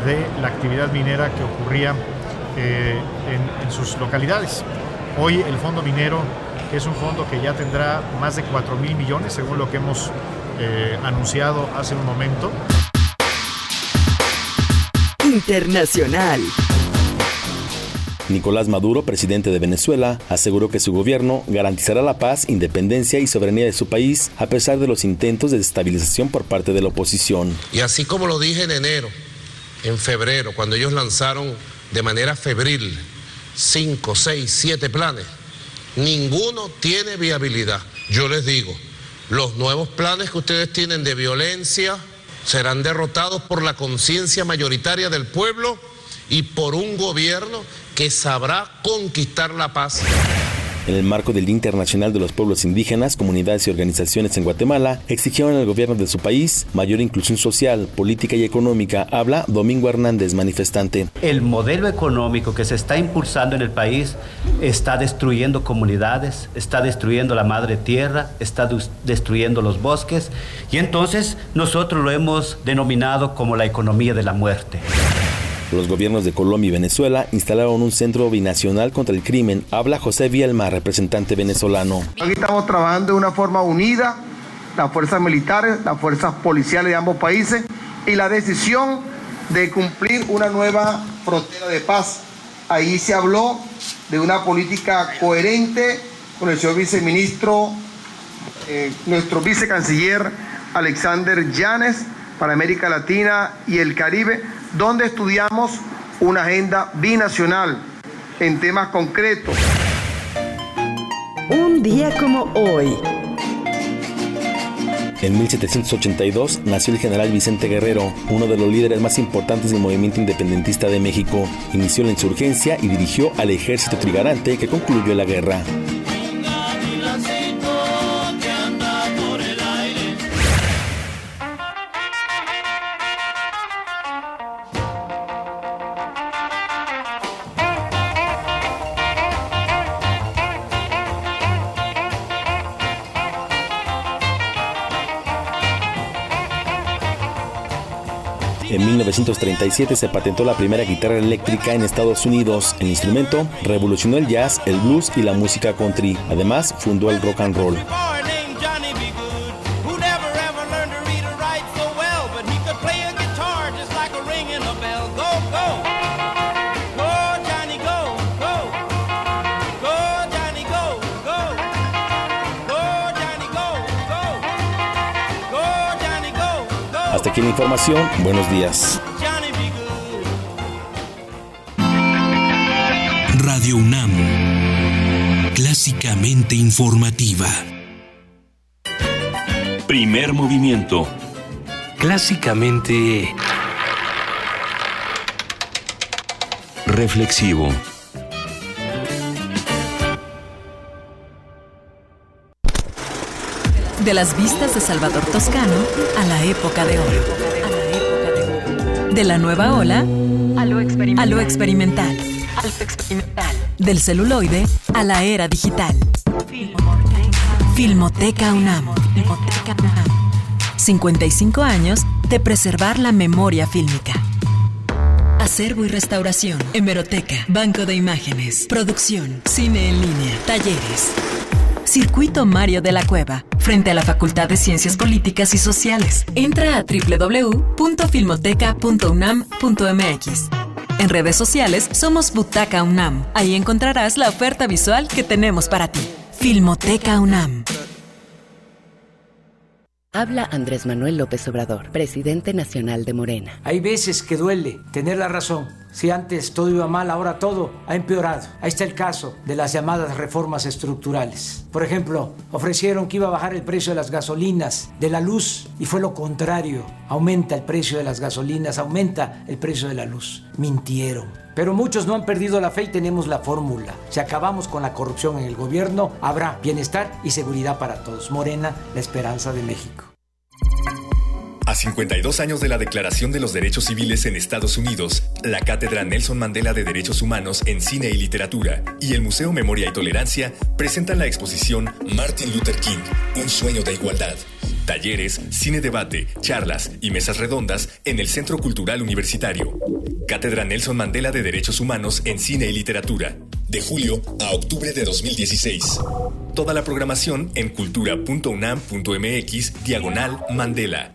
de la actividad minera que ocurría eh, en, sus localidades. Hoy el fondo minero es un fondo que ya tendrá más de 4 mil millones, según lo que hemos eh, anunciado hace un momento. Internacional. Nicolás Maduro, presidente de Venezuela, aseguró que su gobierno garantizará la paz, independencia y soberanía de su país a pesar de los intentos de desestabilización por parte de la oposición. Y así como lo dije en enero, en febrero, cuando ellos lanzaron de manera febril cinco, seis, siete planes, ninguno tiene viabilidad. Yo les digo, los nuevos planes que ustedes tienen de violencia serán derrotados por la conciencia mayoritaria del pueblo y por un gobierno que sabrá conquistar la paz. En el marco del Día Internacional de los Pueblos Indígenas, comunidades y organizaciones en Guatemala exigieron al gobierno de su país mayor inclusión social, política y económica. Habla Domingo Hernández, manifestante. El modelo económico que se está impulsando en el país está destruyendo comunidades, está destruyendo la madre tierra, está destruyendo los bosques y entonces nosotros lo hemos denominado como la economía de la muerte. Los gobiernos de Colombia y Venezuela instalaron un centro binacional contra el crimen. Habla José Vielma, representante venezolano. Aquí estamos trabajando de una forma unida, las fuerzas militares, las fuerzas policiales de ambos países y la decisión de cumplir una nueva frontera de paz. Ahí se habló de una política coherente con el señor viceministro eh, nuestro vicecanciller Alexander Llanes para América Latina y el Caribe, donde estudiamos una agenda binacional en temas concretos. Un día como hoy. En 1782 nació el general Vicente Guerrero, uno de los líderes más importantes del movimiento independentista de México. Inició la insurgencia y dirigió al ejército trigarante que concluyó la guerra. En 1937 se patentó la primera guitarra eléctrica en Estados Unidos. El instrumento revolucionó el jazz, el blues y la música country. Además, fundó el rock and roll. Información. Buenos días. Radio UNAM. Clásicamente informativa. Primer movimiento. Clásicamente... Reflexivo. De las vistas de Salvador Toscano a la época de oro. De la nueva ola a lo experimental. Del celuloide a la era digital. Filmoteca UNAM. 55 años de preservar la memoria fílmica. Acervo y restauración, hemeroteca, banco de imágenes, producción, cine en línea, talleres. Circuito Mario de la Cueva, frente a la Facultad de Ciencias Políticas y Sociales. Entra a www.filmoteca.unam.mx. En redes sociales somos Butaca UNAM. Ahí encontrarás la oferta visual que tenemos para ti. Filmoteca UNAM. Habla Andrés Manuel López Obrador, presidente nacional de Morena. Hay veces que duele tener la razón. Si antes todo iba mal, ahora todo ha empeorado. Ahí está el caso de las llamadas reformas estructurales. Por ejemplo, ofrecieron que iba a bajar el precio de las gasolinas, de la luz, y fue lo contrario. Aumenta el precio de las gasolinas, aumenta el precio de la luz. Mintieron. Pero muchos no han perdido la fe y tenemos la fórmula. Si acabamos con la corrupción en el gobierno, habrá bienestar y seguridad para todos. Morena, la esperanza de México. A 52 años de la Declaración de los Derechos Civiles en Estados Unidos, la Cátedra Nelson Mandela de Derechos Humanos en Cine y Literatura y el Museo Memoria y Tolerancia presentan la exposición Martin Luther King, Un sueño de igualdad. Talleres, cine debate, charlas y mesas redondas en el Centro Cultural Universitario. Cátedra Nelson Mandela de Derechos Humanos en Cine y Literatura. De julio a octubre de 2016. Toda la programación en cultura.unam.mx diagonal Mandela.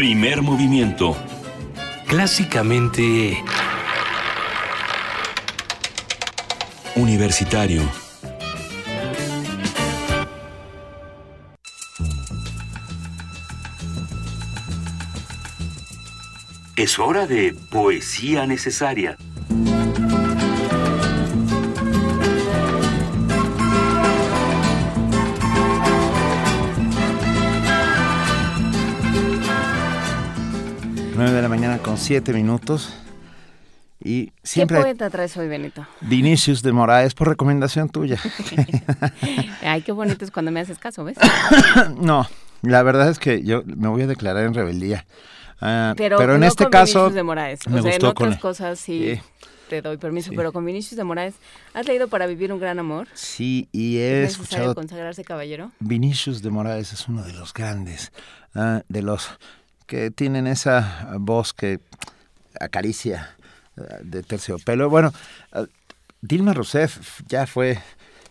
Primer movimiento. Clásicamente... Universitario. Es hora de poesía necesaria. 17 minutos. Y siempre ¿Qué poeta traes hoy, Benito? Vinicius de Moraes, por recomendación tuya. Ay, qué bonito es cuando me haces caso, ¿ves? no, la verdad es que yo me voy a declarar en rebeldía. Uh, pero, pero, en este con caso... Vinicius de Moraes. Me o sea, gustó en otras con... cosas sí, sí, te doy permiso, sí. pero con Vinicius de Moraes, ¿has leído Para Vivir un Gran Amor? Sí, y he ¿Es escuchado... consagrarse caballero? Vinicius de Moraes es uno de los grandes, uh, de los que tienen esa voz que acaricia ah, de terciopelo. Bueno, ah, Dilma Rousseff ya fue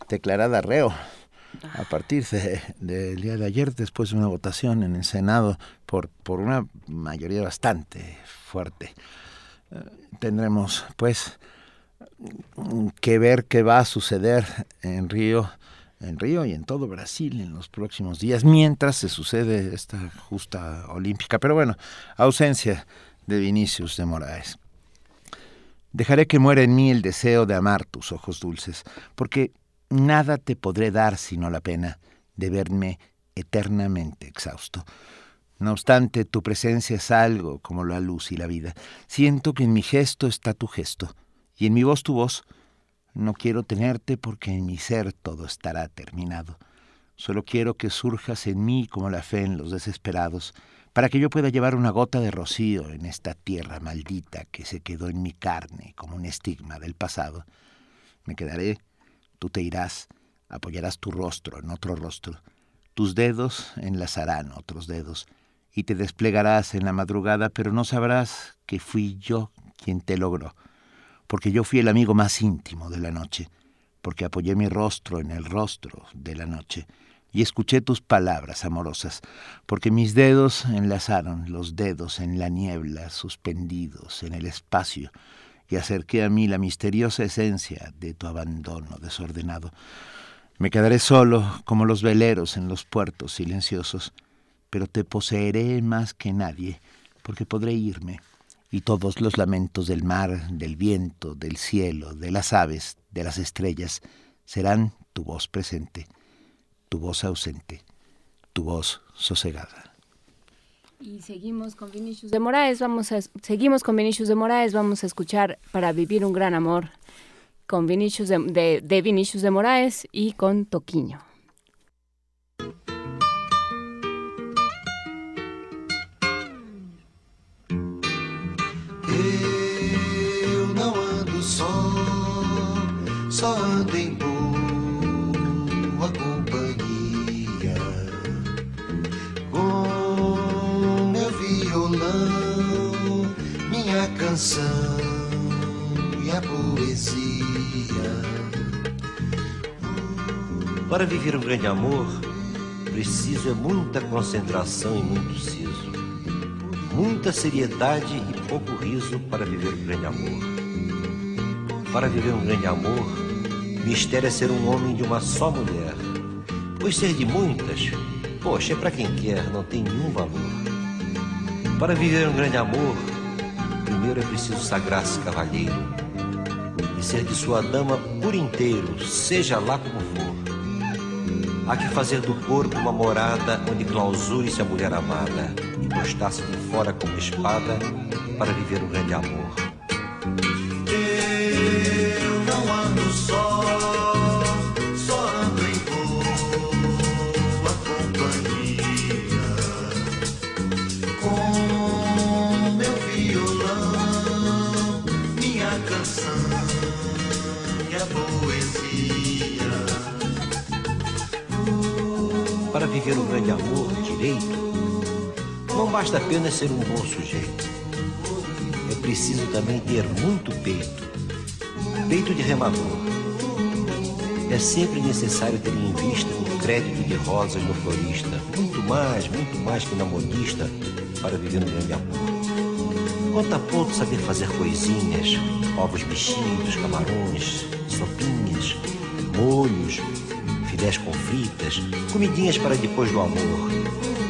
declarada reo a partir de- del día de ayer, después de una votación en el Senado por, por una mayoría bastante fuerte. Eh, tendremos, pues, mm, que ver qué va a suceder en Río en Río y en todo Brasil en los próximos días, mientras se sucede esta justa olímpica. Pero bueno, ausencia de Vinicius de Moraes. Dejaré que muera en mí el deseo de amar tus ojos dulces, porque nada te podré dar sino la pena de verme eternamente exhausto. No obstante, tu presencia es algo como la luz y la vida. Siento que en mi gesto está tu gesto, y en mi voz tu voz, no quiero tenerte porque en mi ser todo estará terminado. Solo quiero que surjas en mí como la fe en los desesperados, para que yo pueda llevar una gota de rocío en esta tierra maldita que se quedó en mi carne como un estigma del pasado. Me quedaré, tú te irás, apoyarás tu rostro en otro rostro, tus dedos enlazarán otros dedos, y te desplegarás en la madrugada, pero no sabrás que fui yo quien te logró porque yo fui el amigo más íntimo de la noche, porque apoyé mi rostro en el rostro de la noche y escuché tus palabras amorosas, porque mis dedos enlazaron los dedos en la niebla, suspendidos en el espacio, y acerqué a mí la misteriosa esencia de tu abandono desordenado. Me quedaré solo como los veleros en los puertos silenciosos, pero te poseeré más que nadie, porque podré irme y todos los lamentos del mar, del viento, del cielo, de las aves, de las estrellas, serán tu voz presente, tu voz ausente, tu voz sosegada. Y seguimos con Vinicius de Moraes, vamos a, seguimos con Vinicius de Moraes, vamos a escuchar Para vivir un gran amor con Vinicius de, de, de Vinicius de Moraes y con Toquiño. Só ando em boa companhia. Com meu violão, minha canção e a poesia. Para viver um grande amor, preciso é muita concentração e muito siso, muita seriedade e pouco riso para viver um grande amor. Para viver um grande amor, mistério é ser um homem de uma só mulher. Pois ser de muitas, poxa, é para quem quer, não tem nenhum valor. Para viver um grande amor, primeiro é preciso sagrar-se cavalheiro e ser de sua dama por inteiro, seja lá como for. Há que fazer do corpo uma morada onde clausure-se a mulher amada e postar-se de fora como espada para viver um grande amor. Eu não ando só, Viver um grande amor direito, não basta apenas ser um bom sujeito preciso também ter muito peito. Peito de remador. É sempre necessário ter em vista um crédito de rosas no florista. Muito mais, muito mais que na modista para viver um grande amor. Conta ponto saber fazer coisinhas, ovos mexidos, camarões, sopinhas, molhos, filés com fritas, comidinhas para depois do amor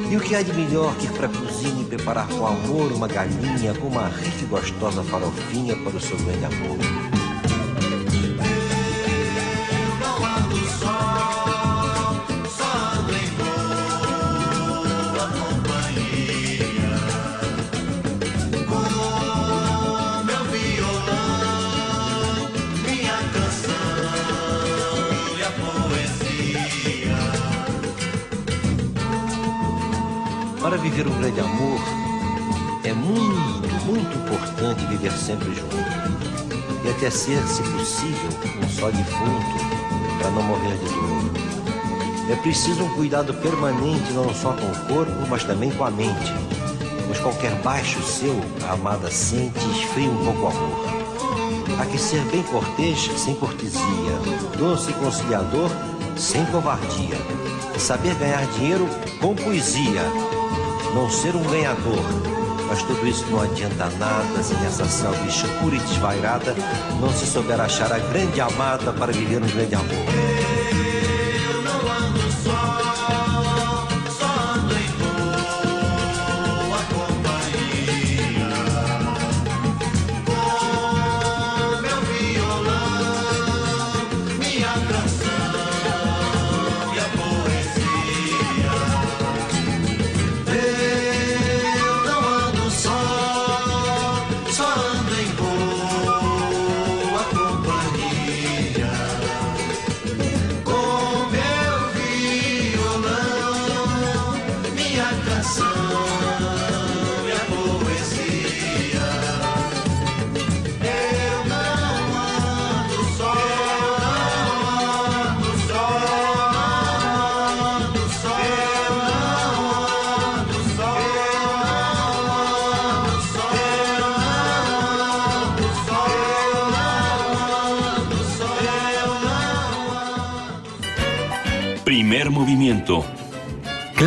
e o que há de melhor que ir para a cozinha e preparar com amor uma galinha com uma rica e gostosa farofinha para o seu grande amor? Viver um grande amor, é muito, muito importante viver sempre junto. E até ser, se possível, um só defunto, para não morrer de dor. É preciso um cuidado permanente não só com o corpo, mas também com a mente. Pois qualquer baixo seu, a amada sente e esfria um pouco o amor. Há que ser bem cortês, sem cortesia, doce e conciliador, sem covardia. Saber ganhar dinheiro com poesia não ser um ganhador. Mas tudo isso não adianta nada se nessa selva escura e desvairada não se souber achar a grande amada para viver um grande amor.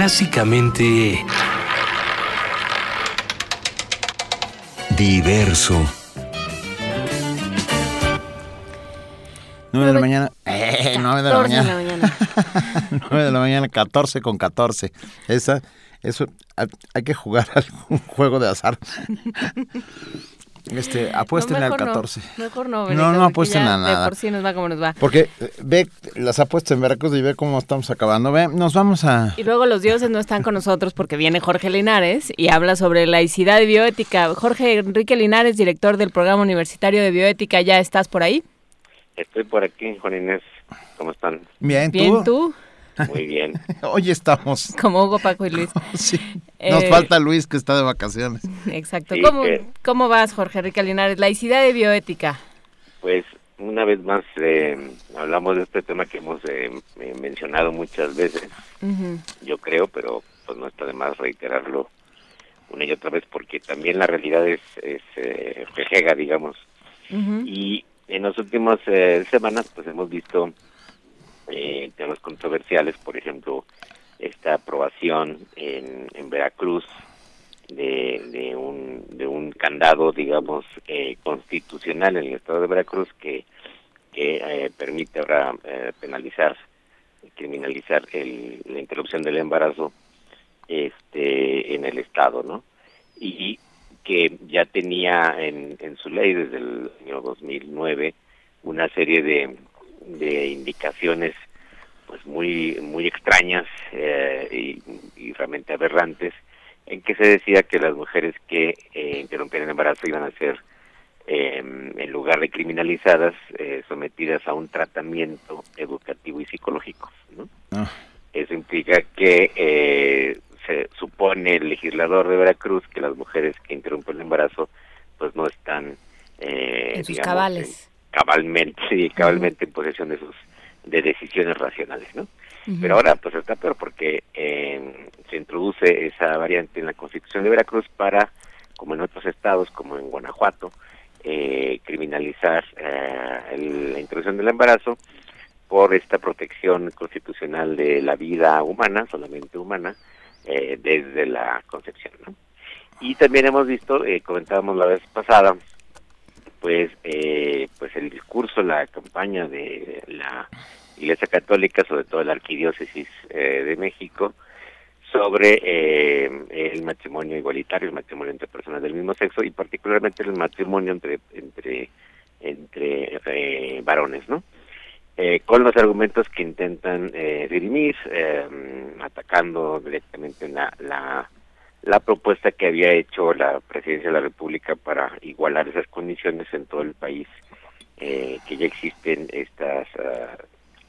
Clásicamente... Diverso. 9 de la mañana. Eh, 9 de la 14 de mañana. la mañana. 9 de la mañana, 14 con 14. Esa, eso, ha- hay que jugar algún juego de azar. Este, apuesten No, al mejor no. 14. Mejor no, No, Benito, no porque apuesten a nada. De por sí nos va como nos va. Porque eh, ve las apuestas en Veracruz y ve cómo estamos acabando. Ve, nos vamos a... Y luego los dioses no están con nosotros porque viene Jorge Linares y habla sobre laicidad y bioética. Jorge Enrique Linares, director del programa universitario de bioética, ¿ya estás por ahí? Estoy por aquí, Juan Inés. ¿Cómo están? Bien, ¿tú? Bien, tú, Muy bien. Hoy estamos. como Hugo, Paco y Luis. Nos Eh, falta Luis que está de vacaciones. Exacto. Sí, ¿Cómo, que- ¿Cómo vas, Jorge Enrique Linares? Laicidad y bioética. Pues una vez más eh, hablamos de este tema que hemos eh, eh, mencionado muchas veces, yo creo, pero pues no está de más reiterarlo una y otra vez porque también la realidad es, es eh, rejega, digamos. Y en las últimas eh, semanas pues hemos visto eh, temas controversiales, por ejemplo, esta aprobación en, en Veracruz de, de, un, de un candado, digamos, eh, constitucional en el estado de Veracruz que, que eh, permite ahora eh, penalizar, criminalizar el, la interrupción del embarazo este, en el estado, ¿no? Y que ya tenía en, en su ley desde el año 2009 una serie de, de indicaciones pues muy muy extrañas eh, y, y realmente aberrantes en que se decía que las mujeres que eh, interrumpían el embarazo iban a ser eh, en lugar de criminalizadas eh, sometidas a un tratamiento educativo y psicológico ¿no? Ah. eso implica que eh, se supone el legislador de Veracruz que las mujeres que interrumpen el embarazo pues no están eh, En sus digamos, cabales. Cabalmente sí, cabalmente en posesión de sus de decisiones racionales no pero ahora pues está peor porque eh, se introduce esa variante en la Constitución de Veracruz para como en otros estados como en Guanajuato eh, criminalizar eh, la introducción del embarazo por esta protección constitucional de la vida humana solamente humana eh, desde la concepción ¿no? y también hemos visto eh, comentábamos la vez pasada pues eh, pues el discurso la campaña de la Iglesia Católica sobre todo la arquidiócesis eh, de México sobre eh, el matrimonio igualitario el matrimonio entre personas del mismo sexo y particularmente el matrimonio entre entre entre eh, varones no eh, con los argumentos que intentan eh, dirimir, atacando directamente la, la, la propuesta que había hecho la Presidencia de la República para igualar esas condiciones en todo el país, eh, que ya existen estas ah,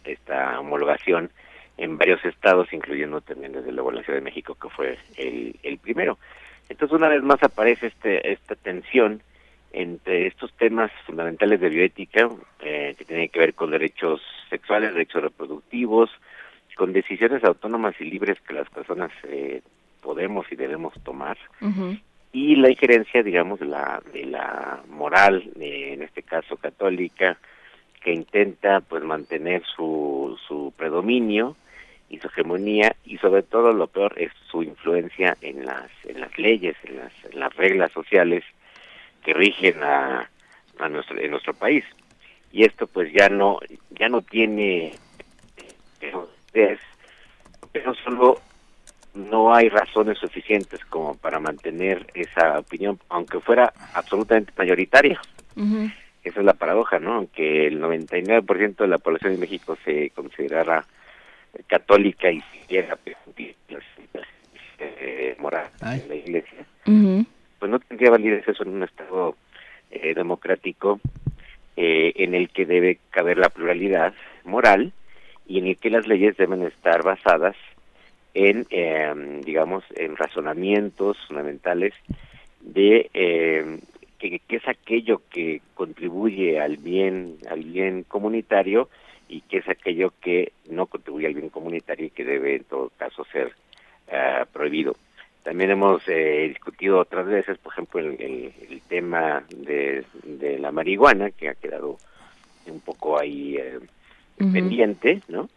esta homologación en varios estados, incluyendo también desde luego la Ciudad de México, que fue el, el primero. Entonces, una vez más aparece este, esta tensión entre estos temas fundamentales de bioética, eh, que tienen que ver con derechos sexuales, derechos reproductivos, con decisiones autónomas y libres que las personas eh, podemos y debemos tomar, y la injerencia, digamos, de la, de la moral, eh, en este caso católica, que intenta pues mantener su, su predominio y su hegemonía y sobre todo lo peor es su influencia en las en las leyes, en las, en las reglas sociales que rigen a, a nuestro en nuestro país. Y esto pues ya no ya no tiene es pero solo no hay razones suficientes como para mantener esa opinión aunque fuera absolutamente mayoritaria. Esa es la paradoja, ¿no? Aunque el 99% de la población de México se considerara católica y siquiera eh, moral en la iglesia, pues no tendría validez eso en un Estado eh, democrático eh, en el que debe caber la pluralidad moral y en el que las leyes deben estar basadas en, eh, digamos, en razonamientos fundamentales de eh, que, es aquello que contribuye al bien al bien comunitario y que es aquello que no contribuye al bien comunitario y que debe en todo caso ser ah, prohibido. También hemos eh, discutido otras veces, por ejemplo, el, tema de, de la marihuana, que ha quedado un poco ahí eh, pendiente, ¿no?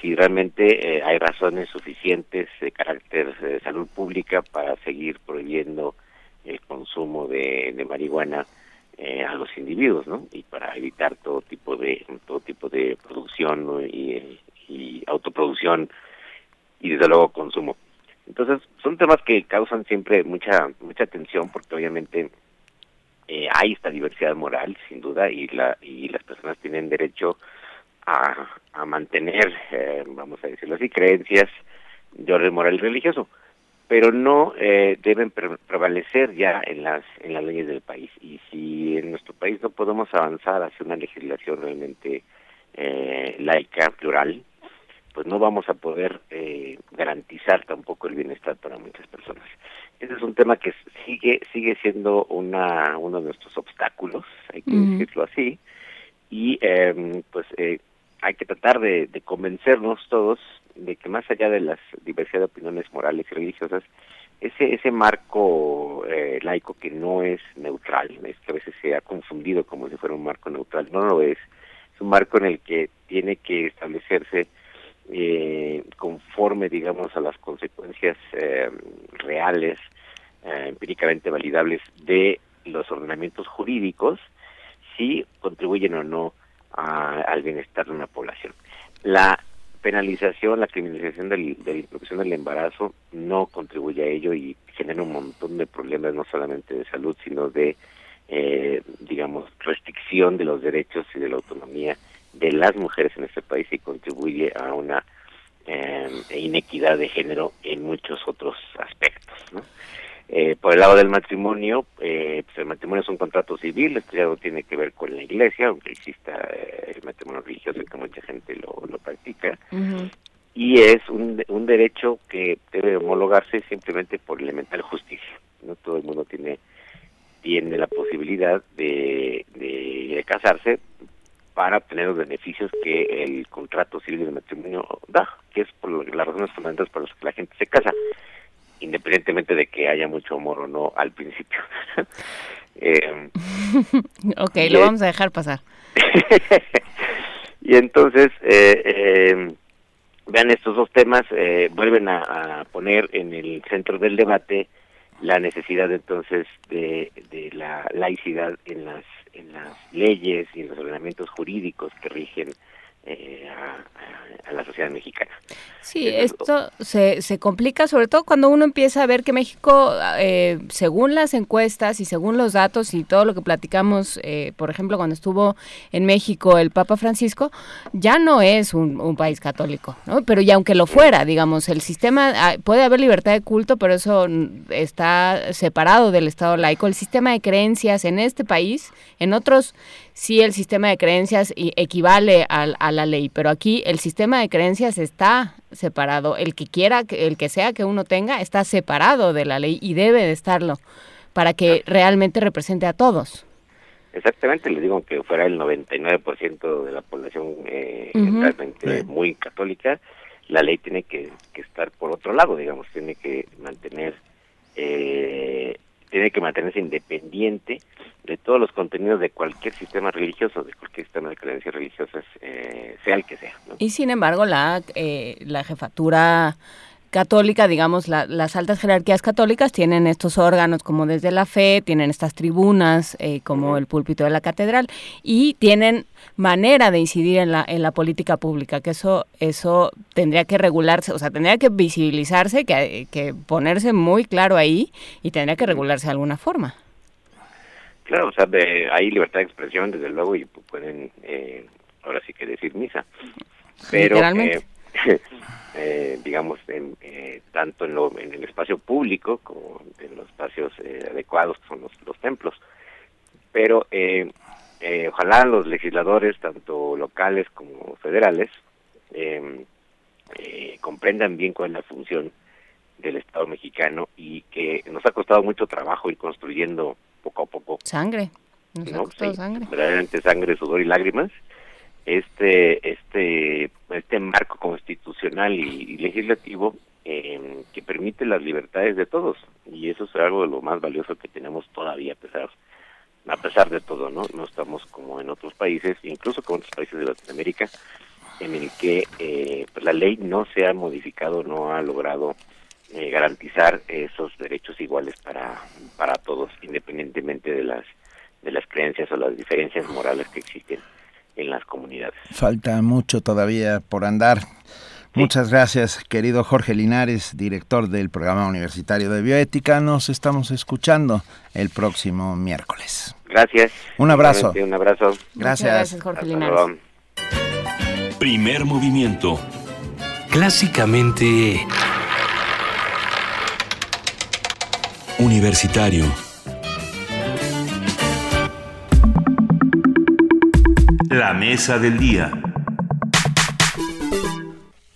Si realmente eh, hay razones suficientes de carácter de salud pública para seguir prohibiendo el consumo de, de marihuana eh, a los individuos, ¿no? Y para evitar todo tipo de todo tipo de producción ¿no? y, y autoproducción y desde luego consumo. Entonces son temas que causan siempre mucha mucha tensión porque obviamente eh, hay esta diversidad moral sin duda y la y las personas tienen derecho a, a mantener eh, vamos a decirlo así creencias de orden moral y religioso pero no eh, deben pre- prevalecer ya en las en las leyes del país. Y si en nuestro país no podemos avanzar hacia una legislación realmente eh, laica plural pues no vamos a poder eh, garantizar tampoco el bienestar para muchas personas. Ese es un tema que sigue sigue siendo una uno de nuestros obstáculos hay que decirlo así. Y eh, pues eh, hay que tratar de, convencernos todos de que más allá de las diversidad de opiniones morales y religiosas ese ese marco eh, laico que no es neutral es que a veces se ha confundido como si fuera un marco neutral no lo es. Es un marco en el que tiene que establecerse eh, conforme digamos a las consecuencias eh, reales eh, empíricamente validables de los ordenamientos jurídicos si contribuyen o no a- al bienestar de una población. La penalización, la criminalización del- de la interrupción del embarazo no contribuye a ello y genera un montón de problemas, no solamente de salud, sino de, eh, digamos, restricción de los derechos y de la autonomía de las mujeres en este país y contribuye a una eh, inequidad de género en muchos otros aspectos. ¿no? Eh, por el lado del matrimonio, eh, pues el matrimonio es un contrato civil, esto ya no tiene que ver con la iglesia, aunque exista eh, el matrimonio religioso que mucha gente lo, lo practica, y es un, un derecho que debe homologarse simplemente por elemental justicia. No todo el mundo tiene tiene la posibilidad de, de, de casarse para obtener los beneficios que el contrato civil del matrimonio da, que es por las razones fundamentales por las que la gente se casa, independientemente de que haya mucho amor o no al principio. Eh, ok, Y lo vamos a dejar pasar. y entonces, eh, eh, vean, estos dos temas eh, vuelven a, a poner en el centro del debate la necesidad entonces de, de la laicidad en las, en las leyes y en los ordenamientos jurídicos que rigen eh, a, la sociedad mexicana. Sí, esto se, se complica sobre todo cuando uno empieza a ver que México, eh, según las encuestas y según los datos y todo lo que platicamos, eh, por ejemplo, cuando estuvo en México el Papa Francisco, ya no es un, un país católico, ¿no? Pero y aunque lo fuera, digamos, el sistema, ah, puede haber libertad de culto, pero eso está separado del Estado laico. El sistema de creencias en este país, en otros sí el sistema de creencias y- equivale al- a, la ley, pero aquí el sistema de creencias está separado. El que quiera, que- el que sea que uno tenga, está separado de la ley y debe de estarlo para que realmente represente a todos. Exactamente, les digo que fuera el 99% de la población eh, realmente muy católica, la ley tiene que, que estar por otro lado, digamos, tiene que mantener, eh, tiene que mantenerse independiente de todos los contenidos de cualquier sistema religioso, de cualquier sistema de creencias religiosas, eh, sea el que sea. ¿no? Y sin embargo, la, eh, la jefatura católica, digamos, la- las altas jerarquías católicas tienen estos órganos como desde la fe, tienen estas tribunas eh, como el púlpito de la catedral y tienen manera de incidir en la, en la política pública, que eso, eso tendría que regularse, o sea, tendría que visibilizarse, que, que ponerse muy claro ahí y tendría que regularse de alguna forma. Claro, o sea, de- hay libertad de expresión, desde luego, y pu- pueden, eh, ahora sí que decir misa. Pero, Literalmente. eh, eh, digamos, en, eh, tanto en, lo, en el espacio público como en los espacios eh, adecuados, que son los, los templos. Pero eh, eh, ojalá los legisladores, tanto locales como federales, eh, eh, comprendan bien cuál es la función del Estado mexicano y que nos ha costado mucho trabajo ir construyendo poco a poco Sangre. Nos ha ¿no? costado Sí, sangre. verdaderamente sangre, sudor y lágrimas, este, este, este marco constitucional y, legislativo eh, que permite las libertades de todos y eso es algo de lo más valioso que tenemos todavía a pesar a pesar de todo, ¿no? No estamos como en otros países, incluso como otros países de Latinoamérica, en el que eh, pues la ley no se ha modificado, no ha logrado eh, garantizar esos derechos iguales para, para todos, independientemente de las, de las creencias o las diferencias morales que existen en las comunidades. Falta mucho todavía por andar. Muchas gracias, querido Jorge Linares, director del programa universitario de bioética. Nos estamos escuchando el próximo miércoles. Gracias. Un abrazo. Un abrazo. Gracias. gracias, Jorge Hasta Linares. luego. Primer movimiento. Clásicamente Universitario. La mesa del día.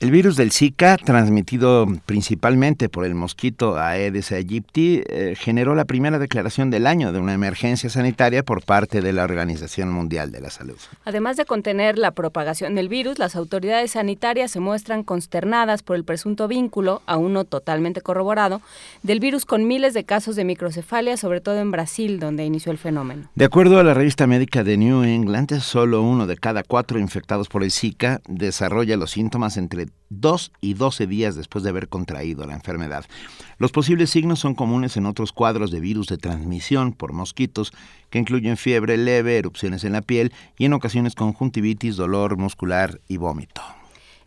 El virus del Zika, transmitido principalmente por el mosquito Aedes aegypti, eh, generó la primera declaración del año de una emergencia sanitaria por parte de la Organización Mundial de la Salud. Además de contener la propagación del virus, las autoridades sanitarias se muestran consternadas por el presunto vínculo, aún no totalmente corroborado, del virus con miles de casos de microcefalia, sobre todo en Brasil, donde inició el fenómeno. De acuerdo a la revista médica de New England, solo uno de cada cuatro infectados por el Zika desarrolla los síntomas entre 2 y 12 días después de haber contraído la enfermedad. Los posibles signos son comunes en otros cuadros de virus de transmisión por mosquitos, que incluyen fiebre leve, erupciones en la piel y en ocasiones conjuntivitis, dolor muscular y vómito.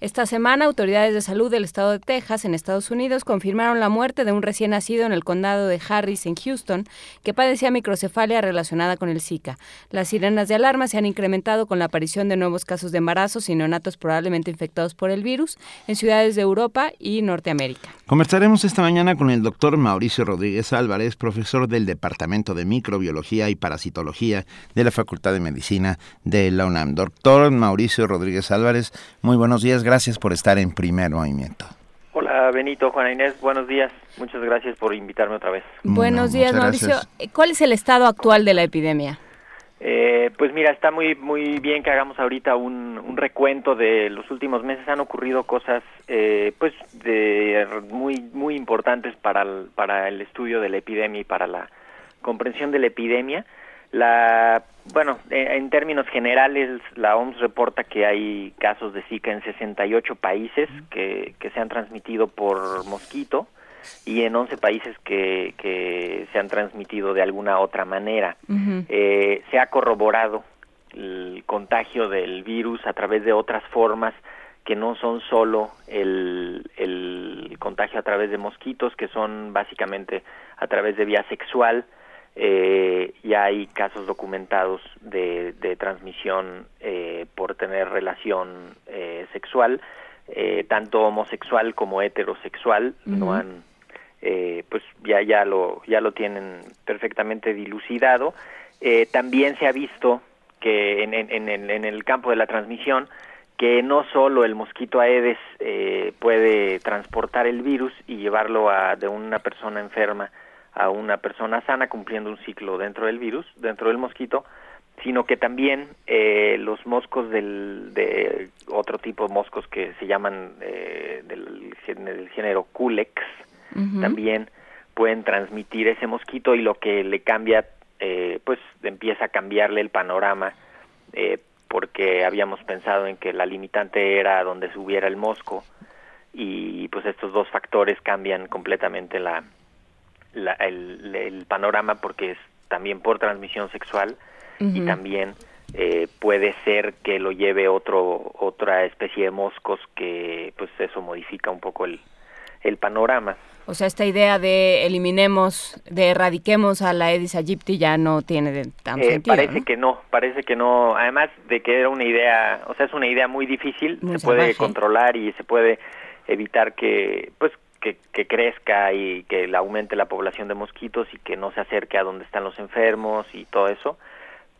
Esta semana, autoridades de salud del estado de Texas, en Estados Unidos, confirmaron la muerte de un recién nacido en el condado de Harris, en Houston, que padecía microcefalia relacionada con el Zika. Las sirenas de alarma se han incrementado con la aparición de nuevos casos de embarazos y neonatos probablemente infectados por el virus en ciudades de Europa y Norteamérica. Conversaremos esta mañana con el doctor Mauricio Rodríguez Álvarez, profesor del Departamento de Microbiología y Parasitología de la Facultad de Medicina de la UNAM. Doctor Mauricio Rodríguez Álvarez, muy buenos días, por estar en primer movimiento. Hola Benito, Juana Inés, buenos días. Muchas gracias por invitarme otra vez. Buenos No, días, Mauricio. gracias. ¿Cuál es el estado actual de la epidemia? Eh, pues mira, está muy muy bien que hagamos ahorita un, un recuento de los últimos meses. Han ocurrido cosas eh, pues de muy muy importantes para el, para el estudio de la epidemia y para la comprensión de la epidemia. La bueno, eh, en términos generales, la OMS reporta que hay casos de Zika en 68 países que, que se han transmitido por mosquito y en 11 países que, que se han transmitido de alguna otra manera. Eh, se ha corroborado el contagio del virus a través de otras formas que no son solo el, el contagio a través de mosquitos, que son básicamente a través de vía sexual. Eh, ya hay casos documentados de, de transmisión eh, por tener relación eh, sexual, eh, tanto homosexual como heterosexual, no han eh, pues ya ya lo ya lo tienen perfectamente dilucidado. Eh, también se ha visto que en, en, en, el- en el campo de la transmisión que no solo el mosquito Aedes eh, puede transportar el virus y llevarlo a, de una persona enferma a una persona sana cumpliendo un ciclo dentro del virus, dentro del mosquito, sino que también eh, los moscos del, de otro tipo de moscos que se llaman eh, del, gén- del género Culex, también pueden transmitir ese mosquito y lo que le cambia, eh, pues empieza a cambiarle el panorama, eh, porque habíamos pensado en que la limitante era donde subiera el mosco y pues estos dos factores cambian completamente la, la- el, el panorama porque es también por transmisión sexual y también eh, puede ser que lo lleve otro otra especie de moscos que pues eso modifica un poco el, el panorama. O sea, esta idea de eliminemos, de erradiquemos a la Aedes aegypti ya no tiene tan Eh, sentido. parece ¿no? que no, parece que no. Además de que era una idea, o sea, es una idea muy difícil, Muy se puede controlar y se puede evitar que, pues, que, que crezca y que aumente la población de mosquitos y que no se acerque a donde están los enfermos y todo eso.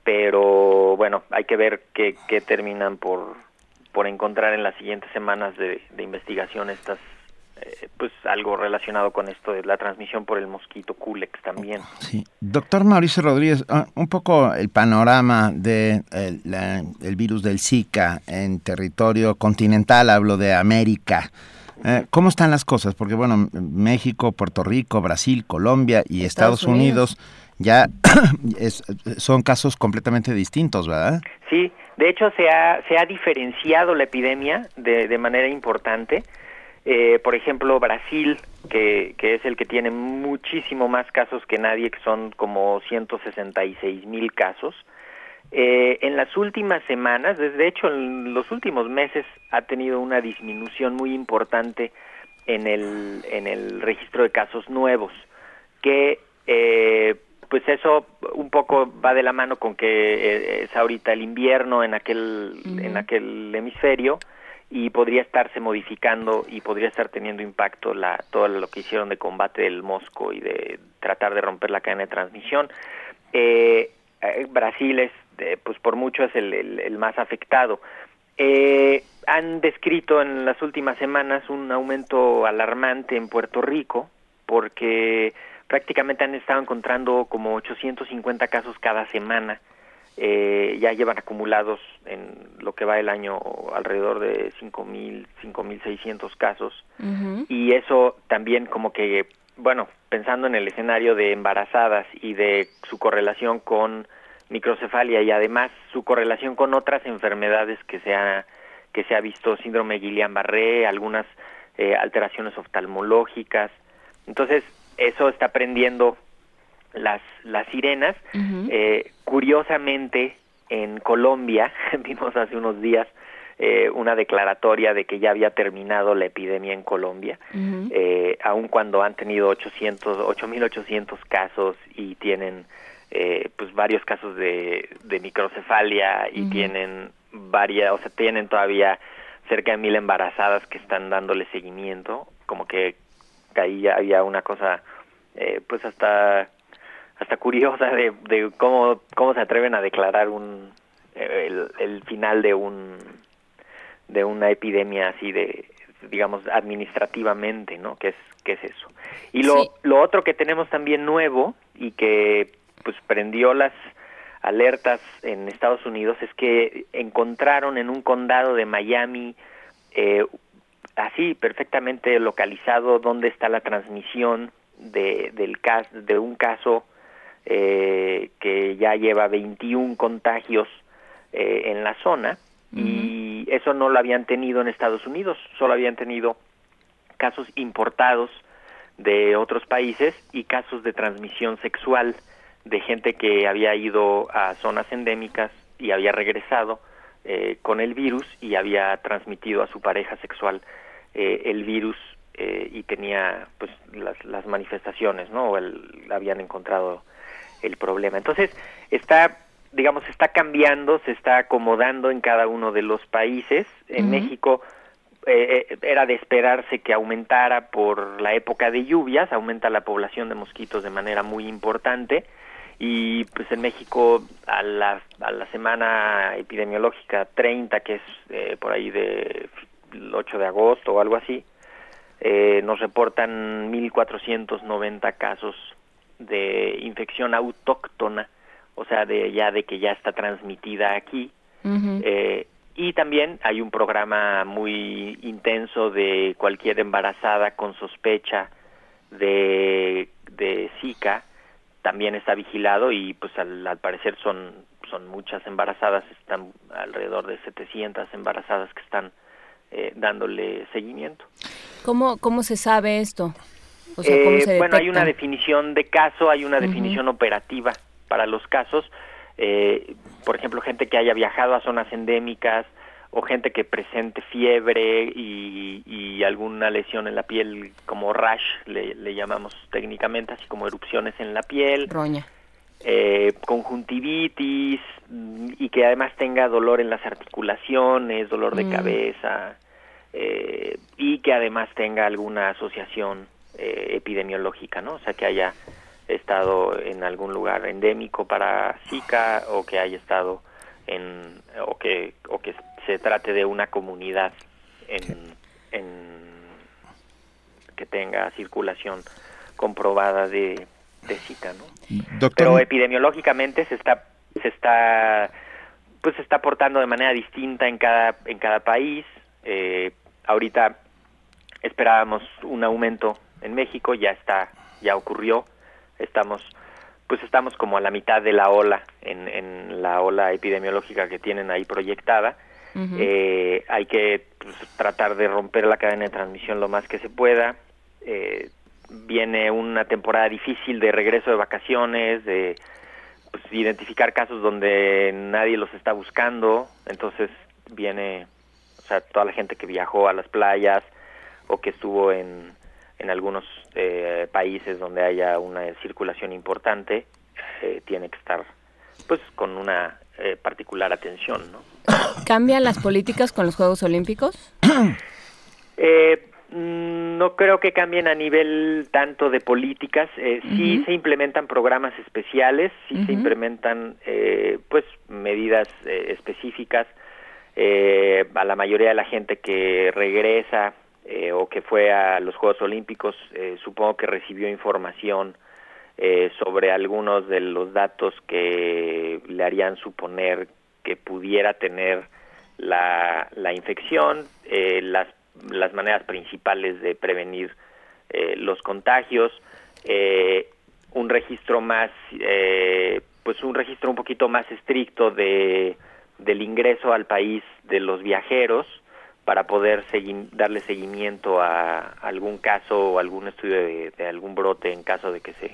Pero bueno, hay que ver qué, qué terminan por, por encontrar en las siguientes semanas de, de investigación estas eh, pues algo relacionado con esto de la transmisión por el mosquito Culex también. Sí. Doctor Mauricio Rodríguez, ah, un poco el panorama del de, el, la- el virus del Zika en territorio continental, hablo de América. Eh, ¿Cómo están las cosas? Porque, bueno, México, Puerto Rico, Brasil, Colombia y Estados, Estados Unidos, ya es- son casos completamente distintos, ¿verdad? Sí, De hecho, se ha, se ha diferenciado la epidemia de, de manera importante. Eh, por ejemplo, Brasil, que, que es el que tiene muchísimo más casos que nadie, que son como 166 mil casos. Eh, en las últimas semanas, de hecho en los últimos meses, ha tenido una disminución muy importante en el, en el registro de casos nuevos, que eh, pues eso un poco va de la mano con que eh, es ahorita el invierno en aquel, en aquel hemisferio y podría estarse modificando y podría estar teniendo impacto la, todo lo que hicieron de combate del mosco y de tratar de romper la cadena de transmisión. Eh, eh, Brasil es, eh, pues por mucho es el, el- el más afectado. Eh, han descrito en las últimas semanas un aumento alarmante en Puerto Rico porque prácticamente han estado encontrando como 850 casos cada semana. Eh, ya llevan acumulados en lo que va el año alrededor de 5.000, 5.600 casos y eso también como que, bueno, pensando en el escenario de embarazadas y de su correlación con microcefalia y además su correlación con otras enfermedades que se ha, que se ha visto, síndrome Guillain-Barré, algunas eh, alteraciones oftalmológicas. Entonces, eso está prendiendo las, las sirenas. Eh, curiosamente, en Colombia, vimos hace unos días eh, una declaratoria de que ya había terminado la epidemia en Colombia, eh, aun cuando han tenido 800, 8.800 casos y tienen eh, pues varios casos de, de microcefalia y tienen varias, o sea, tienen todavía cerca de mil embarazadas que están dándole seguimiento, como que ahí había una cosa, eh, pues hasta hasta curiosa de, de cómo cómo se atreven a declarar un eh, el, el final de un de una epidemia así de digamos administrativamente no qué es qué es eso y lo Sí. lo otro que tenemos también nuevo y que pues prendió las alertas en Estados Unidos es que encontraron en un condado de Miami eh, así perfectamente localizado dónde está la transmisión de del cas de un caso eh, que ya lleva 21 contagios eh, en la zona y eso no lo habían tenido en Estados Unidos, solo habían tenido casos importados de otros países y casos de transmisión sexual de gente que había ido a zonas endémicas y había regresado eh, con el virus y había transmitido a su pareja sexual eh, el virus eh, y tenía pues las, las manifestaciones, ¿no? O el- habían encontrado el problema. Entonces, está, digamos, está cambiando, se está acomodando en cada uno de los países. En. México eh, eh, era de esperarse que aumentara por la época de lluvias, aumenta la población de mosquitos de manera muy importante y pues en México a la, a la semana epidemiológica 30, que es eh, por ahí de el 8 de agosto o algo así, eh, nos reportan 1.490 casos de infección autóctona, o sea, de ya de que ya está transmitida aquí. Eh, y también hay un programa muy intenso de cualquier embarazada con sospecha de, de Zika, también está vigilado y pues al, al parecer son, son muchas embarazadas, están alrededor de 700 embarazadas que están eh, dándole seguimiento. ¿Cómo, ¿Cómo se sabe esto? O sea, ¿cómo Eh, se bueno, hay una definición de caso, hay una definición operativa para los casos. Eh, por ejemplo, gente que haya viajado a zonas endémicas o gente que presente fiebre y, y alguna lesión en la piel como rash, le, le llamamos técnicamente, así como erupciones en la piel. Roña. eh, conjuntivitis mm, y que además tenga dolor en las articulaciones, dolor de Mm. cabeza eh, y que además tenga alguna asociación eh, epidemiológica, ¿no? O sea, que haya estado en algún lugar endémico para Zika o que haya estado en o que o que se trate de una comunidad en, en que tenga circulación comprobada de, de Zika, ¿no? Doctor, Pero epidemiológicamente se está se está pues se está portando de manera distinta en cada en cada país. Eh, ahorita esperábamos un aumento en México, ya está ya ocurrió. Estamos pues estamos como a la mitad de la ola, en, en la ola epidemiológica que tienen ahí proyectada. Eh, hay que pues, tratar de romper la cadena de transmisión lo más que se pueda. Eh, viene una temporada difícil de regreso de vacaciones, de pues, identificar casos donde nadie los está buscando. Entonces viene, o sea, toda la gente que viajó a las playas o que estuvo en, en algunos eh, países donde haya una circulación importante, eh, tiene que estar pues con una eh, particular atención, ¿no? ¿Cambian las políticas con los Juegos Olímpicos? Eh, no creo que cambien a nivel tanto de políticas. Eh, Sí se implementan programas especiales, sí se implementan eh, pues medidas eh, específicas. Eh, a la mayoría de la gente que regresa eh, o que fue a los Juegos Olímpicos, eh, supongo que recibió información eh, sobre algunos de los datos que le harían suponer que pudiera tener la, la infección, eh, las, las maneras principales de prevenir eh, los contagios, eh, un registro más, eh, pues un registro un poquito más estricto de, del ingreso al país de los viajeros para poder darle seguimiento a algún caso o algún estudio de algún brote en caso de que se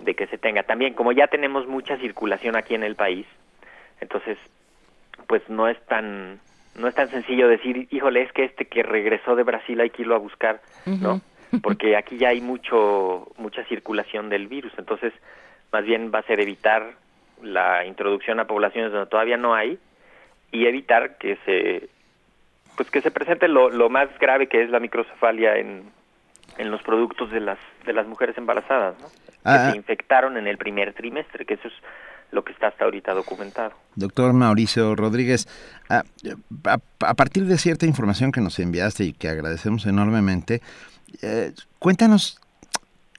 de que se tenga. También como ya tenemos mucha circulación aquí en el país, entonces pues no es tan no es tan sencillo decir, híjole, es que este que regresó de Brasil hay que irlo a buscar, ¿no? Porque aquí ya hay mucho mucha circulación del virus, entonces más bien va a ser evitar la introducción a poblaciones donde todavía no hay y evitar que se pues que se presente lo, lo más grave que es la microcefalia en, en los productos de las de las mujeres embarazadas, ¿no? Ah, que se infectaron en el primer trimestre, que eso es lo que está hasta ahorita documentado. Doctor Mauricio Rodríguez, a, a- a partir de cierta información que nos enviaste y que agradecemos enormemente, eh, cuéntanos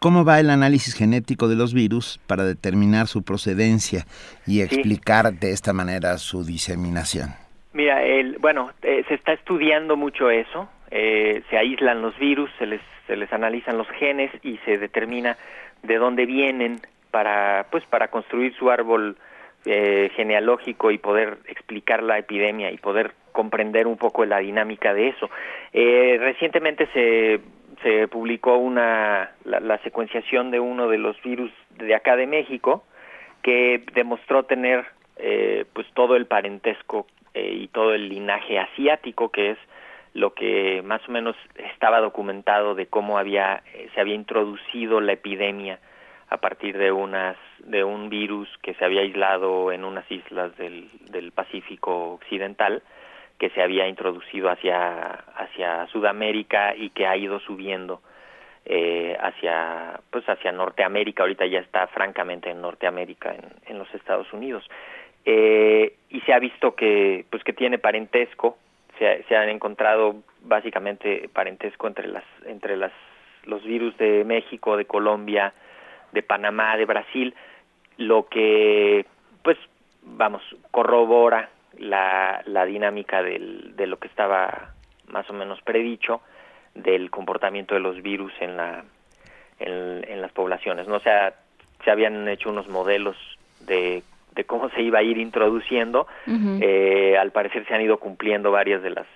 cómo va el análisis genético de los virus para determinar su procedencia y explicar de esta manera su diseminación. Mira, el, bueno, eh, se está estudiando mucho eso. eh, se aíslan los virus, se les, se les analizan los genes y se determina de dónde vienen para, pues, para construir su árbol eh, genealógico y poder explicar la epidemia y poder comprender un poco la dinámica de eso. Eh, recientemente se, se publicó una, la, secuenciación de uno de los virus de acá de México que demostró tener eh, pues todo el parentesco eh, y todo el linaje asiático que es lo que más o menos estaba documentado de cómo había eh, se había introducido la epidemia a partir de unas de un virus que se había aislado en unas islas del, del Pacífico occidental que se había introducido hacia hacia Sudamérica y que ha ido subiendo eh, hacia pues hacia Norteamérica. Ahorita ya está francamente en Norteamérica en, en los Estados Unidos. Eh, y se ha visto que pues que tiene parentesco se, se han encontrado básicamente parentesco entre las entre las los virus de México de Colombia de Panamá de Brasil lo que pues vamos corrobora la, la dinámica del, de lo que estaba más o menos predicho del comportamiento de los virus en la en, las poblaciones no sea se habían hecho unos modelos de, de cómo se iba a ir introduciendo eh, al parecer se han ido cumpliendo varias de las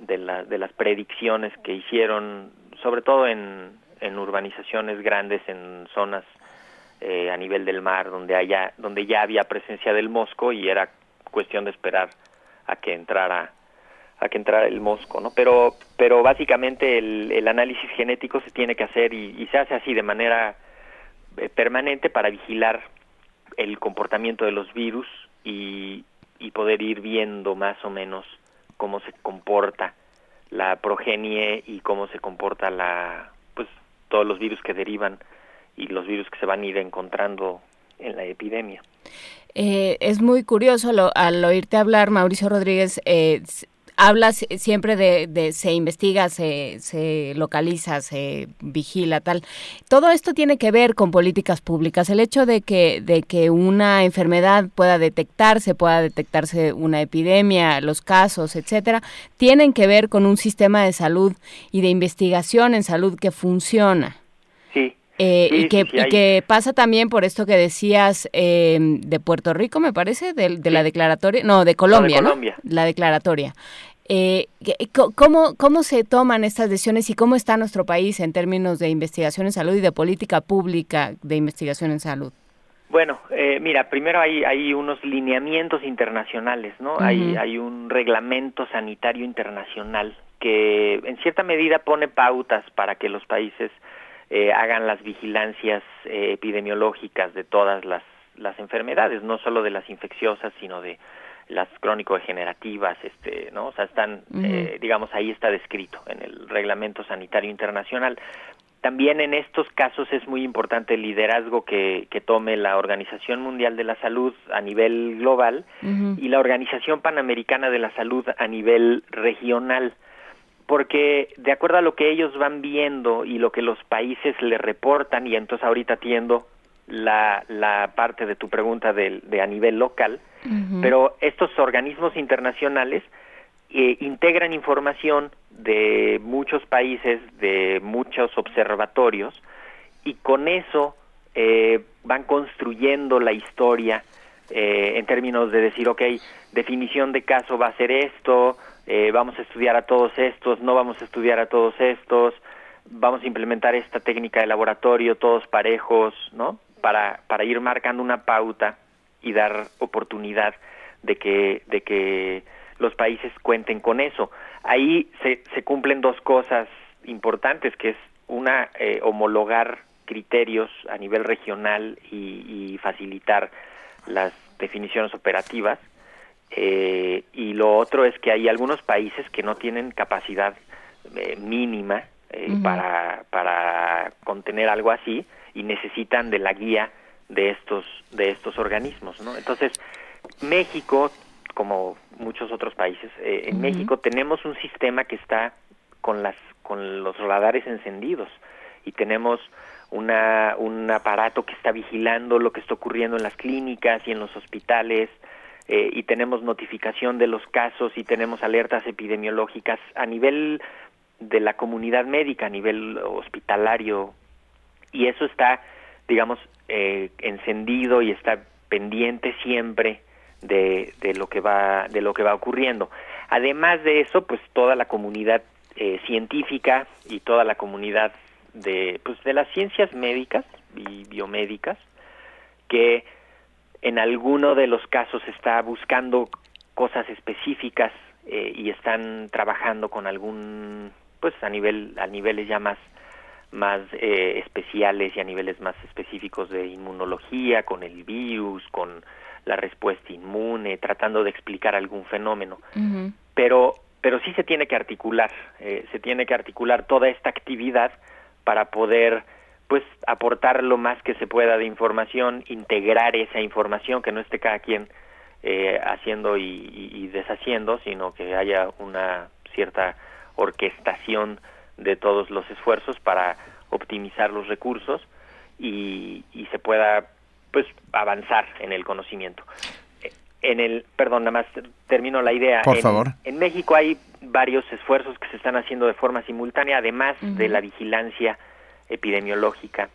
de, la- de las predicciones que hicieron sobre todo en, en urbanizaciones grandes en zonas eh, a nivel del mar donde haya donde ya había presencia del mosco y era cuestión de esperar a que entrara a que entrara el mosco no pero pero básicamente el, el análisis genético se tiene que hacer y, y se hace así de manera eh, permanente para vigilar el comportamiento de los virus y, y poder ir viendo más o menos cómo se comporta la progenie y cómo se comporta la pues todos los virus que derivan y los virus que se van a ir encontrando en la epidemia. Eh, es muy curioso lo- al oírte hablar, Mauricio Rodríguez, eh, hablas siempre de, de se investiga, se, se localiza, se vigila, tal. Todo esto tiene que ver con políticas públicas. El hecho de que, de que una enfermedad pueda detectarse, pueda detectarse una epidemia, los casos, etcétera, tienen que ver con un sistema de salud y de investigación en salud que funciona. Sí, Eh, y, que, que, pasa también por esto que decías eh, de Puerto Rico, me parece, de, de la declaratoria, no, de Colombia, ¿no? La declaratoria. Eh, ¿cómo, ¿Cómo se toman estas decisiones y cómo está nuestro país en términos de investigación en salud y de política pública de investigación en salud? Bueno, eh, mira, primero hay, hay unos lineamientos internacionales, ¿no? hay, hay un reglamento sanitario internacional que en cierta medida pone pautas para que los países eh, hagan las vigilancias eh, epidemiológicas de todas las, las enfermedades, no solo de las infecciosas, sino de las crónico-degenerativas, este, ¿no? O sea, están, eh, digamos, ahí está descrito en el Reglamento Sanitario Internacional. También en estos casos es muy importante el liderazgo que, que tome la Organización Mundial de la Salud a nivel global y la Organización Panamericana de la Salud a nivel regional, porque de acuerdo a lo que ellos van viendo y lo que los países le reportan, y entonces ahorita atiendo la, la parte de tu pregunta de, de a nivel local, pero estos organismos internacionales eh, integran información de muchos países, de muchos observatorios, y con eso eh, van construyendo la historia eh, en términos de decir, ok, definición de caso va a ser esto, vamos a estudiar a todos estos, no vamos a estudiar a todos estos, vamos a implementar esta técnica de laboratorio, todos parejos, ¿no? Para, para ir marcando una pauta y dar oportunidad de que, de que los países cuenten con eso. Ahí se, se cumplen dos cosas importantes, que es una, eh, homologar criterios a nivel regional y, facilitar las definiciones operativas. Eh, y lo otro es que hay algunos países que no tienen capacidad eh, mínima para, para contener algo así y necesitan de la guía de estos de estos organismos, ¿no? Entonces México como muchos otros países. Eh, en México tenemos un sistema que está con las con los radares encendidos y tenemos una, un aparato que está vigilando lo que está ocurriendo en las clínicas y en los hospitales eh, y tenemos notificación de los casos y tenemos alertas epidemiológicas a nivel de la comunidad médica, a nivel hospitalario y eso está, digamos, eh, encendido y está pendiente siempre de, de, lo que va de lo que va ocurriendo. Además de eso, pues toda la comunidad eh, científica y toda la comunidad de pues de las ciencias médicas y biomédicas que en alguno de los casos está buscando cosas específicas eh, y están trabajando con algún pues a nivel a niveles ya más más eh, especiales y a niveles más específicos de inmunología con el virus con la respuesta inmune, tratando de explicar algún fenómeno. Pero pero sí se tiene que articular, eh, se tiene que articular toda esta actividad para poder pues aportar lo más que se pueda de información, integrar esa información, que no esté cada quien eh, haciendo y, deshaciendo, sino que haya una cierta orquestación de todos los esfuerzos para optimizar los recursos y, y se pueda pues avanzar en el conocimiento. En el, perdón, nada más termino la idea. Por en, favor. En México hay varios esfuerzos que se están haciendo de forma simultánea, además de la vigilancia epidemiológica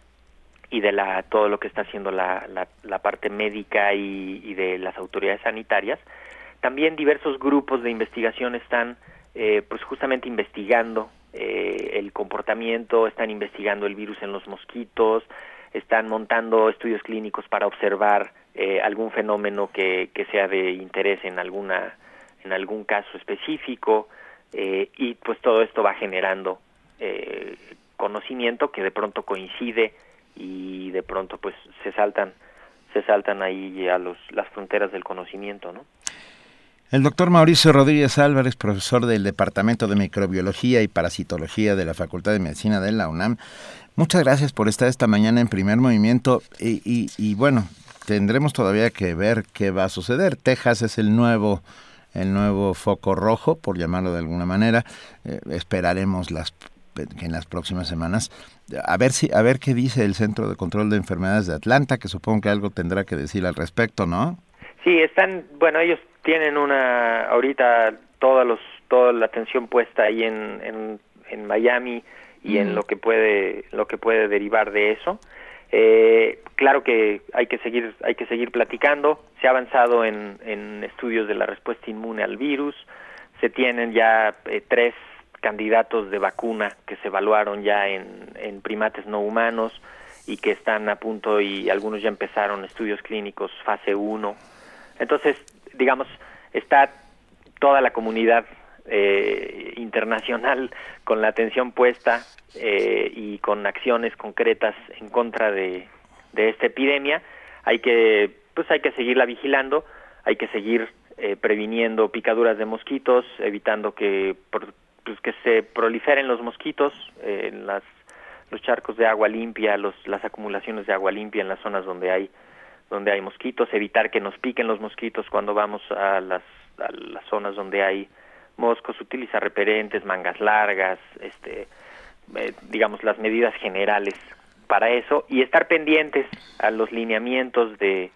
y de la todo lo que está haciendo la, la, parte médica y, de las autoridades sanitarias. También diversos grupos de investigación están eh, pues justamente investigando eh, el comportamiento, están investigando el virus en los mosquitos, están montando estudios clínicos para observar eh, algún fenómeno que, que, sea de interés en alguna en algún caso específico eh, y pues todo esto va generando eh, conocimiento que de pronto coincide y de pronto pues se saltan se saltan ahí a los las fronteras del conocimiento no el doctor Mauricio Rodríguez Álvarez, profesor del Departamento de Microbiología y Parasitología de la Facultad de Medicina de la UNAM, Muchas gracias por estar esta mañana en primer movimiento y, bueno, tendremos todavía que ver qué va a suceder. Texas es el nuevo el nuevo foco rojo, por llamarlo de alguna manera. Eh, esperaremos las en las próximas semanas a ver si a ver qué dice el Centro de Control de Enfermedades de Atlanta, que supongo que algo tendrá que decir al respecto, ¿no? Sí, están, bueno, ellos tienen una ahorita toda los toda la atención puesta ahí en, en, en Miami y en lo que puede lo que puede derivar de eso. Eh, claro que hay que seguir hay que seguir platicando. Se ha avanzado en, en estudios de la respuesta inmune al virus. Se tienen ya eh, tres candidatos de vacuna que se evaluaron ya en, en primates no humanos y que están a punto y algunos ya empezaron estudios clínicos fase 1. Entonces, digamos, está toda la comunidad eh, internacional con la atención puesta eh, y con acciones concretas en contra de, de esta epidemia. Hay que, pues hay que seguirla vigilando, hay que seguir eh, previniendo picaduras de mosquitos, evitando que, por- pues, que se proliferen los mosquitos eh, en las los charcos de agua limpia, los, las acumulaciones de agua limpia en las zonas donde hay donde hay mosquitos, evitar que nos piquen los mosquitos cuando vamos a las, a las zonas donde hay moscos, utilizar repelentes, mangas largas, este, eh, digamos las medidas generales para eso y estar pendientes a los lineamientos de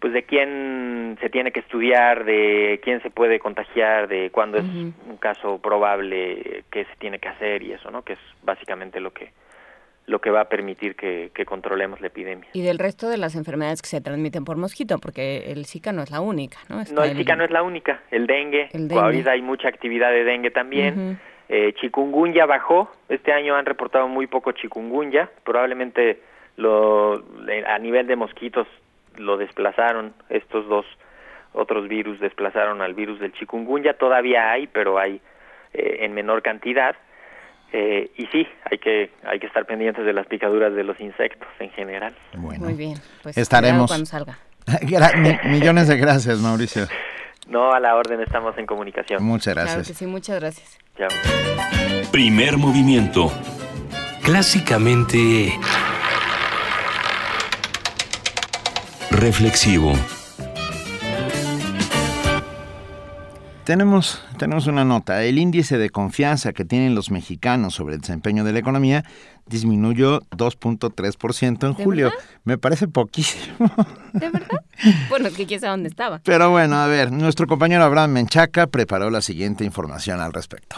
pues de quién se tiene que estudiar, de quién se puede contagiar, de cuándo es un caso probable, qué se tiene que hacer y eso, ¿no? Que es básicamente lo que lo que va a permitir que, que controlemos la epidemia. Y del resto de las enfermedades que se transmiten por mosquito, porque el Zika no es la única, ¿no? Está No, el Zika no es la única. El dengue, El dengue. ahorita hay mucha actividad de dengue también. Eh, chikungunya bajó. Este año han reportado muy poco chikungunya. Probablemente lo, le- a nivel de mosquitos lo desplazaron. Estos dos otros virus desplazaron al virus del chikungunya. Todavía hay, pero hay eh, en menor cantidad. Eh, y sí, hay que hay que estar pendientes de las picaduras de los insectos en general. Muy bien. Pues Estaremos. cuando salga. Millones de gracias, Mauricio. No, a la orden estamos en comunicación. Muchas Claro gracias. que sí, muchas gracias. Chao. Primer movimiento. Clásicamente reflexivo. Tenemos, tenemos una nota. El índice de confianza que tienen los mexicanos sobre el desempeño de la economía disminuyó 2.3% en ¿De julio. verdad? Me parece poquísimo. ¿De verdad? bueno, que quién sabe dónde estaba. Pero bueno, a ver, nuestro compañero Abraham Menchaca preparó la siguiente información al respecto.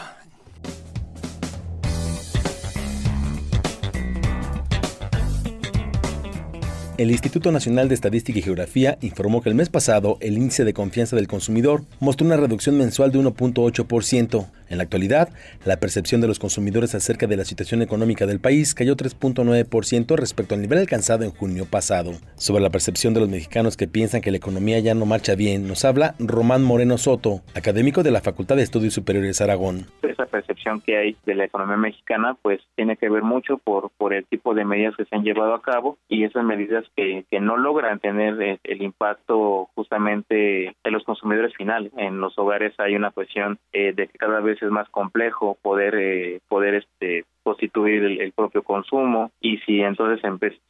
El Instituto Nacional de Estadística y Geografía informó que el mes pasado el índice de confianza del consumidor mostró una reducción mensual de 1.8%. En la actualidad, la percepción de los consumidores acerca de la situación económica del país cayó 3.9% respecto al nivel alcanzado en junio pasado. Sobre la percepción de los mexicanos que piensan que la economía ya no marcha bien, nos habla Román Moreno Soto, académico de la Facultad de Estudios Superiores Aragón. esa percepción que hay de la economía mexicana pues tiene que ver mucho por por el tipo de medidas que se han llevado a cabo y esas medidas que, que no logran tener eh, el impacto justamente en los consumidores finales en los hogares hay una cuestión eh, de que cada vez es más complejo poder eh, poder este constituir el, el propio consumo y si entonces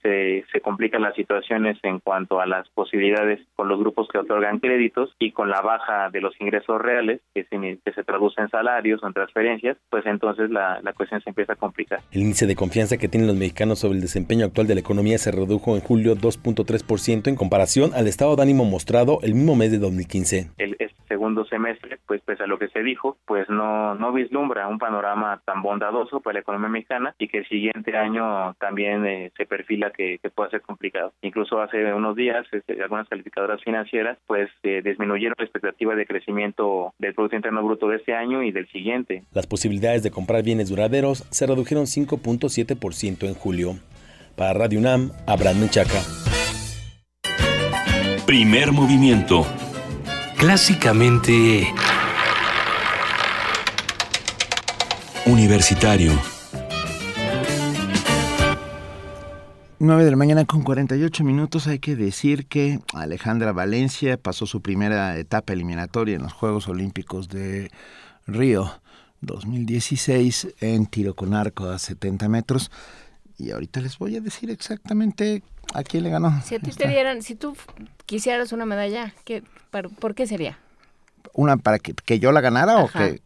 se, se complican las situaciones en cuanto a las posibilidades con los grupos que otorgan créditos y con la baja de los ingresos reales que se, que se traduce en salarios o en transferencias, pues entonces la, la cuestión se empieza a complicar. El índice de confianza que tienen los mexicanos sobre el desempeño actual de la economía se redujo en julio 2.3% en comparación al estado de ánimo mostrado el mismo mes de 2015. El este segundo semestre, pues pese a lo que se dijo, pues no, no vislumbra un panorama tan bondadoso para la economía mexicana y que el siguiente año también eh, se perfila que, que pueda ser complicado. Incluso hace unos días este, algunas calificadoras financieras pues eh, disminuyeron la expectativa de crecimiento del Producto Interno Bruto de este año y del siguiente. Las posibilidades de comprar bienes duraderos se redujeron 5.7% en julio. Para Radio UNAM, Abraham Menchaca. Primer movimiento. Clásicamente universitario. 9 de la mañana con 48 minutos. Hay que decir que Alejandra Valencia pasó su primera etapa eliminatoria en los Juegos Olímpicos de Río 2016 en tiro con arco a 70 metros. Y ahorita les voy a decir exactamente a quién le ganó. Si a ti te dieran, si tú quisieras una medalla, ¿qué, par- ¿por qué sería? ¿Una para que, que yo la ganara o que.?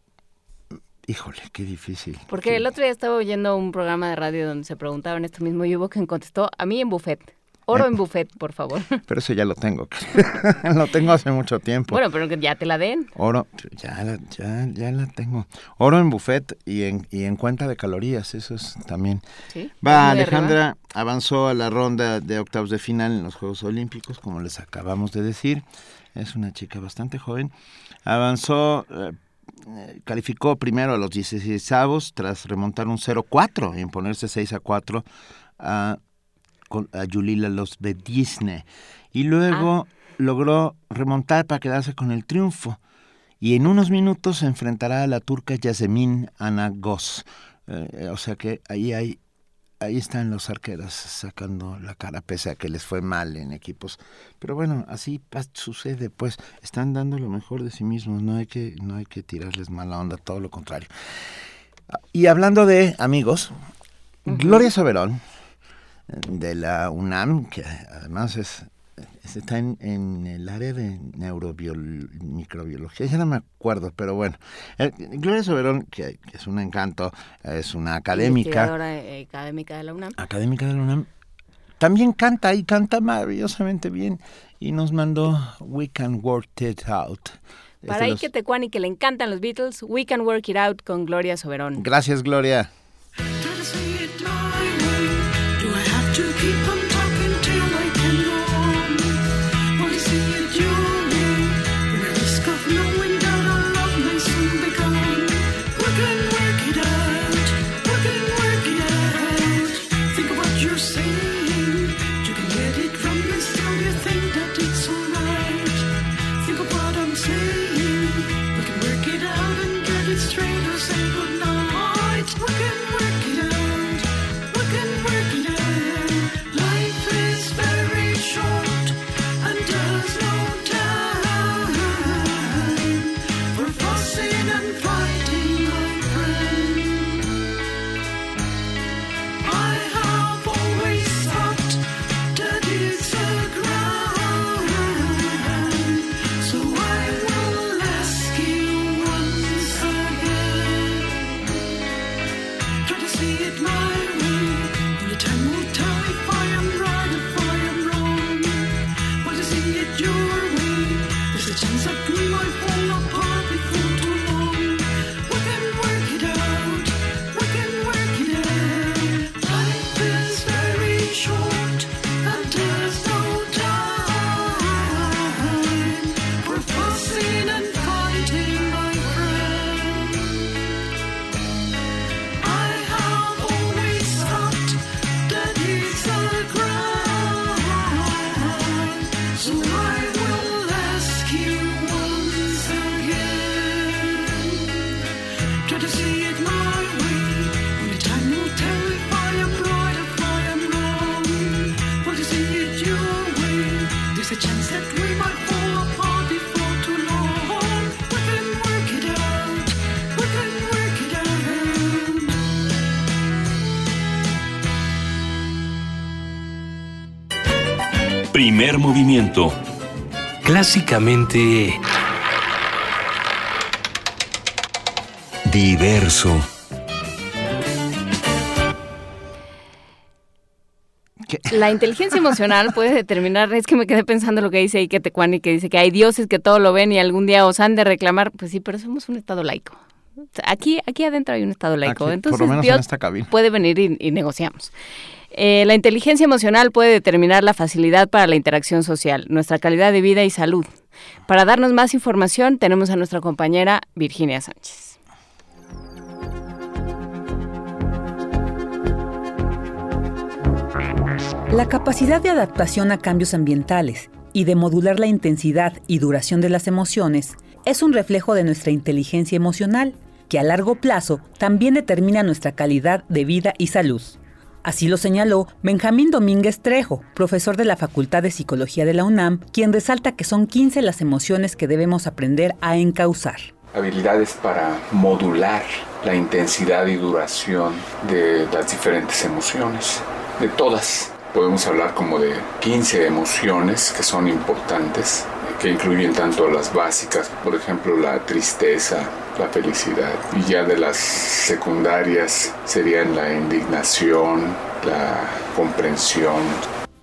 Híjole, qué difícil. Porque el otro día estaba oyendo un programa de radio donde se preguntaban esto mismo y hubo quien contestó a mí en buffet. Oro ¿Eh? en buffet, por favor. Pero eso ya lo tengo. lo tengo hace mucho tiempo. Bueno, pero que ya te la den. Oro, ya la, ya, ya la tengo. Oro en buffet y en, y en cuenta de calorías, eso es también. Sí, Va, Alejandra avanzó a la ronda de octavos de final en los Juegos Olímpicos, como les acabamos de decir. Es una chica bastante joven. Avanzó, eh, calificó primero a los 16 avos tras remontar un 0-4 y imponerse 6 a 4 a, Yulila Los Disney. Y luego logró remontar para quedarse con el triunfo. Y en unos minutos se enfrentará a la turca Yasemin Anagos. Eh, o sea que ahí hay ahí están los arqueras sacando la cara pese a que les fue mal en equipos. Pero bueno, así sucede, pues están dando lo mejor de sí mismos, no hay que no hay que tirarles mala onda, todo lo contrario. Y hablando de amigos, Gloria Soberón eh, de la UNAM, que además es- está en, en el área de neuromicrobiología, ya no me acuerdo, pero bueno. Eh, Gloria Soberón, que, que es un encanto, es una académica, eh, académica de la UNAM. académica de la UNAM, también canta y canta maravillosamente bien y nos mandó We Can Work It Out. Para ahí los- que Tecuani que le encantan los Beatles, We Can Work It Out con Gloria Soberón. Gracias, Gloria. Primer movimiento. Clásicamente... Diverso. La inteligencia emocional puede determinar, es que me quedé pensando lo que dice Ike Tecuani, que dice que hay dioses que todo lo ven y algún día os han de reclamar. Pues sí, pero somos un estado laico. Aquí, aquí adentro hay un estado laico. Aquí, por Entonces lo menos Dios en esta cabina. puede venir y, y negociamos. Eh, la inteligencia emocional puede determinar la facilidad para la interacción social, nuestra calidad de vida y salud. Para darnos más información tenemos a nuestra compañera Virginia Sánchez. La capacidad de adaptación a cambios ambientales y de modular la intensidad y duración de las emociones es un reflejo de nuestra inteligencia emocional, que a largo plazo también determina nuestra calidad de vida y salud. Así lo señaló Benjamín Domínguez Trejo, profesor de la Facultad de Psicología de la UNAM, quien resalta que son 15 las emociones que debemos aprender a encauzar. habilidades para modular la intensidad y duración de las diferentes emociones, de todas. Podemos hablar como de 15 emociones que son importantes, que incluyen tanto las básicas, por ejemplo la tristeza, la felicidad, y ya de las secundarias serían la indignación, la comprensión,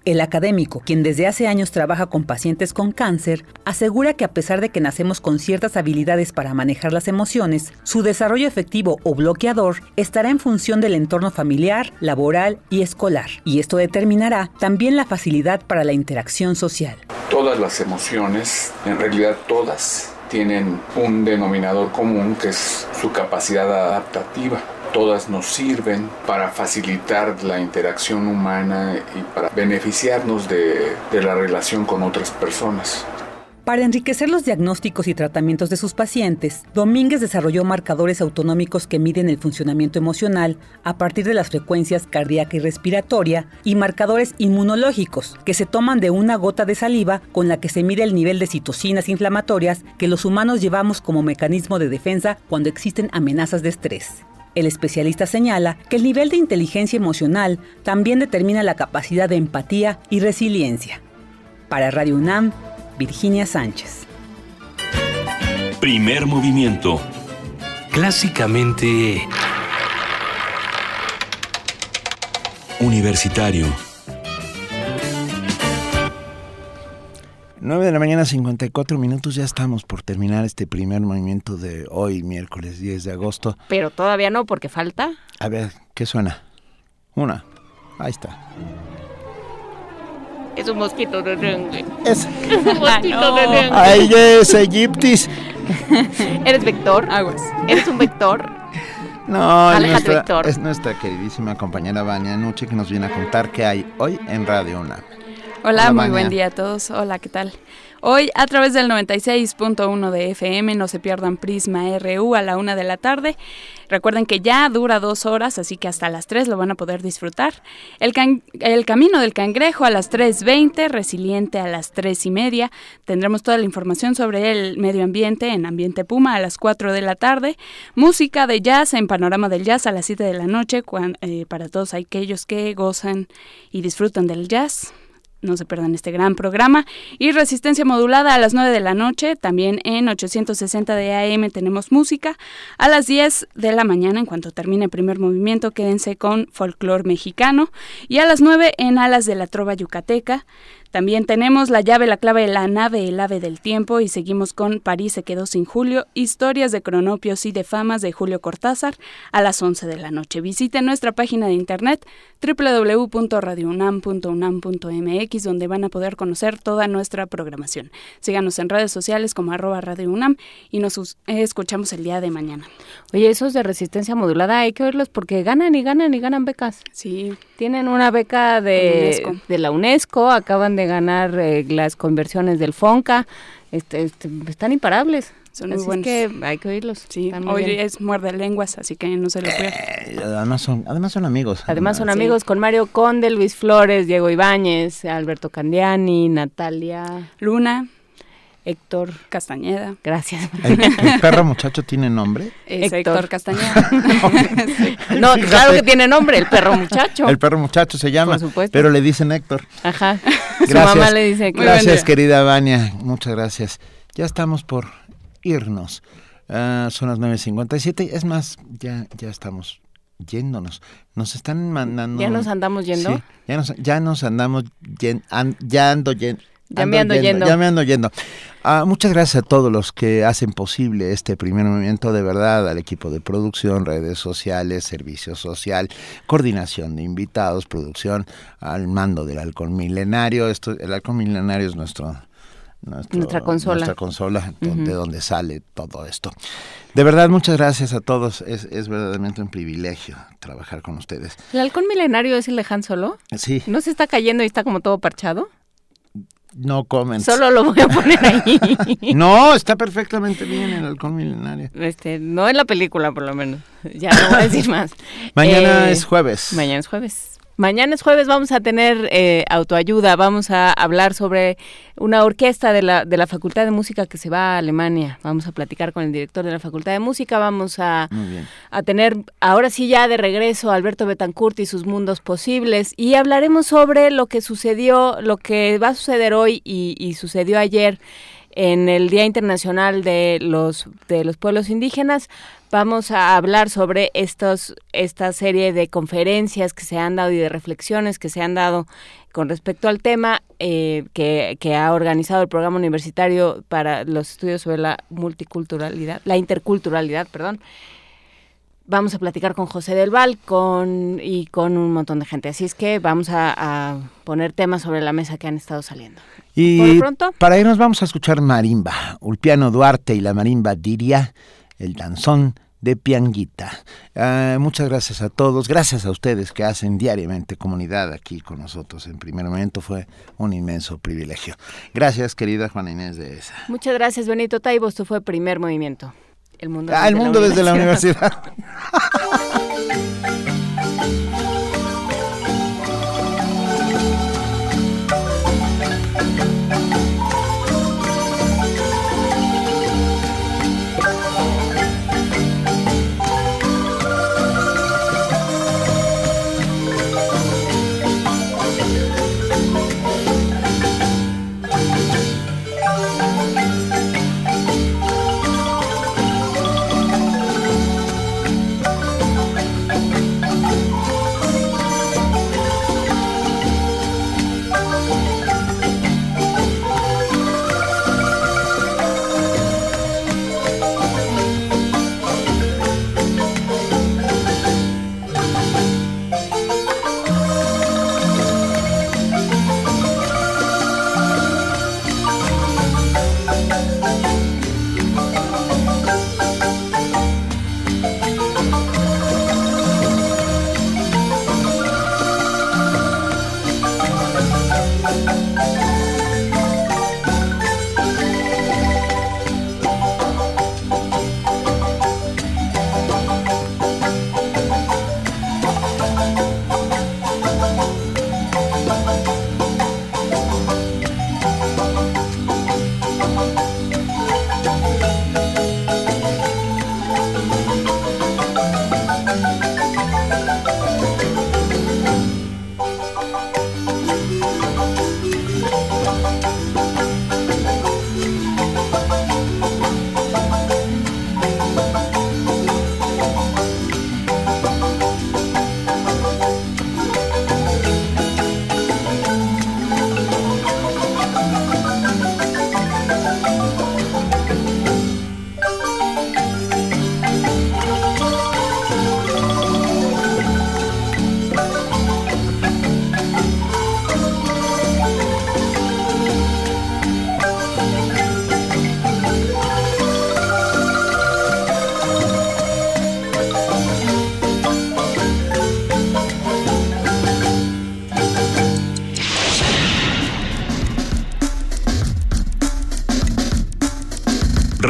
El académico, quien desde hace años trabaja con pacientes con cáncer, asegura que a pesar de que nacemos con ciertas habilidades para manejar las emociones, su desarrollo efectivo o bloqueador estará en función del entorno familiar, laboral y escolar, y esto determinará también la facilidad para la interacción social. Todas las emociones, en realidad todas, tienen un denominador común que es su capacidad adaptativa. Todas nos sirven para facilitar la interacción humana y para beneficiarnos de, la relación con otras personas. Para enriquecer los diagnósticos y tratamientos de sus pacientes, Domínguez desarrolló marcadores autonómicos que miden el funcionamiento emocional a partir de las frecuencias cardíaca y respiratoria y marcadores inmunológicos que se toman de una gota de saliva con la que se mide el nivel de citocinas inflamatorias que los humanos llevamos como mecanismo de defensa cuando existen amenazas de estrés. El especialista señala que el nivel de inteligencia emocional también determina la capacidad de empatía y resiliencia. Para Radio UNAM, Virginia Sánchez. Primer movimiento. Clásicamente... Universitario. 9 de la mañana, 54 minutos. Ya estamos por terminar este primer movimiento de hoy, miércoles 10 de agosto. Pero todavía no, porque falta. A ver, ¿qué suena? Una. Ahí está. Es un mosquito de dengue. Es un mosquito de dengue. ¡Ay, es Egiptis! ¿Eres vector? Aguas. ¿Eres un vector? No, es nuestra, Víctor. es nuestra queridísima compañera Vania Nuche que nos viene a contar qué hay hoy en Radio UNAM. Hola, Hola, muy Vania. buen día a todos. Hola, ¿qué tal? Hoy, a través del 96.1 de FM, no se pierdan Prisma RU a la una de la tarde. Recuerden que ya dura dos horas, así que hasta las 3 lo van a poder disfrutar. El, can- el Camino del Cangrejo a las 3.20, Resiliente a las 3 y media. Tendremos toda la información sobre el medio ambiente en Ambiente Puma a las 4 de la tarde. Música de jazz en Panorama del Jazz a las 7 de la noche, eh, para todos aquellos que gozan y disfrutan del jazz. No se pierdan este gran programa. Y Resistencia Modulada a las 9 de la noche. También en 860 de AM tenemos música. A las 10 de la mañana, en cuanto termine el primer movimiento, quédense con folclore mexicano. Y a las 9 en Alas de la Trova Yucateca. También tenemos La llave, la clave, la nave, el ave del tiempo y seguimos con París se quedó sin Julio, historias de cronopios y de famas de Julio Cortázar a las 11 de la noche. Visiten nuestra página de internet www.radiounam.unam.mx donde van a poder conocer toda nuestra programación. Síganos en redes sociales como arroba Radio UNAM y nos escuchamos el día de mañana. Oye, esos de resistencia modulada hay que oírlos porque ganan y ganan y ganan becas. Sí. Tienen una beca de, de la UNESCO, acaban de ganar eh, las conversiones del FONCA, este, este, están imparables. Son Así muy buenos. es que hay que oírlos. Sí, hoy bien. es muerde lenguas, así que no se lo pierdan. Eh, Además son, además son amigos. Además son Sí. amigos con Mario Conde, Luis Flores, Diego Ibáñez, Alberto Candiani, Natalia, Luna, Héctor Castañeda. Gracias. ¿El, el perro muchacho tiene nombre? Es Héctor. Héctor Castañeda. No, Fíjate. claro que tiene nombre, el perro muchacho. El perro muchacho se llama, Por supuesto. pero le dicen Héctor. Ajá. Su Gracias. mamá le dice que Gracias, querida Vania. Muchas gracias. Ya estamos por irnos. Ah, son las 9.57. Es más, ya, ya estamos yéndonos. Nos están mandando... ¿Ya nos andamos yendo? Sí, ya nos, ya nos andamos yen- an- ya ando yen- Ya me ando yendo. Ya me ando yendo. Ah, muchas gracias a todos los que hacen posible este primer movimiento, de verdad, al equipo de producción, redes sociales, servicio social, coordinación de invitados, producción, al mando del halcón milenario. Esto, el halcón milenario es nuestro, nuestro- Nuestra consola. nuestra consola, de donde sale todo esto. De verdad, muchas gracias a todos. Es, es verdaderamente un privilegio trabajar con ustedes. ¿El halcón milenario es el de Han Solo? Sí, ¿No se está cayendo y está como todo parchado? No comen. Solo lo voy a poner ahí. No, está perfectamente bien el halcón milenario. Este, no en la película, por lo menos. Ya no voy a decir más. Mañana Eh, es jueves. Mañana es jueves. Mañana es jueves, vamos a tener eh, autoayuda, vamos a hablar sobre una orquesta de la, de la Facultad de Música que se va a Alemania. Vamos a platicar con el director de la Facultad de Música, vamos a, a tener ahora sí ya de regreso a Alberto Betancourt y sus mundos posibles y hablaremos sobre lo que sucedió, lo que va a suceder hoy y, y sucedió ayer en el Día Internacional de los, de los Pueblos Indígenas. Vamos a hablar sobre estos, esta serie de conferencias que se han dado y de reflexiones que se han dado con respecto al tema eh, que, que ha organizado el programa universitario para los estudios sobre la multiculturalidad, la interculturalidad, perdón vamos a platicar con José del Val con, y con un montón de gente. Así es que vamos a, a poner temas sobre la mesa que han estado saliendo. Y Por pronto, para irnos vamos a escuchar marimba, Ulpiano Duarte y la marimba Diria, el danzón de Pianguita. Ah, muchas gracias a todos, gracias a ustedes que hacen diariamente comunidad aquí con nosotros. En primer momento fue un inmenso privilegio. Gracias, querida Juana Inés de esa. muchas gracias Benito Taibo. Esto fue Primer Movimiento. El mundo Ah, el mundo desde la universidad.